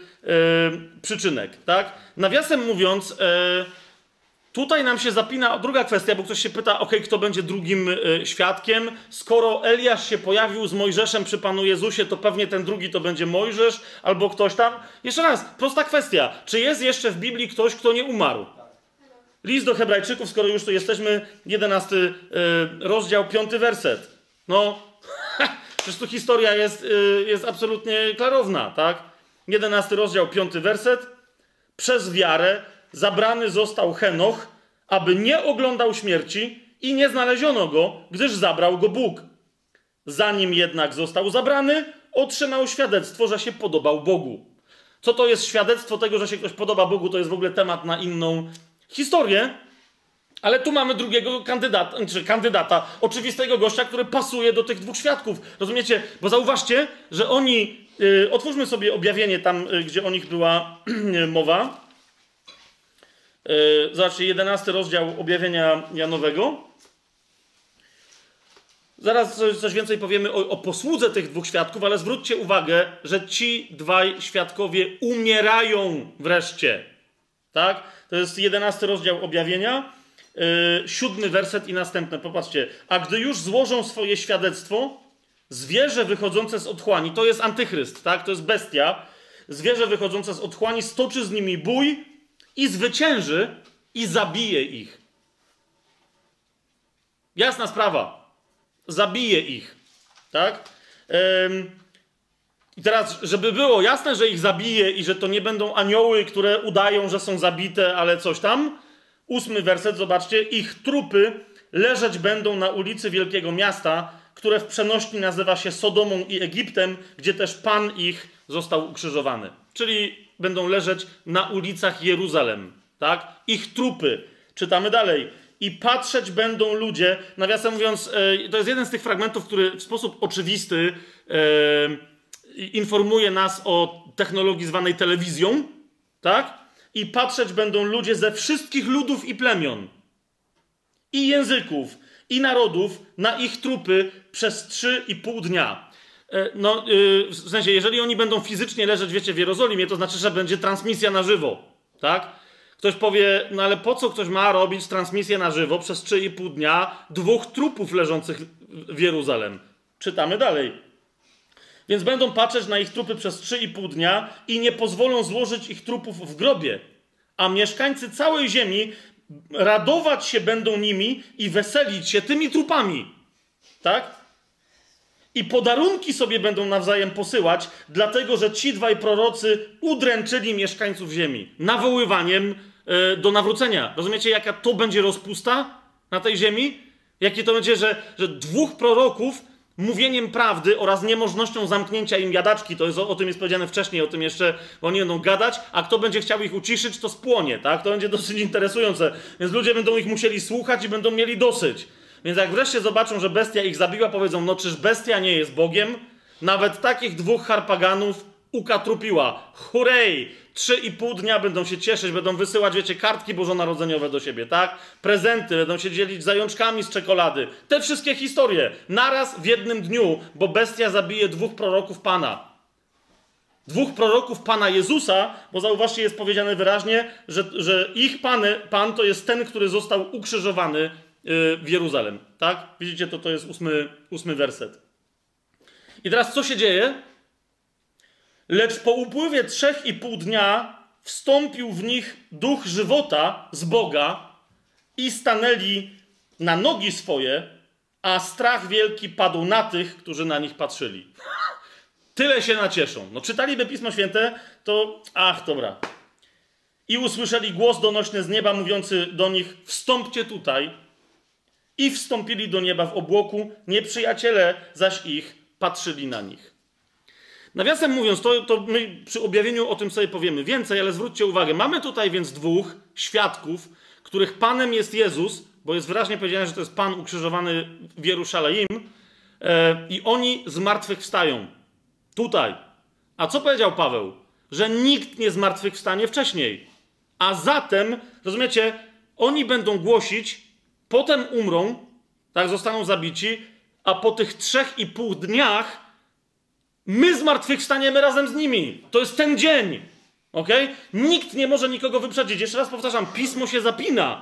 przyczynek, tak? Nawiasem mówiąc, e, tutaj nam się zapina druga kwestia, bo ktoś się pyta, ok, kto będzie drugim e, świadkiem? Skoro Eliasz się pojawił z Mojżeszem przy Panu Jezusie, to pewnie ten drugi to będzie Mojżesz albo ktoś tam. Jeszcze raz, prosta kwestia. Czy jest jeszcze w Biblii ktoś, kto nie umarł? List do Hebrajczyków, skoro już tu jesteśmy, 11 e, rozdział, 5 werset. No, przecież tu historia jest, jest absolutnie klarowna, tak? 11 rozdział, 5 werset przez wiarę zabrany został Henoch, aby nie oglądał śmierci i nie znaleziono go, gdyż zabrał go Bóg. Zanim jednak został zabrany, otrzymał świadectwo, że się podobał Bogu. Co to jest świadectwo tego, że się ktoś podoba Bogu, to jest w ogóle temat na inną historię. Ale tu mamy drugiego kandydata, czy kandydata, oczywistego gościa, który pasuje do tych dwóch świadków. Rozumiecie? Bo zauważcie, że oni Yy, otwórzmy sobie objawienie tam, yy, gdzie o nich była mowa. Yy, zobaczcie, jedenasty rozdział objawienia Janowego. Zaraz coś, coś więcej powiemy o, o posłudze tych dwóch świadków, ale zwróćcie uwagę, że ci dwaj świadkowie umierają wreszcie. Tak? To jest jedenasty rozdział objawienia, yy, siódmy werset i następne. Popatrzcie. A gdy już złożą swoje świadectwo, zwierzę wychodzące z otchłani, to jest antychryst, tak? To jest bestia. Zwierzę wychodzące z otchłani stoczy z nimi bój i zwycięży i zabije ich. Jasna sprawa. Zabije ich. Tak? I teraz, żeby było jasne, że ich zabije i że to nie będą anioły, które udają, że są zabite, ale coś tam. Ósmy werset, zobaczcie. Ich trupy leżeć będą na ulicy wielkiego miasta, które w przenośni nazywa się Sodomą i Egiptem, gdzie też Pan ich został ukrzyżowany. Czyli będą leżeć na ulicach Jeruzalem. Tak? Ich trupy. Czytamy dalej i patrzeć będą ludzie. Nawiasem mówiąc, e, to jest jeden z tych fragmentów, który w sposób oczywisty e, informuje nas o technologii zwanej telewizją, tak? I patrzeć będą ludzie ze wszystkich ludów i plemion, i języków, i narodów na ich trupy przez trzy i pół dnia. E, no, w sensie, jeżeli oni będą fizycznie leżeć, wiecie, w Jerozolimie, to znaczy, że będzie transmisja na żywo, tak? Ktoś powie, no ale po co ktoś ma robić transmisję na żywo przez 3,5 dnia dwóch trupów leżących w Jeruzalem? Czytamy dalej. Więc będą patrzeć na ich trupy przez 3,5 dnia i nie pozwolą złożyć ich trupów w grobie. A mieszkańcy całej ziemi radować się będą nimi i weselić się tymi trupami. Tak? I podarunki sobie będą nawzajem posyłać, dlatego że ci dwaj prorocy udręczyli mieszkańców ziemi nawoływaniem E, do nawrócenia. Rozumiecie, jaka to będzie rozpusta na tej ziemi? Jakie to będzie, że, że dwóch proroków mówieniem prawdy oraz niemożnością zamknięcia im jadaczki, to jest, o, tym jest powiedziane wcześniej, o tym jeszcze, bo oni będą gadać, a kto będzie chciał ich uciszyć, to spłonie, tak? To będzie dosyć interesujące. Więc ludzie będą ich musieli słuchać i będą mieli dosyć. Więc jak wreszcie zobaczą, że bestia ich zabiła, powiedzą, no czyż bestia nie jest Bogiem? Nawet takich dwóch harpaganów ukatrupiła. Hurej! Trzy i pół dnia będą się cieszyć, będą wysyłać, wiecie, kartki bożonarodzeniowe do siebie, tak? Prezenty, będą się dzielić zajączkami z czekolady. Te wszystkie historie. Naraz w jednym dniu, bo bestia zabije dwóch proroków Pana. Dwóch proroków Pana Jezusa, bo zauważcie, jest powiedziane wyraźnie, że, że ich pan, pan to jest ten, który został ukrzyżowany y, w Jeruzalem. Tak? Widzicie, to, to jest ósmy, ósmy werset. I teraz co się dzieje? Lecz po upływie trzech i pół dnia wstąpił w nich duch żywota z Boga i stanęli na nogi swoje, a strach wielki padł na tych, którzy na nich patrzyli. Tyle się nacieszą. No, czytaliby Pismo Święte, to ach, dobra. I usłyszeli głos donośny z nieba, mówiący do nich: Wstąpcie tutaj. I wstąpili do nieba w obłoku, nieprzyjaciele zaś ich patrzyli na nich. Nawiasem mówiąc, to, to my przy objawieniu o tym sobie powiemy więcej, ale zwróćcie uwagę, mamy tutaj więc dwóch świadków, których Panem jest Jezus, bo jest wyraźnie powiedziane, że to jest Pan ukrzyżowany w Jerusalem, e, i oni zmartwychwstają. Tutaj. A co powiedział Paweł? Że nikt nie zmartwychwstanie wcześniej. A zatem, rozumiecie, oni będą głosić, potem umrą, tak, zostaną zabici, a po tych trzech i pół dniach My zmartwychwstaniemy razem z nimi. To jest ten dzień. Ok? Nikt nie może nikogo wyprzedzić. Jeszcze raz powtarzam, pismo się zapina.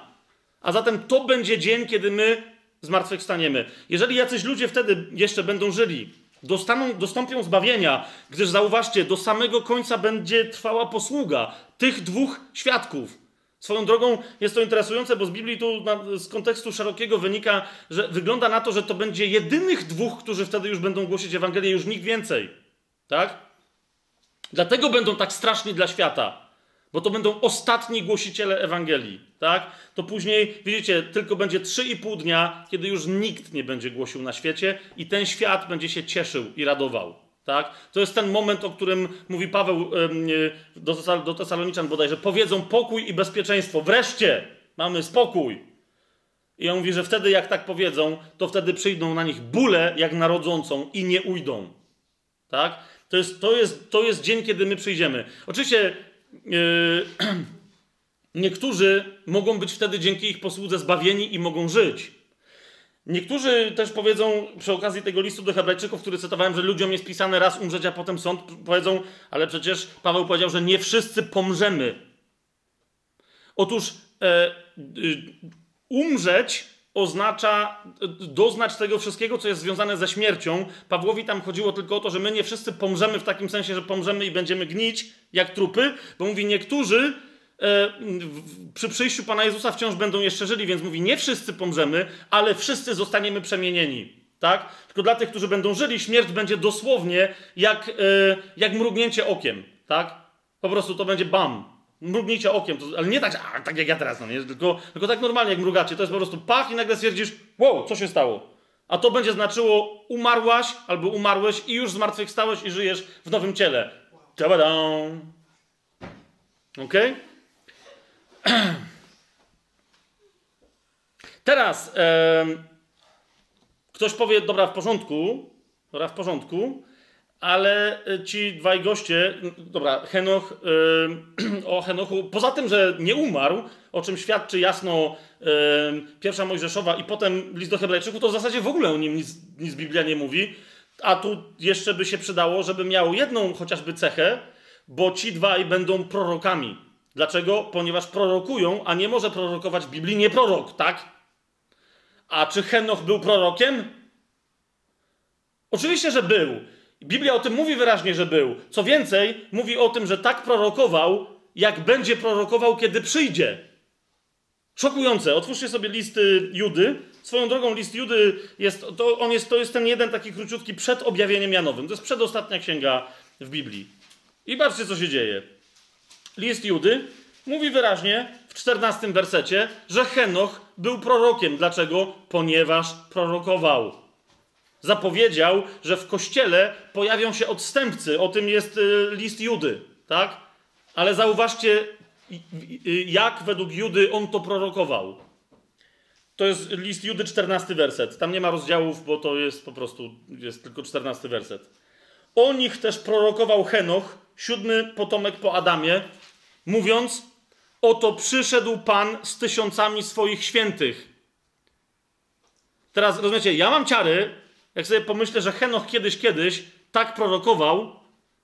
A zatem to będzie dzień, kiedy my zmartwychwstaniemy. Jeżeli jacyś ludzie wtedy jeszcze będą żyli, dostaną, dostąpią zbawienia, gdyż zauważcie, do samego końca będzie trwała posługa tych dwóch świadków. Swoją drogą jest to interesujące, bo z Biblii tu z kontekstu szerokiego wynika, że wygląda na to, że to będzie jedynych dwóch, którzy wtedy już będą głosić Ewangelię, już nikt więcej. Tak? Dlatego będą tak straszni dla świata, bo to będą ostatni głosiciele Ewangelii. Tak? To później, widzicie, tylko będzie 3,5 dnia, kiedy już nikt nie będzie głosił na świecie i ten świat będzie się cieszył i radował. Tak? To jest ten moment, o którym mówi Paweł do, do Tesaloniczan bodajże. Powiedzą pokój i bezpieczeństwo. Wreszcie mamy spokój. I on mówi, że wtedy jak tak powiedzą, to wtedy przyjdą na nich bóle jak narodzącą i nie ujdą. Tak? To jest, to jest, to jest dzień, kiedy my przyjdziemy. Oczywiście yy, niektórzy mogą być wtedy dzięki ich posłudze zbawieni i mogą żyć. Niektórzy też powiedzą przy okazji tego listu do Hebrajczyków, który cytowałem, że ludziom jest pisane raz umrzeć, a potem sąd, powiedzą, ale przecież Paweł powiedział, że nie wszyscy pomrzemy. Otóż e, y, umrzeć oznacza e, doznać tego wszystkiego, co jest związane ze śmiercią. Pawłowi tam chodziło tylko o to, że my nie wszyscy pomrzemy w takim sensie, że pomrzemy i będziemy gnić jak trupy, bo mówi niektórzy e, przy przyjściu Pana Jezusa wciąż będą jeszcze żyli, więc mówi nie wszyscy pomrzemy, ale wszyscy zostaniemy przemienieni. Tak? Tylko dla tych, którzy będą żyli, śmierć będzie dosłownie jak, e, jak mrugnięcie okiem. Tak? Po prostu to będzie bam. Mrugnijcie okiem, to, ale nie tak, a, tak jak ja teraz, no nie? Tylko, tylko tak normalnie jak mrugacie. To jest po prostu pach i nagle stwierdzisz, wow, co się stało? A to będzie znaczyło umarłaś albo umarłeś i już zmartwychwstałeś i żyjesz w nowym ciele. Tabadam. Okej? Okay? Teraz em, ktoś powie, dobra, w porządku, dobra, w porządku, ale y, ci dwaj goście, dobra, Henoch, yy, o Henochu, poza tym, że nie umarł, o czym świadczy jasno yy, pierwsza Mojżeszowa i potem list do Hebrajczyków, to w zasadzie w ogóle o nim nic, nic Biblia nie mówi, a tu jeszcze by się przydało, żeby miał jedną chociażby cechę, bo ci dwaj będą prorokami. Dlaczego? Ponieważ prorokują, a nie może prorokować w Biblii nie prorok, tak? A czy Henoch był prorokiem? Oczywiście, że był. Biblia o tym mówi wyraźnie, że był. Co więcej, mówi o tym, że tak prorokował, jak będzie prorokował, kiedy przyjdzie. Szokujące. Otwórzcie sobie listy Judy. Swoją drogą list Judy jest to, on jest, to jest ten jeden taki króciutki przed objawieniem Janowym. To jest przedostatnia księga w Biblii. I patrzcie, co się dzieje. List Judy mówi wyraźnie w czternastym wersecie, że Henoch był prorokiem. Dlaczego? Ponieważ prorokował zapowiedział, że w kościele pojawią się odstępcy. O tym jest y, list Judy, tak? Ale zauważcie, jak według Judy on to prorokował. To jest list Judy, 14 werset. Tam nie ma rozdziałów, bo to jest po prostu, jest tylko 14 werset. O nich też prorokował Henoch, siódmy potomek po Adamie, mówiąc: Oto przyszedł Pan z tysiącami swoich świętych. Teraz rozumiecie, ja mam ciary, jak sobie pomyślę, że Henoch kiedyś, kiedyś tak prorokował,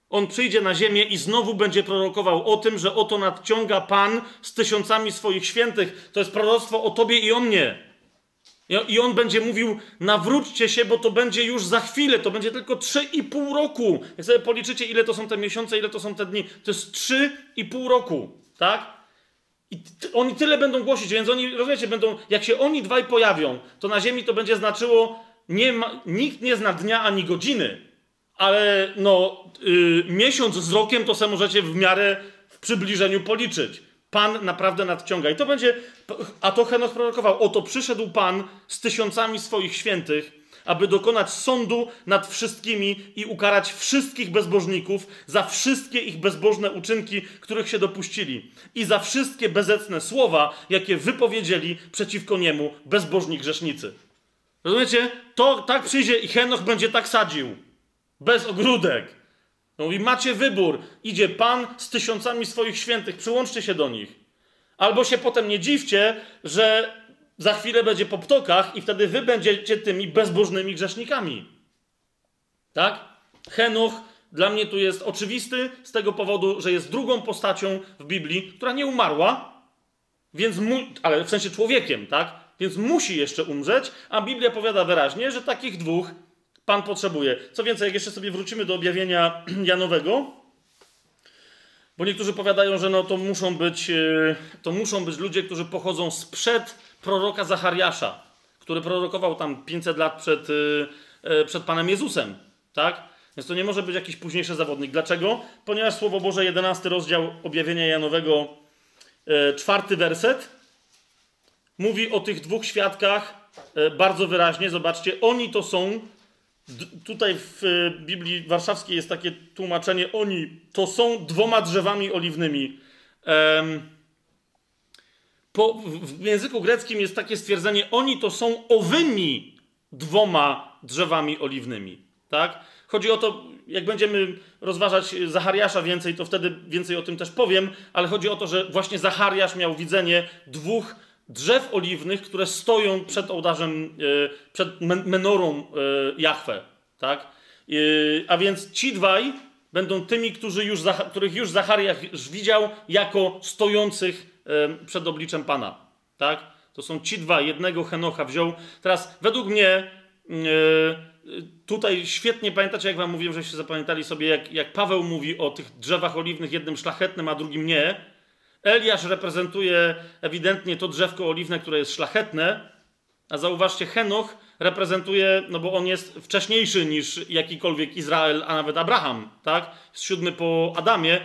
on przyjdzie na ziemię i znowu będzie prorokował o tym, że oto nadciąga Pan z tysiącami swoich świętych. To jest proroctwo o tobie i o mnie. I on będzie mówił: nawróćcie się, bo to będzie już za chwilę, to będzie tylko 3,5 roku. Jak sobie policzycie, ile to są te miesiące, ile to są te dni, to jest 3,5 roku, tak? I oni tyle będą głosić, więc oni, rozumiecie, będą, jak się oni dwaj pojawią, to na ziemi to będzie znaczyło nie ma, nikt nie zna dnia ani godziny, ale no, yy, miesiąc z rokiem to sobie możecie w miarę w przybliżeniu policzyć. Pan naprawdę nadciąga. I to będzie, a to Henoch prorokował, oto przyszedł Pan z tysiącami swoich świętych, aby dokonać sądu nad wszystkimi i ukarać wszystkich bezbożników za wszystkie ich bezbożne uczynki, których się dopuścili i za wszystkie bezecne słowa, jakie wypowiedzieli przeciwko niemu bezbożni grzesznicy. Rozumiecie? To tak przyjdzie i Henoch będzie tak sadził. Bez ogródek. No i macie wybór. Idzie Pan z tysiącami swoich świętych, przyłączcie się do nich. Albo się potem nie dziwcie, że za chwilę będzie po ptokach i wtedy wy będziecie tymi bezbożnymi grzesznikami. Tak? Henoch dla mnie tu jest oczywisty z tego powodu, że jest drugą postacią w Biblii, która nie umarła, więc mu, ale w sensie człowiekiem, tak? więc musi jeszcze umrzeć, a Biblia powiada wyraźnie, że takich dwóch Pan potrzebuje. Co więcej, jak jeszcze sobie wrócimy do objawienia Janowego, bo niektórzy powiadają, że no to muszą być, e, to muszą być ludzie, którzy pochodzą sprzed proroka Zachariasza, który prorokował tam 500 lat przed, e, e, przed Panem Jezusem, tak? Więc to nie może być jakiś późniejszy zawodnik. Dlaczego? Ponieważ Słowo Boże, 11 rozdział objawienia Janowego, czwarty werset, mówi o tych dwóch świadkach bardzo wyraźnie. Zobaczcie, oni to są. Tutaj w e, Biblii Warszawskiej jest takie tłumaczenie: oni to są dwoma drzewami oliwnymi. Po, w języku greckim jest takie stwierdzenie: oni to są owymi dwoma drzewami oliwnymi. Tak? Chodzi o to, jak będziemy rozważać Zachariasza więcej, to wtedy więcej o tym też powiem, ale chodzi o to, że właśnie Zachariasz miał widzenie dwóch drzew oliwnych, które stoją przed ołtarzem, e, przed menorą e, Jahwe, tak? A więc ci dwaj będą tymi, którzy już, których już Zachariasz widział jako stojących przed obliczem Pana, tak? To są ci dwa, jednego Henocha wziął. Teraz według mnie tutaj świetnie pamiętacie, jak wam mówiłem, żeście zapamiętali sobie, jak, jak Paweł mówi o tych drzewach oliwnych, jednym szlachetnym, a drugim nie. Eliasz reprezentuje ewidentnie to drzewko oliwne, które jest szlachetne, a zauważcie, Henoch reprezentuje, no bo on jest wcześniejszy niż jakikolwiek Izrael, a nawet Abraham, tak? Jest siódmy po Adamie.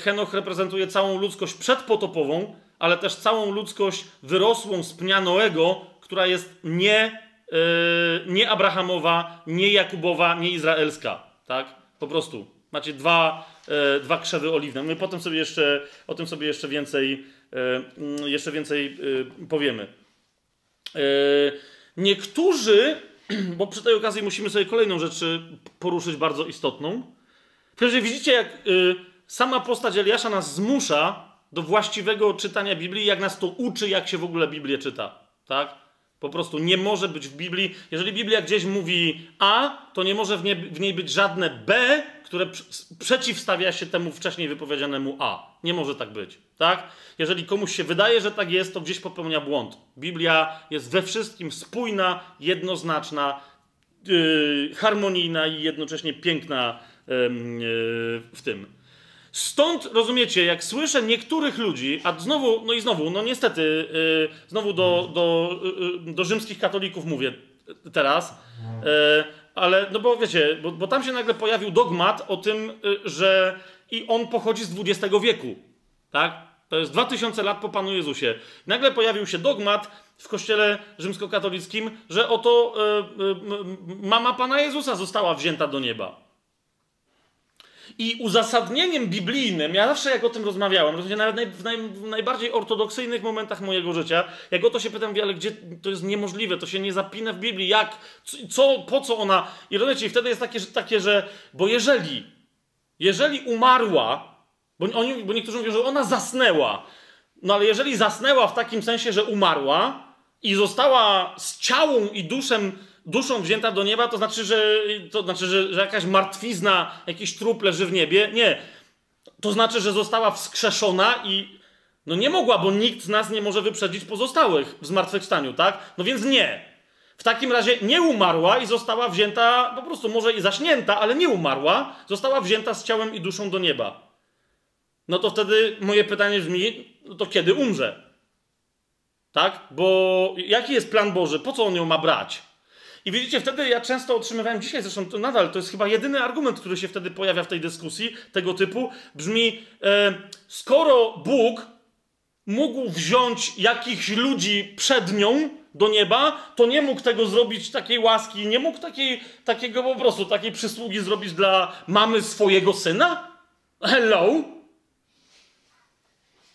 Henoch reprezentuje całą ludzkość przedpotopową, ale też całą ludzkość wyrosłą z pnia Noego, która jest nie Yy, nie Abrahamowa, nie Jakubowa, nie Izraelska. Tak? Po prostu. Macie dwa, yy, dwa krzewy oliwne. My potem sobie jeszcze, o tym sobie jeszcze więcej, yy, jeszcze więcej powiemy. Niektórzy, bo przy tej okazji musimy sobie kolejną rzecz poruszyć bardzo istotną. Przecież widzicie, jak sama postać Eliasza nas zmusza do właściwego czytania Biblii, jak nas to uczy, jak się w ogóle Biblię czyta. Tak? Po prostu nie może być w Biblii, jeżeli Biblia gdzieś mówi A, to nie może w, nie, w niej być żadne B, które przeciwstawia się temu wcześniej wypowiedzianemu A. Nie może tak być, tak? Jeżeli komuś się wydaje, że tak jest, to gdzieś popełnia błąd. Biblia jest we wszystkim spójna, jednoznaczna, yy, harmonijna i jednocześnie piękna yy, yy, w tym. Stąd, rozumiecie, jak słyszę niektórych ludzi, a znowu, no i znowu, no niestety, yy, znowu do, do, yy, do rzymskich katolików mówię teraz, yy, ale, no bo wiecie, bo, bo, tam się nagle pojawił dogmat o tym, y, że i on pochodzi z XX wieku, tak? To jest 2000 lat po Panu Jezusie. Nagle pojawił się dogmat w kościele rzymskokatolickim, że oto y, y, mama Pana Jezusa została wzięta do nieba. I uzasadnieniem biblijnym, ja zawsze jak o tym rozmawiałem, nawet w, naj, w najbardziej ortodoksyjnych momentach mojego życia, jak o to się pytam, ale gdzie to jest niemożliwe, to się nie zapina w Biblii, jak, co, po co ona... I rozumiecie, i wtedy jest takie, że, takie, że bo jeżeli, jeżeli umarła, bo, oni, bo niektórzy mówią, że ona zasnęła, no ale jeżeli zasnęła w takim sensie, że umarła i została z ciałem i duszem duszą wzięta do nieba, to znaczy, że, to znaczy, że, że jakaś martwizna, jakiś trup leży w niebie. Nie. To znaczy, że została wskrzeszona i no nie mogła, bo nikt z nas nie może wyprzedzić pozostałych w zmartwychwstaniu, tak? No więc nie. W takim razie nie umarła i została wzięta, po prostu może i zaśnięta, ale nie umarła, została wzięta z ciałem i duszą do nieba. No to wtedy moje pytanie brzmi, no to kiedy umrze? Tak? Bo jaki jest plan Boży? Po co on ją ma brać? I widzicie, wtedy ja często otrzymywałem, dzisiaj zresztą to nadal, to jest chyba jedyny argument, który się wtedy pojawia w tej dyskusji tego typu, brzmi, e, skoro Bóg mógł wziąć jakichś ludzi przed nią do nieba, to nie mógł tego zrobić takiej łaski, nie mógł takiej, takiego po prostu, takiej przysługi zrobić dla mamy swojego syna? Hello?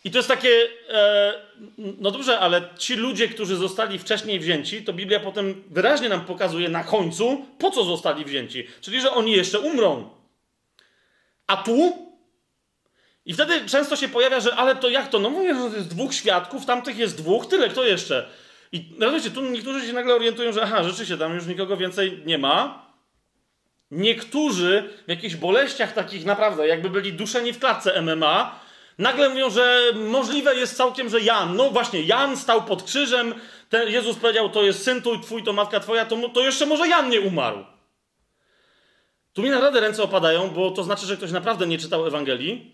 I to jest takie, e, no dobrze, ale ci ludzie, którzy zostali wcześniej wzięci, to Biblia potem wyraźnie nam pokazuje na końcu, po co zostali wzięci. Czyli, że oni jeszcze umrą. A tu? I wtedy często się pojawia, że ale to jak to? No mówię, że jest dwóch świadków, tamtych jest dwóch, tyle, kto jeszcze? I no wiecie, tu niektórzy się nagle orientują, że aha, rzeczywiście, tam już nikogo więcej nie ma. Niektórzy w jakichś boleściach takich naprawdę, jakby byli duszeni w klatce MMA, Nagle mówią, że możliwe jest całkiem, że Jan, no właśnie, Jan stał pod krzyżem, ten Jezus powiedział, to jest syn twój, to matka twoja, to, to jeszcze może Jan nie umarł. Tu mi naprawdę ręce opadają, bo to znaczy, że ktoś naprawdę nie czytał Ewangelii,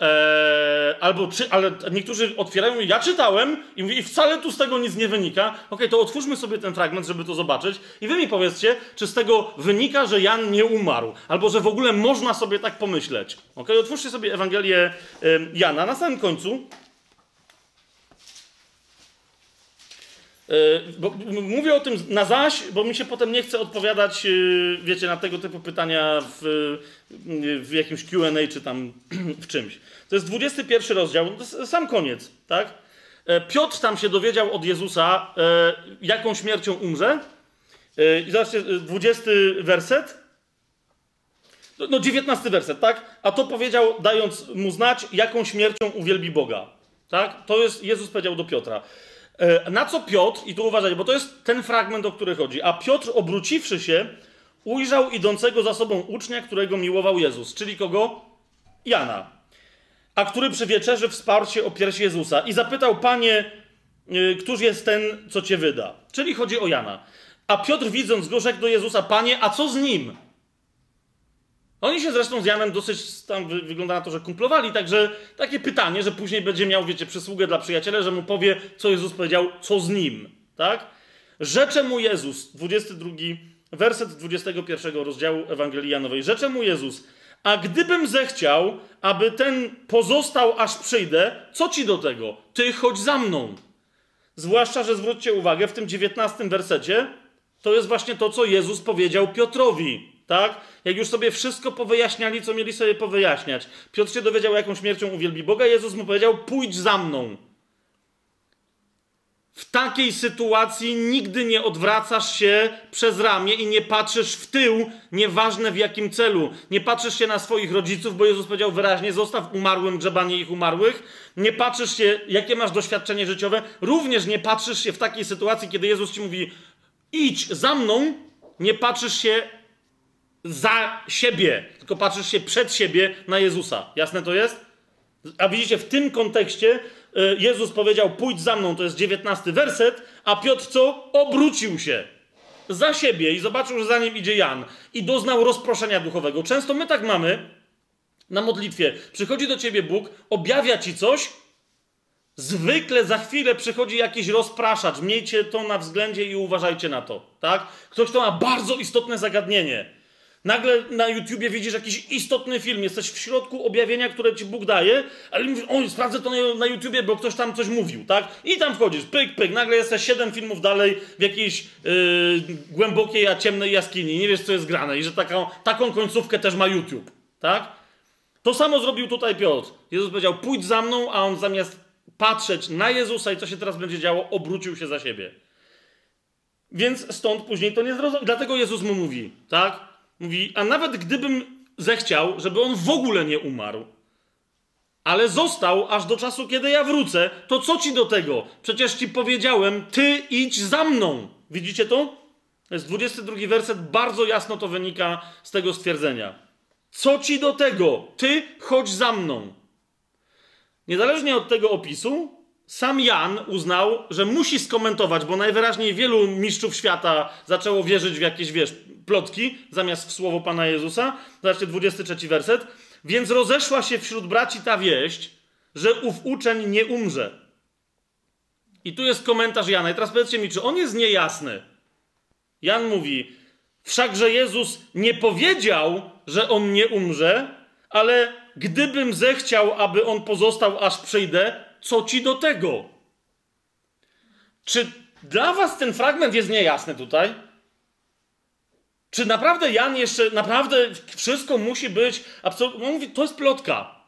Eee, albo czy, ale niektórzy otwierają, ja czytałem i mówię, i wcale tu z tego nic nie wynika. Ok, to otwórzmy sobie ten fragment, żeby to zobaczyć. I wy mi powiedzcie, czy z tego wynika, że Jan nie umarł, albo że w ogóle można sobie tak pomyśleć. Ok, otwórzcie sobie Ewangelię Jana na samym końcu. Bo, mówię o tym na zaś, bo mi się potem nie chce odpowiadać, e, wiecie, na tego typu pytania w, w jakimś QA czy tam w czymś. To jest 21 rozdział, sam koniec, tak? E, Piotr tam się dowiedział od Jezusa, jaką śmiercią umrze. I zobaczcie, 20 werset. No, 19 werset, tak? A to powiedział, dając mu znać, jaką śmiercią uwielbi Boga. Tak? To jest, Jezus powiedział do Piotra. E, Na co Piotr, i tu uważajcie, bo to jest ten fragment, o który chodzi, a Piotr obróciwszy się, ujrzał idącego za sobą ucznia, którego miłował Jezus, czyli kogo? Jana, a który przy wieczerzy wsparł się o pierś Jezusa i zapytał, panie, y, któż jest ten, co cię wyda? Czyli chodzi o Jana. A Piotr widząc go rzekł do Jezusa, panie, a co z nim? Oni się zresztą z Janem dosyć tam wy- wygląda na to, że kumplowali, także takie pytanie, że później będzie miał, wiecie, przysługę dla przyjaciela, że mu powie, co Jezus powiedział, co z nim, tak? Rzecze mu Jezus, 22, werset 21 rozdziału Ewangelii Janowej. Rzecze mu Jezus, a gdybym zechciał, aby ten pozostał, aż przyjdę, co ci do tego? Ty chodź za mną. Zwłaszcza, że zwróćcie uwagę, w tym 19 wersecie to jest właśnie to, co Jezus powiedział Piotrowi. Tak? Jak już sobie wszystko powyjaśniali, co mieli sobie powyjaśniać. Piotr się dowiedział, jaką śmiercią uwielbi Boga. Jezus mu powiedział: Pójdź za mną. W takiej sytuacji nigdy nie odwracasz się przez ramię i nie patrzysz w tył, nieważne w jakim celu. Nie patrzysz się na swoich rodziców, bo Jezus powiedział wyraźnie: zostaw umarłym grzebanie ich umarłych. Nie patrzysz się, jakie masz doświadczenie życiowe. Również nie patrzysz się w takiej sytuacji, kiedy Jezus ci mówi: idź za mną. Nie patrzysz się za siebie, tylko patrzysz się przed siebie na Jezusa. Jasne to jest? A widzicie, w tym kontekście y, Jezus powiedział: Pójdź za mną, to jest 19 werset, a Piotr co? Obrócił się za siebie i zobaczył, że za nim idzie Jan i doznał rozproszenia duchowego. Często my tak mamy na modlitwie. Przychodzi do ciebie Bóg, objawia ci coś, zwykle za chwilę przychodzi jakiś rozpraszacz. Miejcie to na względzie i uważajcie na to, tak? Ktoś, kto ma bardzo istotne zagadnienie. Nagle na YouTubie widzisz jakiś istotny film, jesteś w środku objawienia, które ci Bóg daje, ale mówisz, oj, sprawdzę to na, YouTubie, bo ktoś tam coś mówił, tak? I tam wchodzisz, pyk, pyk, nagle jesteś siedem filmów dalej w jakiejś yy, głębokiej, a ciemnej jaskini, nie wiesz, co jest grane i że taką, taką końcówkę też ma YouTube, tak? To samo zrobił tutaj Piotr. Jezus powiedział, pójdź za mną, a on zamiast patrzeć na Jezusa i co się teraz będzie działo, obrócił się za siebie. Więc stąd później to nie zrozumiał. Dlatego Jezus mu mówi, tak? Mówi, a nawet gdybym zechciał, żeby on w ogóle nie umarł, ale został aż do czasu, kiedy ja wrócę, to co ci do tego? Przecież ci powiedziałem, ty idź za mną. Widzicie to? To jest 22 werset, bardzo jasno to wynika z tego stwierdzenia. Co ci do tego? Ty chodź za mną. Niezależnie od tego opisu, sam Jan uznał, że musi skomentować, bo najwyraźniej wielu mistrzów świata zaczęło wierzyć w jakieś, wiesz, plotki zamiast w słowo Pana Jezusa. Zobaczcie, 23 werset. Więc rozeszła się wśród braci ta wieść, że ów uczeń nie umrze. I tu jest komentarz Jana. I teraz powiedzcie mi, czy on jest niejasny? Jan mówi, wszakże Jezus nie powiedział, że on nie umrze, ale gdybym zechciał, aby on pozostał, aż przyjdę, co ci do tego? Czy dla was ten fragment jest niejasny tutaj? Czy naprawdę Jan jeszcze, naprawdę wszystko musi być absolutnie. On mówi, to jest plotka.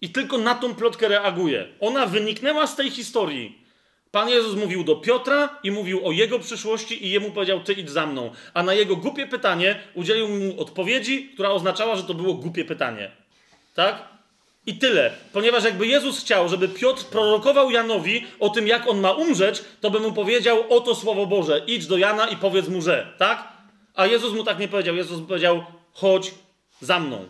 I tylko na tą plotkę reaguje. Ona wyniknęła z tej historii. Pan Jezus mówił do Piotra i mówił o jego przyszłości, i jemu powiedział: Ty idź za mną. A na jego głupie pytanie udzielił mu odpowiedzi, która oznaczała, że to było głupie pytanie. Tak? I tyle. Ponieważ jakby Jezus chciał, żeby Piotr prorokował Janowi o tym, jak on ma umrzeć, to by mu powiedział: Oto słowo Boże, idź do Jana i powiedz mu, że. Tak? A Jezus mu tak nie powiedział. Jezus powiedział: Chodź za mną.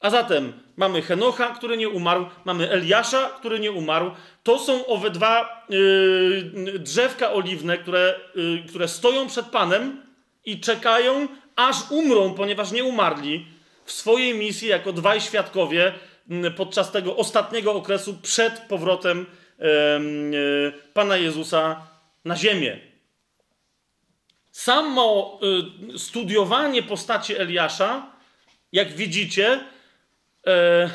A zatem mamy Henocha, który nie umarł, mamy Eliasza, który nie umarł. To są owe dwa yy, drzewka oliwne, które, yy, które stoją przed Panem i czekają, aż umrą, ponieważ nie umarli w swojej misji jako dwaj świadkowie podczas tego ostatniego okresu przed powrotem yy, Pana Jezusa na ziemię. Samo yy, studiowanie postaci Eliasza, jak widzicie, E,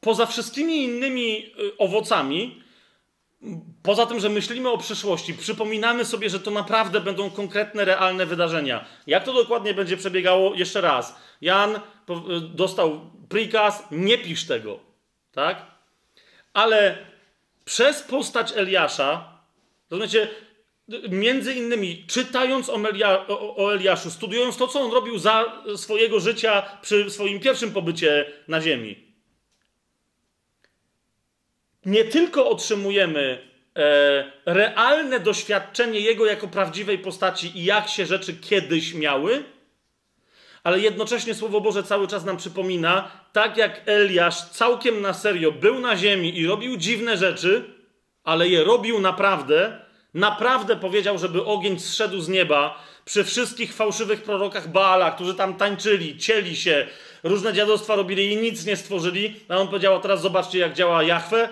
poza wszystkimi innymi e, owocami, poza tym, że myślimy o przyszłości, przypominamy sobie, że to naprawdę będą konkretne, realne wydarzenia. Jak to dokładnie będzie przebiegało? Jeszcze raz. Jan e, dostał prikaz, nie pisz tego, tak? Ale przez postać Eliasza, rozumiecie, między innymi czytając o, Melia, o, o Eliaszu, studiując to, co on robił za swojego życia przy swoim pierwszym pobycie na ziemi, nie tylko otrzymujemy realne doświadczenie jego jako prawdziwej postaci i jak się rzeczy kiedyś miały, ale jednocześnie Słowo Boże cały czas nam przypomina, tak jak Eliasz całkiem na serio był na ziemi i robił dziwne rzeczy, ale je robił naprawdę, naprawdę powiedział, żeby ogień zszedł z nieba przy wszystkich fałszywych prorokach Baala, którzy tam tańczyli, cieli się, różne dziadostwa robili i nic nie stworzyli. A on powiedział, a teraz zobaczcie jak działa Jahwe.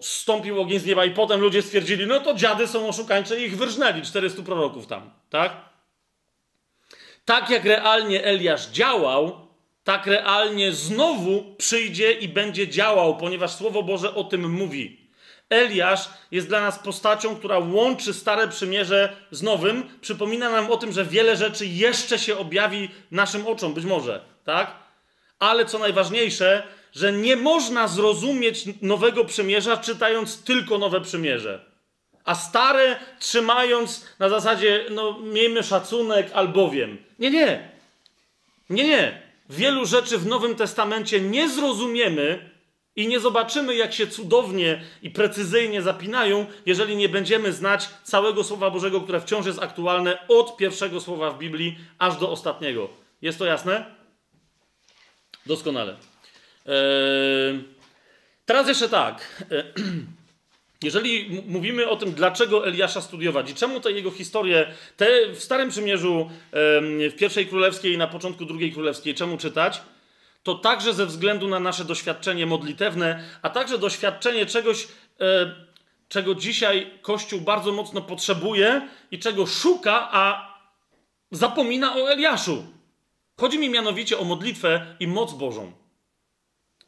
Stąpił ogień z nieba i potem ludzie stwierdzili, no to dziady są oszukańcze i ich wyrżnęli, 400 proroków tam, tak? Tak jak realnie Eliasz działał, tak realnie znowu przyjdzie i będzie działał, ponieważ Słowo Boże o tym mówi. Eliasz jest dla nas postacią, która łączy Stare Przymierze z Nowym. Przypomina nam o tym, że wiele rzeczy jeszcze się objawi naszym oczom, być może, tak? Ale co najważniejsze, że nie można zrozumieć Nowego Przymierza, czytając tylko Nowe Przymierze. A stare trzymając na zasadzie, no miejmy szacunek, albowiem. Nie, nie. Nie, nie. Wielu rzeczy w Nowym Testamencie nie zrozumiemy i nie zobaczymy, jak się cudownie i precyzyjnie zapinają, jeżeli nie będziemy znać całego Słowa Bożego, które wciąż jest aktualne od pierwszego słowa w Biblii aż do ostatniego. Jest to jasne? Doskonale. Eee, teraz jeszcze tak. Eee, jeżeli mówimy o tym, dlaczego Eliasza studiować i czemu te jego historie, te w Starym Przymierzu, em, w pierwszej królewskiej i na początku drugiej królewskiej, czemu czytać, to także ze względu na nasze doświadczenie modlitewne, a także doświadczenie czegoś, czego dzisiaj Kościół bardzo mocno potrzebuje i czego szuka, a zapomina o Eliaszu. Chodzi mi mianowicie o modlitwę i moc Bożą.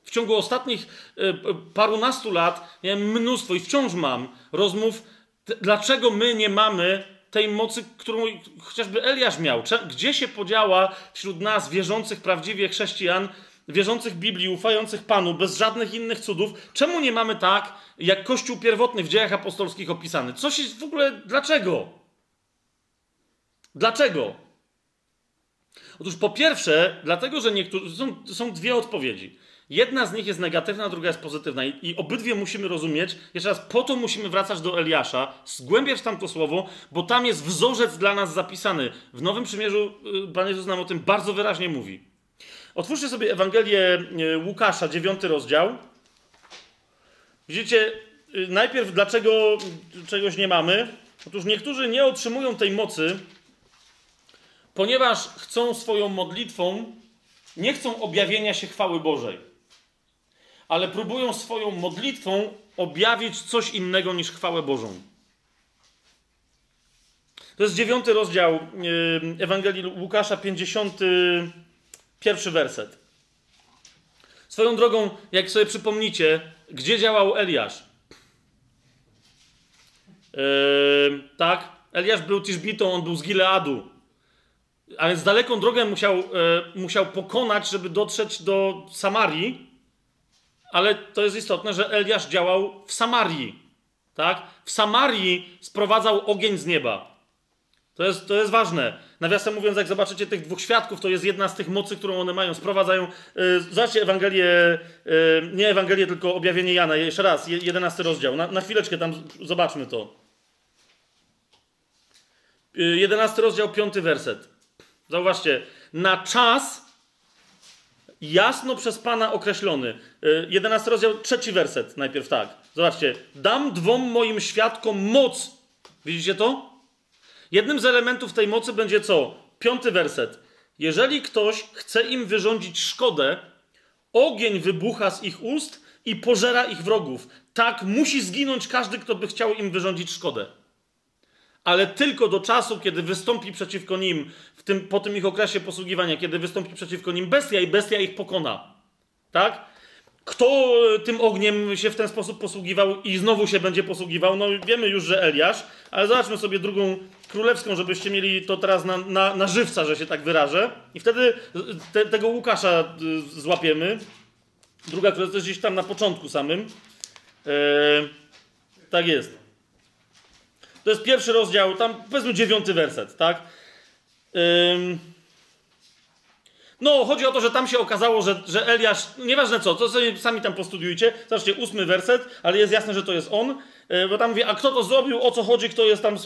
W ciągu ostatnich e, parunastu lat miałem mnóstwo i wciąż mam rozmów, dlaczego my nie mamy tej mocy, którą chociażby Eliasz miał. Gdzie się podziała wśród nas, wierzących prawdziwie chrześcijan, wierzących Biblii, ufających Panu, bez żadnych innych cudów? Czemu nie mamy tak, jak Kościół pierwotny w dziejach apostolskich opisany? Co się w ogóle, dlaczego? Dlaczego? Otóż po pierwsze, dlatego, że niektórzy. Są, są dwie odpowiedzi. Jedna z nich jest negatywna, druga jest pozytywna. I, I obydwie musimy rozumieć. Jeszcze raz, po to musimy wracać do Eliasza, zgłębiać tam to słowo, bo tam jest wzorzec dla nas zapisany. W Nowym Przymierzu y, Pan Jezus nam o tym bardzo wyraźnie mówi. Otwórzcie sobie Ewangelię y, Łukasza, dziewiąty rozdział. Widzicie, y, najpierw dlaczego czegoś nie mamy? Otóż niektórzy nie otrzymują tej mocy, ponieważ chcą swoją modlitwą, nie chcą objawienia się chwały Bożej, ale próbują swoją modlitwą objawić coś innego niż chwałę Bożą. To jest dziewiąty rozdział yy, Ewangelii Łukasza, 51 werset. Swoją drogą, jak sobie przypomnicie, gdzie działał Eliasz? Yy, tak, Eliasz był Tiszbitą, on był z Gileadu. A więc daleką drogę musiał, e, musiał pokonać, żeby dotrzeć do Samarii. Ale to jest istotne, że Eliasz działał w Samarii. Tak? W Samarii sprowadzał ogień z nieba. To jest, to jest ważne. Nawiasem mówiąc, jak zobaczycie tych dwóch świadków, to jest jedna z tych mocy, którą one mają. Sprowadzają. Yy, zobaczcie Ewangelię, yy, nie Ewangelię, tylko objawienie Jana. Jeszcze raz, je- jedenasty rozdział. Na, na chwileczkę tam zobaczmy to. Yy, jedenasty rozdział, piąty werset. Zauważcie, na czas jasno przez Pana określony. Yy, 11 rozdział, trzeci werset, najpierw tak. Zobaczcie, dam dwom moim świadkom moc. Widzicie to? Jednym z elementów tej mocy będzie co? Piąty werset. Jeżeli ktoś chce im wyrządzić szkodę, ogień wybucha z ich ust i pożera ich wrogów. Tak musi zginąć każdy, kto by chciał im wyrządzić szkodę ale tylko do czasu, kiedy wystąpi przeciwko nim, w tym, po tym ich okresie posługiwania, kiedy wystąpi przeciwko nim bestia i bestia ich pokona. Tak? Kto e, tym ogniem się w ten sposób posługiwał i znowu się będzie posługiwał? No wiemy już, że Eliasz, ale zobaczmy sobie drugą królewską, żebyście mieli to teraz na, na, na żywca, że się tak wyrażę. I wtedy te, tego Łukasza y, złapiemy. Druga królewska jest gdzieś tam na początku samym. E, tak jest. To jest pierwszy rozdział, tam powiedzmy dziewiąty werset, tak? Ym... No, chodzi o to, że tam się okazało, że, że Eliasz, nieważne co, to sobie sami tam postudiujcie. Zobaczcie, ósmy werset, ale jest jasne, że to jest on. e, bo tam mówi, a kto to zrobił, o co chodzi, kto jest tam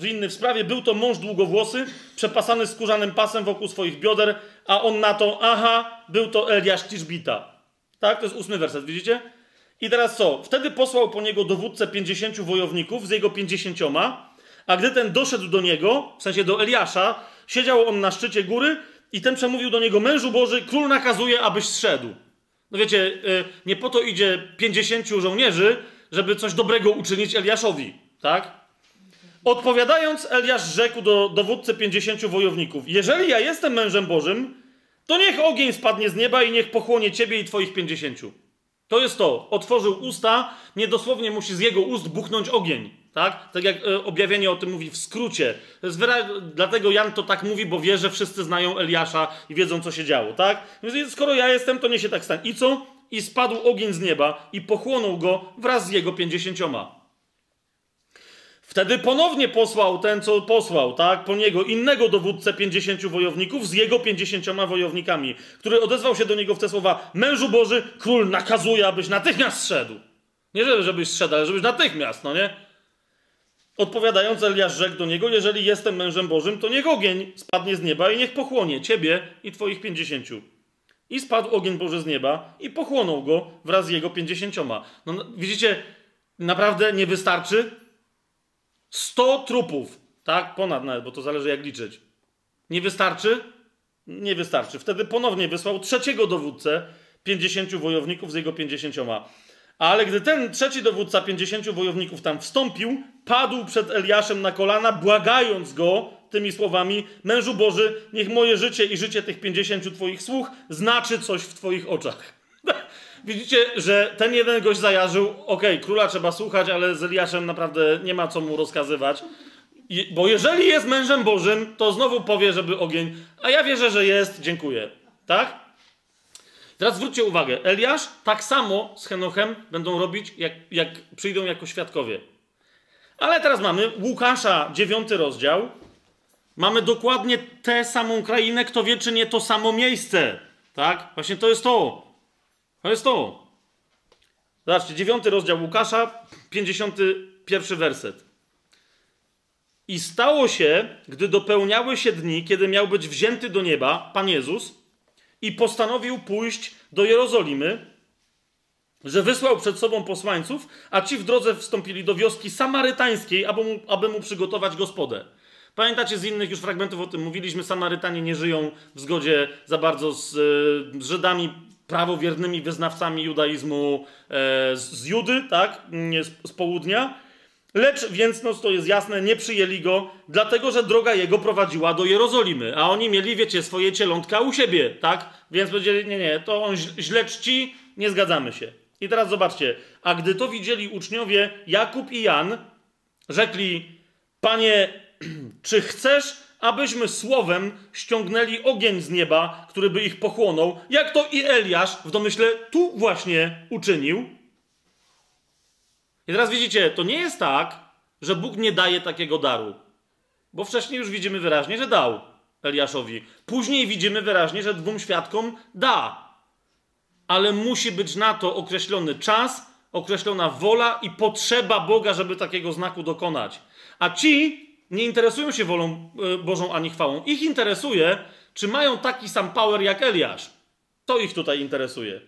winny w sprawie. Był to mąż długowłosy, przepasany skórzanym pasem wokół swoich bioder, a on na to, aha, był to Eliasz Tiszbita. Tak, to jest ósmy werset, widzicie? I teraz co? Wtedy posłał po niego dowódcę pięćdziesięciu wojowników z jego pięćdziesięcioma, a gdy ten doszedł do niego, w sensie do Eliasza, siedział on na szczycie góry i ten przemówił do niego, mężu Boży, król nakazuje, abyś zszedł. No wiecie, y, nie po to idzie 50 żołnierzy, żeby coś dobrego uczynić Eliaszowi, tak? Odpowiadając, Eliasz rzekł do dowódcy 50 wojowników: Jeżeli ja jestem mężem Bożym, to niech ogień spadnie z nieba i niech pochłonie ciebie i twoich 50. To jest to. Otworzył usta, niedosłownie musi z jego ust buchnąć ogień. Tak? Tak jak e, objawienie o tym mówi w skrócie. Dlatego Jan to tak mówi, bo wie, że wszyscy znają Eliasza i wiedzą, co się działo. Tak? Więc skoro ja jestem, to nie się tak stanie. I co? I spadł ogień z nieba i pochłonął go wraz z jego pięćdziesięcioma. Wtedy ponownie posłał ten, co posłał, tak, po niego innego dowódcę pięćdziesięciu wojowników z jego pięćdziesięcioma wojownikami, który odezwał się do niego w te słowa: Mężu Boży, król nakazuje, abyś natychmiast szedł. Nie, żeby- żebyś szedł, ale żebyś natychmiast, no nie? Odpowiadając, Eliasz rzekł do niego: Jeżeli jestem mężem Bożym, to niech ogień spadnie z nieba i niech pochłonie ciebie i twoich pięćdziesięciu. I spadł ogień Boży z nieba i pochłonął go wraz z jego pięćdziesięcioma. No, no widzicie, naprawdę nie wystarczy 100 trupów, tak? Ponad nawet, bo to zależy jak liczyć. Nie wystarczy? Nie wystarczy. Wtedy ponownie wysłał trzeciego dowódcę, 50 wojowników z jego 50. Ale gdy ten trzeci dowódca 50 wojowników tam wstąpił, padł przed Eliaszem na kolana, błagając go tymi słowami: Mężu Boży, niech moje życie i życie tych 50 twoich sług znaczy coś w twoich oczach. Widzicie, że ten jeden gość zajarzył, okej, króla trzeba słuchać, ale z Eliaszem naprawdę nie ma co mu rozkazywać. I, bo jeżeli jest mężem Bożym, to znowu powie, żeby ogień, a ja wierzę, że jest, dziękuję. Tak? Teraz zwróćcie uwagę, Eliasz tak samo z Henochem będą robić, jak, jak przyjdą jako świadkowie. Ale teraz mamy Łukasza, dziewiąty rozdział. Mamy dokładnie tę samą krainę, kto wie, czy nie to samo miejsce. Tak? Właśnie to jest to. To jest to. Zobaczcie, dziewiąty rozdział Łukasza, 51 werset. I stało się, gdy dopełniały się dni, kiedy miał być wzięty do nieba Pan Jezus i postanowił pójść do Jerozolimy, że wysłał przed sobą posłańców, a ci w drodze wstąpili do wioski samarytańskiej, aby mu, aby mu przygotować gospodę. Pamiętacie z innych już fragmentów o tym mówiliśmy, Samarytanie nie żyją w zgodzie za bardzo z, e, z Żydami, prawowiernymi wyznawcami judaizmu e, z, Judy, tak, nie, z, południa. Lecz, więc no to jest jasne, nie przyjęli go, dlatego że droga jego prowadziła do Jerozolimy, a oni mieli, wiecie, swoje cielątka u siebie, tak? Więc powiedzieli, nie, nie, to on źle czci, nie zgadzamy się. I teraz zobaczcie, a gdy to widzieli uczniowie Jakub i Jan, rzekli, panie, czy chcesz, abyśmy słowem ściągnęli ogień z nieba, który by ich pochłonął, jak to i Eliasz w domyśle tu właśnie uczynił? I teraz widzicie, to nie jest tak, że Bóg nie daje takiego daru. Bo wcześniej już widzimy wyraźnie, że dał Eliaszowi. Później widzimy wyraźnie, że dwóm świadkom da. Ale musi być na to określony czas, określona wola i potrzeba Boga, żeby takiego znaku dokonać. A ci nie interesują się wolą y, Bożą ani chwałą. Ich interesuje, czy mają taki sam power jak Eliasz. To ich tutaj interesuje.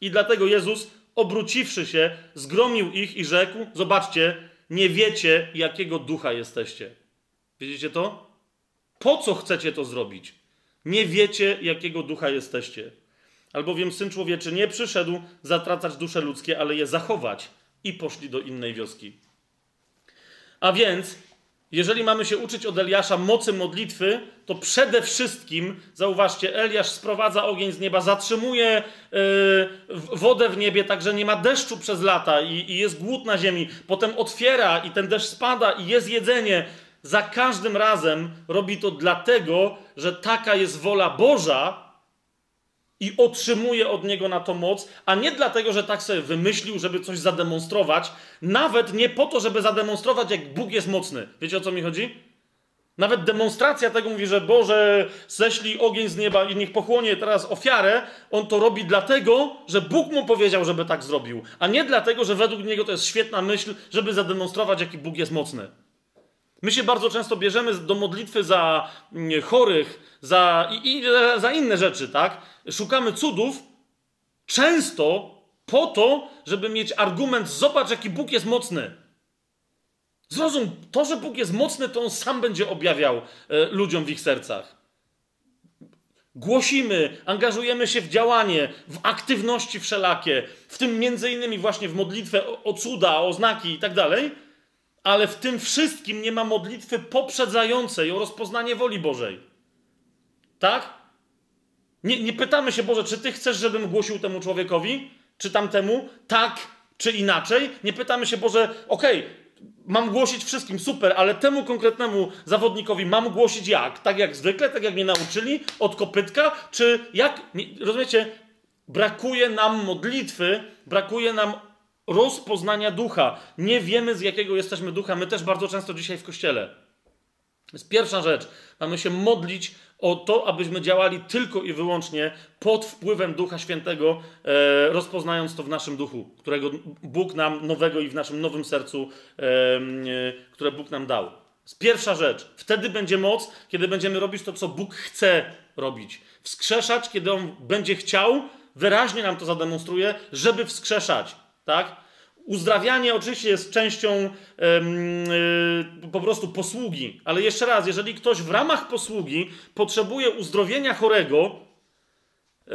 I dlatego Jezus, obróciwszy się, zgromił ich i rzekł: Zobaczcie, nie wiecie, jakiego ducha jesteście. Widzicie to? Po co chcecie to zrobić? Nie wiecie, jakiego ducha jesteście. Albowiem syn człowieczy nie przyszedł zatracać dusze ludzkie, ale je zachować. I poszli do innej wioski. A więc, jeżeli mamy się uczyć od Eliasza mocy modlitwy, to przede wszystkim, zauważcie, Eliasz sprowadza ogień z nieba, zatrzymuje yy, wodę w niebie, tak że nie ma deszczu przez lata i, i jest głód na ziemi. Potem otwiera i ten deszcz spada i jest jedzenie. Za każdym razem robi to dlatego, że taka jest wola Boża, i otrzymuje od niego na to moc, a nie dlatego, że tak sobie wymyślił, żeby coś zademonstrować, nawet nie po to, żeby zademonstrować, jak Bóg jest mocny. Wiecie o co mi chodzi? Nawet demonstracja tego mówi, że Boże, ześlij ogień z nieba i niech pochłonie teraz ofiarę. On to robi dlatego, że Bóg mu powiedział, żeby tak zrobił, a nie dlatego, że według niego to jest świetna myśl, żeby zademonstrować, jaki Bóg jest mocny. My się bardzo często bierzemy do modlitwy za mm, chorych, za, i, i za inne rzeczy, tak? Szukamy cudów, często po to, żeby mieć argument, zobacz, jaki Bóg jest mocny. Zrozum, to, że Bóg jest mocny, to On sam będzie objawiał e, ludziom w ich sercach. Głosimy, angażujemy się w działanie, w aktywności wszelakie, w tym między innymi właśnie w modlitwę o, o cuda, o znaki i tak dalej, ale w tym wszystkim nie ma modlitwy poprzedzającej o rozpoznanie woli Bożej. Tak? Nie, nie pytamy się, Boże, czy Ty chcesz, żebym głosił temu człowiekowi, czy tamtemu, tak czy inaczej. Nie pytamy się, Boże, okej, okay, mam głosić wszystkim, super, ale temu konkretnemu zawodnikowi mam głosić jak? Tak jak zwykle, tak jak mnie nauczyli, od kopytka, czy jak? Rozumiecie? Brakuje nam modlitwy, brakuje nam rozpoznania ducha. Nie wiemy, z jakiego jesteśmy ducha. My też bardzo często dzisiaj w kościele. To jest pierwsza rzecz. Mamy się modlić o to, abyśmy działali tylko i wyłącznie pod wpływem Ducha Świętego, e, rozpoznając to w naszym duchu, którego Bóg nam nowego i w naszym nowym sercu, e, e, które Bóg nam dał. To pierwsza rzecz. Wtedy będzie moc, kiedy będziemy robić to, co Bóg chce robić. Wskrzeszać, kiedy On będzie chciał, wyraźnie nam to zademonstruje, żeby wskrzeszać. Tak? Uzdrawianie oczywiście jest częścią yy, po prostu posługi, ale jeszcze raz, jeżeli ktoś w ramach posługi potrzebuje uzdrowienia chorego, yy,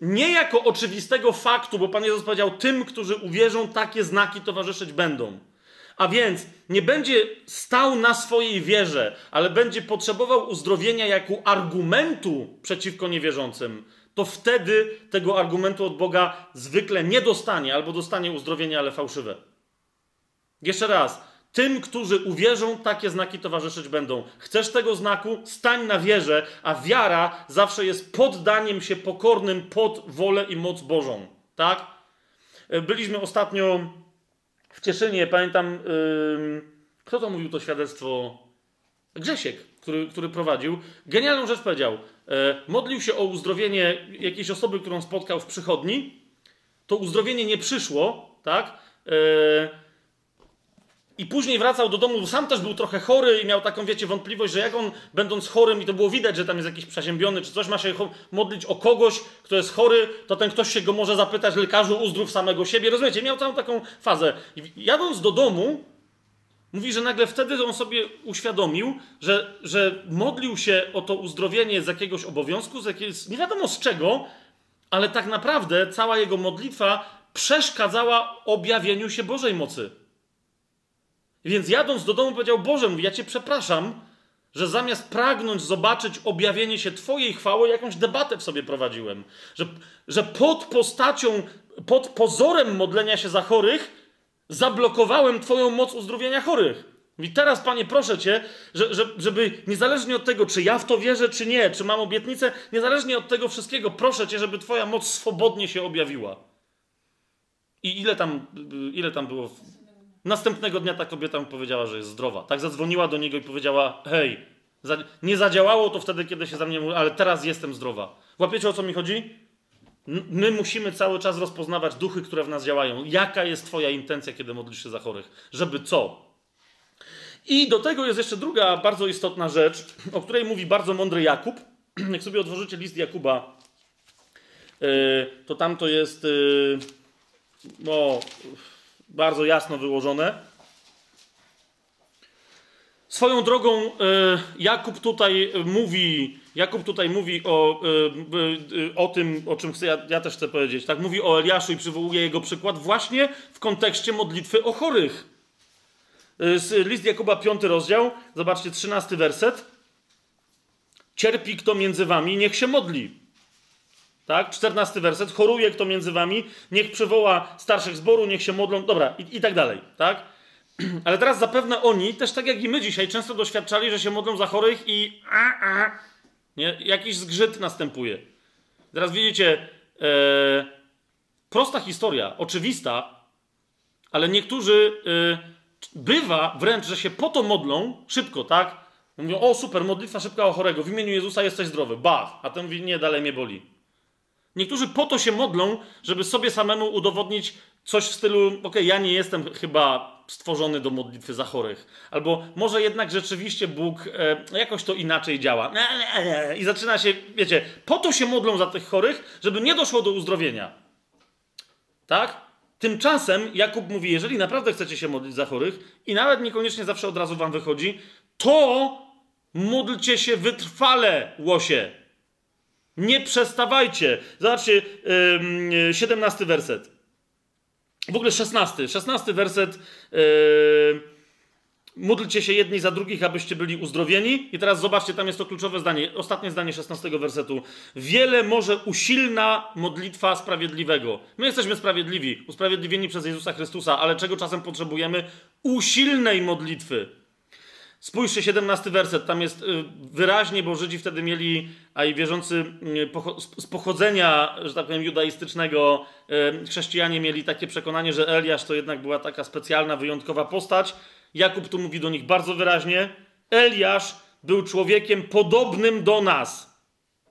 nie jako oczywistego faktu, bo Pan Jezus powiedział, tym, którzy uwierzą, takie znaki towarzyszyć będą. A więc nie będzie stał na swojej wierze, ale będzie potrzebował uzdrowienia jako argumentu przeciwko niewierzącym to wtedy tego argumentu od Boga zwykle nie dostanie, albo dostanie uzdrowienie, ale fałszywe. Jeszcze raz. Tym, którzy uwierzą, takie znaki towarzyszyć będą. Chcesz tego znaku? Stań na wierze, a wiara zawsze jest poddaniem się pokornym pod wolę i moc Bożą. Tak? Byliśmy ostatnio w Cieszynie, pamiętam, yy, kto to mówił to świadectwo? Grzesiek, który, który prowadził. Genialną rzecz powiedział. E, modlił się o uzdrowienie jakiejś osoby, którą spotkał w przychodni, to uzdrowienie nie przyszło, tak? E, I później wracał do domu, sam też był trochę chory i miał taką, wiecie, wątpliwość, że jak on, będąc chorym, i to było widać, że tam jest jakiś przeziębiony, czy coś, ma się modlić o kogoś, kto jest chory, to ten ktoś się go może zapytać, lekarzu, uzdrów samego siebie. Rozumiecie? Miał całą taką fazę. I jadąc do domu, Mówi, że nagle wtedy on sobie uświadomił, że, że modlił się o to uzdrowienie z jakiegoś obowiązku, z jakiegoś, nie wiadomo z czego, ale tak naprawdę cała jego modlitwa przeszkadzała objawieniu się Bożej mocy. Więc jadąc do domu powiedział, Boże, mówi, ja Cię przepraszam, że zamiast pragnąć zobaczyć objawienie się Twojej chwały, jakąś debatę w sobie prowadziłem. Że, że pod postacią, pod pozorem modlenia się za chorych, Zablokowałem Twoją moc uzdrowienia chorych. I teraz, Panie, proszę Cię, że, że, żeby niezależnie od tego, czy ja w to wierzę, czy nie, czy mam obietnicę, niezależnie od tego wszystkiego, proszę Cię, żeby Twoja moc swobodnie się objawiła. I ile tam, ile tam było? Następnego dnia ta kobieta mu powiedziała, że jest zdrowa. Tak zadzwoniła do niego i powiedziała: Hej, nie zadziałało to wtedy, kiedy się za mnie mówił, ale teraz jestem zdrowa. Łapiecie o co mi chodzi? My musimy cały czas rozpoznawać duchy, które w nas działają. Jaka jest Twoja intencja, kiedy modlisz się za chorych? Żeby co? I do tego jest jeszcze druga bardzo istotna rzecz, o której mówi bardzo mądry Jakub. Jak sobie otworzycie list Jakuba, e, to tam to jest no, bardzo jasno wyłożone. Swoją drogą e, Jakub tutaj mówi, Jakub tutaj mówi o, e, o tym, o czym chcę, ja, ja, też chcę powiedzieć. Tak, mówi o Eliaszu i przywołuje jego przykład właśnie w kontekście modlitwy o chorych. E, list Jakuba, piąty rozdział, zobaczcie, trzynasty werset. Cierpi kto między wami, niech się modli. Tak, czternasty werset. Choruje kto między wami, niech przywoła starszych zboru, niech się modlą. Dobra, i, i tak dalej. Tak? Ale teraz zapewne oni, też tak jak i my dzisiaj, często doświadczali, że się modlą za chorych i a, a, nie? jakiś zgrzyt następuje. Teraz widzicie, e, prosta historia, oczywista, ale niektórzy e, bywa wręcz, że się po to modlą, szybko, tak? Mówią, o super, modlitwa szybka o chorego, w imieniu Jezusa jesteś zdrowy, bach, a ten mówi, nie, dalej mnie boli. Niektórzy po to się modlą, żeby sobie samemu udowodnić coś w stylu, okej, ja nie jestem chyba stworzony do modlitwy za chorych. Albo może jednak rzeczywiście Bóg e, jakoś to inaczej działa. Nie, nie, nie. I zaczyna się, wiecie, po to się modlą za tych chorych, żeby nie doszło do uzdrowienia. Tak? Tymczasem Jakub mówi, jeżeli naprawdę chcecie się modlić za chorych i nawet niekoniecznie zawsze od razu wam wychodzi, to módlcie się wytrwale, łosie. Nie przestawajcie. Zobaczcie, ym, 17 werset. W ogóle 16. 16 werset. Yy, módlcie się jedni za drugich, abyście byli uzdrowieni. I teraz zobaczcie, tam jest to kluczowe zdanie. Ostatnie zdanie 16 wersetu. Wiele może usilna modlitwa sprawiedliwego. My jesteśmy sprawiedliwi, usprawiedliwieni przez Jezusa Chrystusa, ale czego czasem potrzebujemy? Usilnej modlitwy. Spójrzcie, 17 werset, tam jest y, wyraźnie, bo Żydzi wtedy mieli, a i wierzący y, z pochodzenia, że tak powiem, judaistycznego, y, chrześcijanie mieli takie przekonanie, że Eliasz to jednak była taka specjalna, wyjątkowa postać. Jakub tu mówi do nich bardzo wyraźnie: Eliasz był człowiekiem podobnym do nas.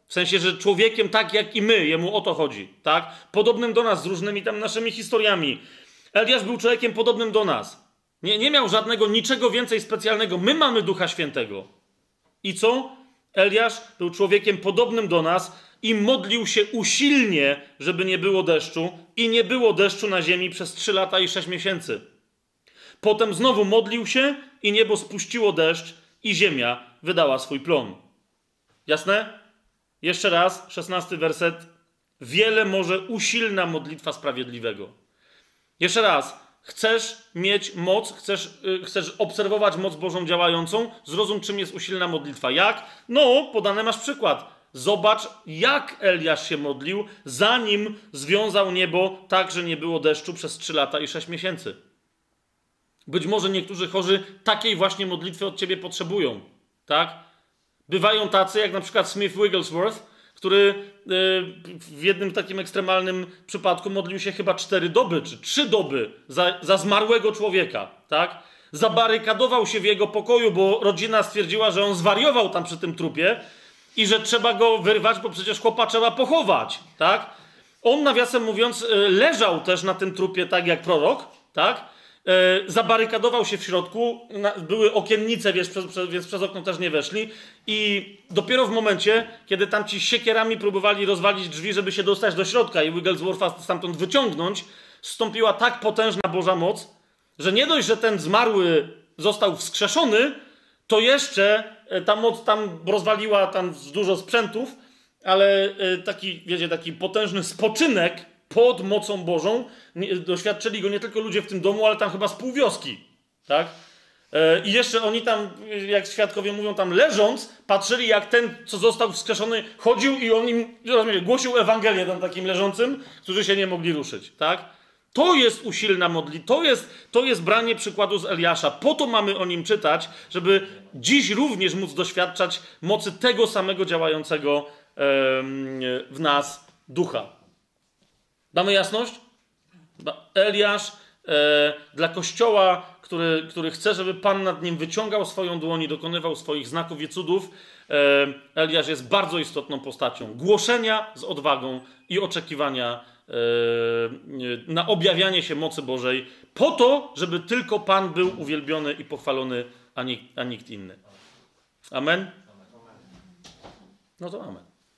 W sensie, że człowiekiem tak jak i my, jemu o to chodzi, tak? Podobnym do nas, z różnymi tam naszymi historiami. Eliasz był człowiekiem podobnym do nas. Nie, nie miał żadnego, niczego więcej specjalnego. My mamy Ducha Świętego. I co? Eliasz był człowiekiem podobnym do nas i modlił się usilnie, żeby nie było deszczu, i nie było deszczu na ziemi przez trzy lata i sześć miesięcy. Potem znowu modlił się i niebo spuściło deszcz i ziemia wydała swój plon. Jasne? Jeszcze raz, szesnasty werset. Wiele może usilna modlitwa sprawiedliwego. Jeszcze raz. Chcesz mieć moc, chcesz, yy, chcesz obserwować moc Bożą działającą, zrozum, czym jest usilna modlitwa. Jak? No, podany masz przykład. Zobacz, jak Eliasz się modlił, zanim związał niebo tak, że nie było deszczu przez 3 lata i 6 miesięcy. Być może niektórzy chorzy takiej właśnie modlitwy od ciebie potrzebują. Tak? Bywają tacy, jak na przykład Smith Wigglesworth, który y, w jednym takim ekstremalnym przypadku modlił się chyba cztery doby, czy trzy doby za, za zmarłego człowieka, tak? Zabarykadował się w jego pokoju, bo rodzina stwierdziła, że on zwariował tam przy tym trupie i że trzeba go wyrwać, bo przecież chłopa trzeba pochować, tak? On, nawiasem mówiąc, y, leżał też na tym trupie tak jak prorok, tak? E, zabarykadował się w środku, były okiennice, wiesz, przez, przez, więc przez okno też nie weszli. I dopiero w momencie, kiedy tam ci siekierami próbowali rozwalić drzwi, żeby się dostać do środka i Wiggleswortha stamtąd wyciągnąć, stąpiła tak potężna Boża moc, że nie dość, że ten zmarły został wskrzeszony, to jeszcze e, ta moc tam rozwaliła tam dużo sprzętów, ale e, taki, wiecie, taki potężny spoczynek pod mocą Bożą. Doświadczyli go nie tylko ludzie w tym domu, ale tam chyba z pół wioski. Tak? E, I jeszcze oni tam, jak świadkowie mówią, tam leżąc, patrzyli, jak ten, co został wskrzeszony, chodził i on im rozumiecie, głosił Ewangelię tam takim leżącym, którzy się nie mogli ruszyć. Tak? To jest usilna modlitwa, to jest, to jest branie przykładu z Eliasza. Po to mamy o nim czytać, żeby dziś również móc doświadczać mocy tego samego działającego w nas ducha. Damy jasność? Eliasz e, dla kościoła, który, który chce, żeby Pan nad nim wyciągał swoją dłoń i dokonywał swoich znaków i cudów, e, Eliasz jest bardzo istotną postacią. Głoszenia z odwagą i oczekiwania e, na objawianie się mocy Bożej, po to, żeby tylko Pan był uwielbiony i pochwalony, a a nikt inny. Amen? No to amen.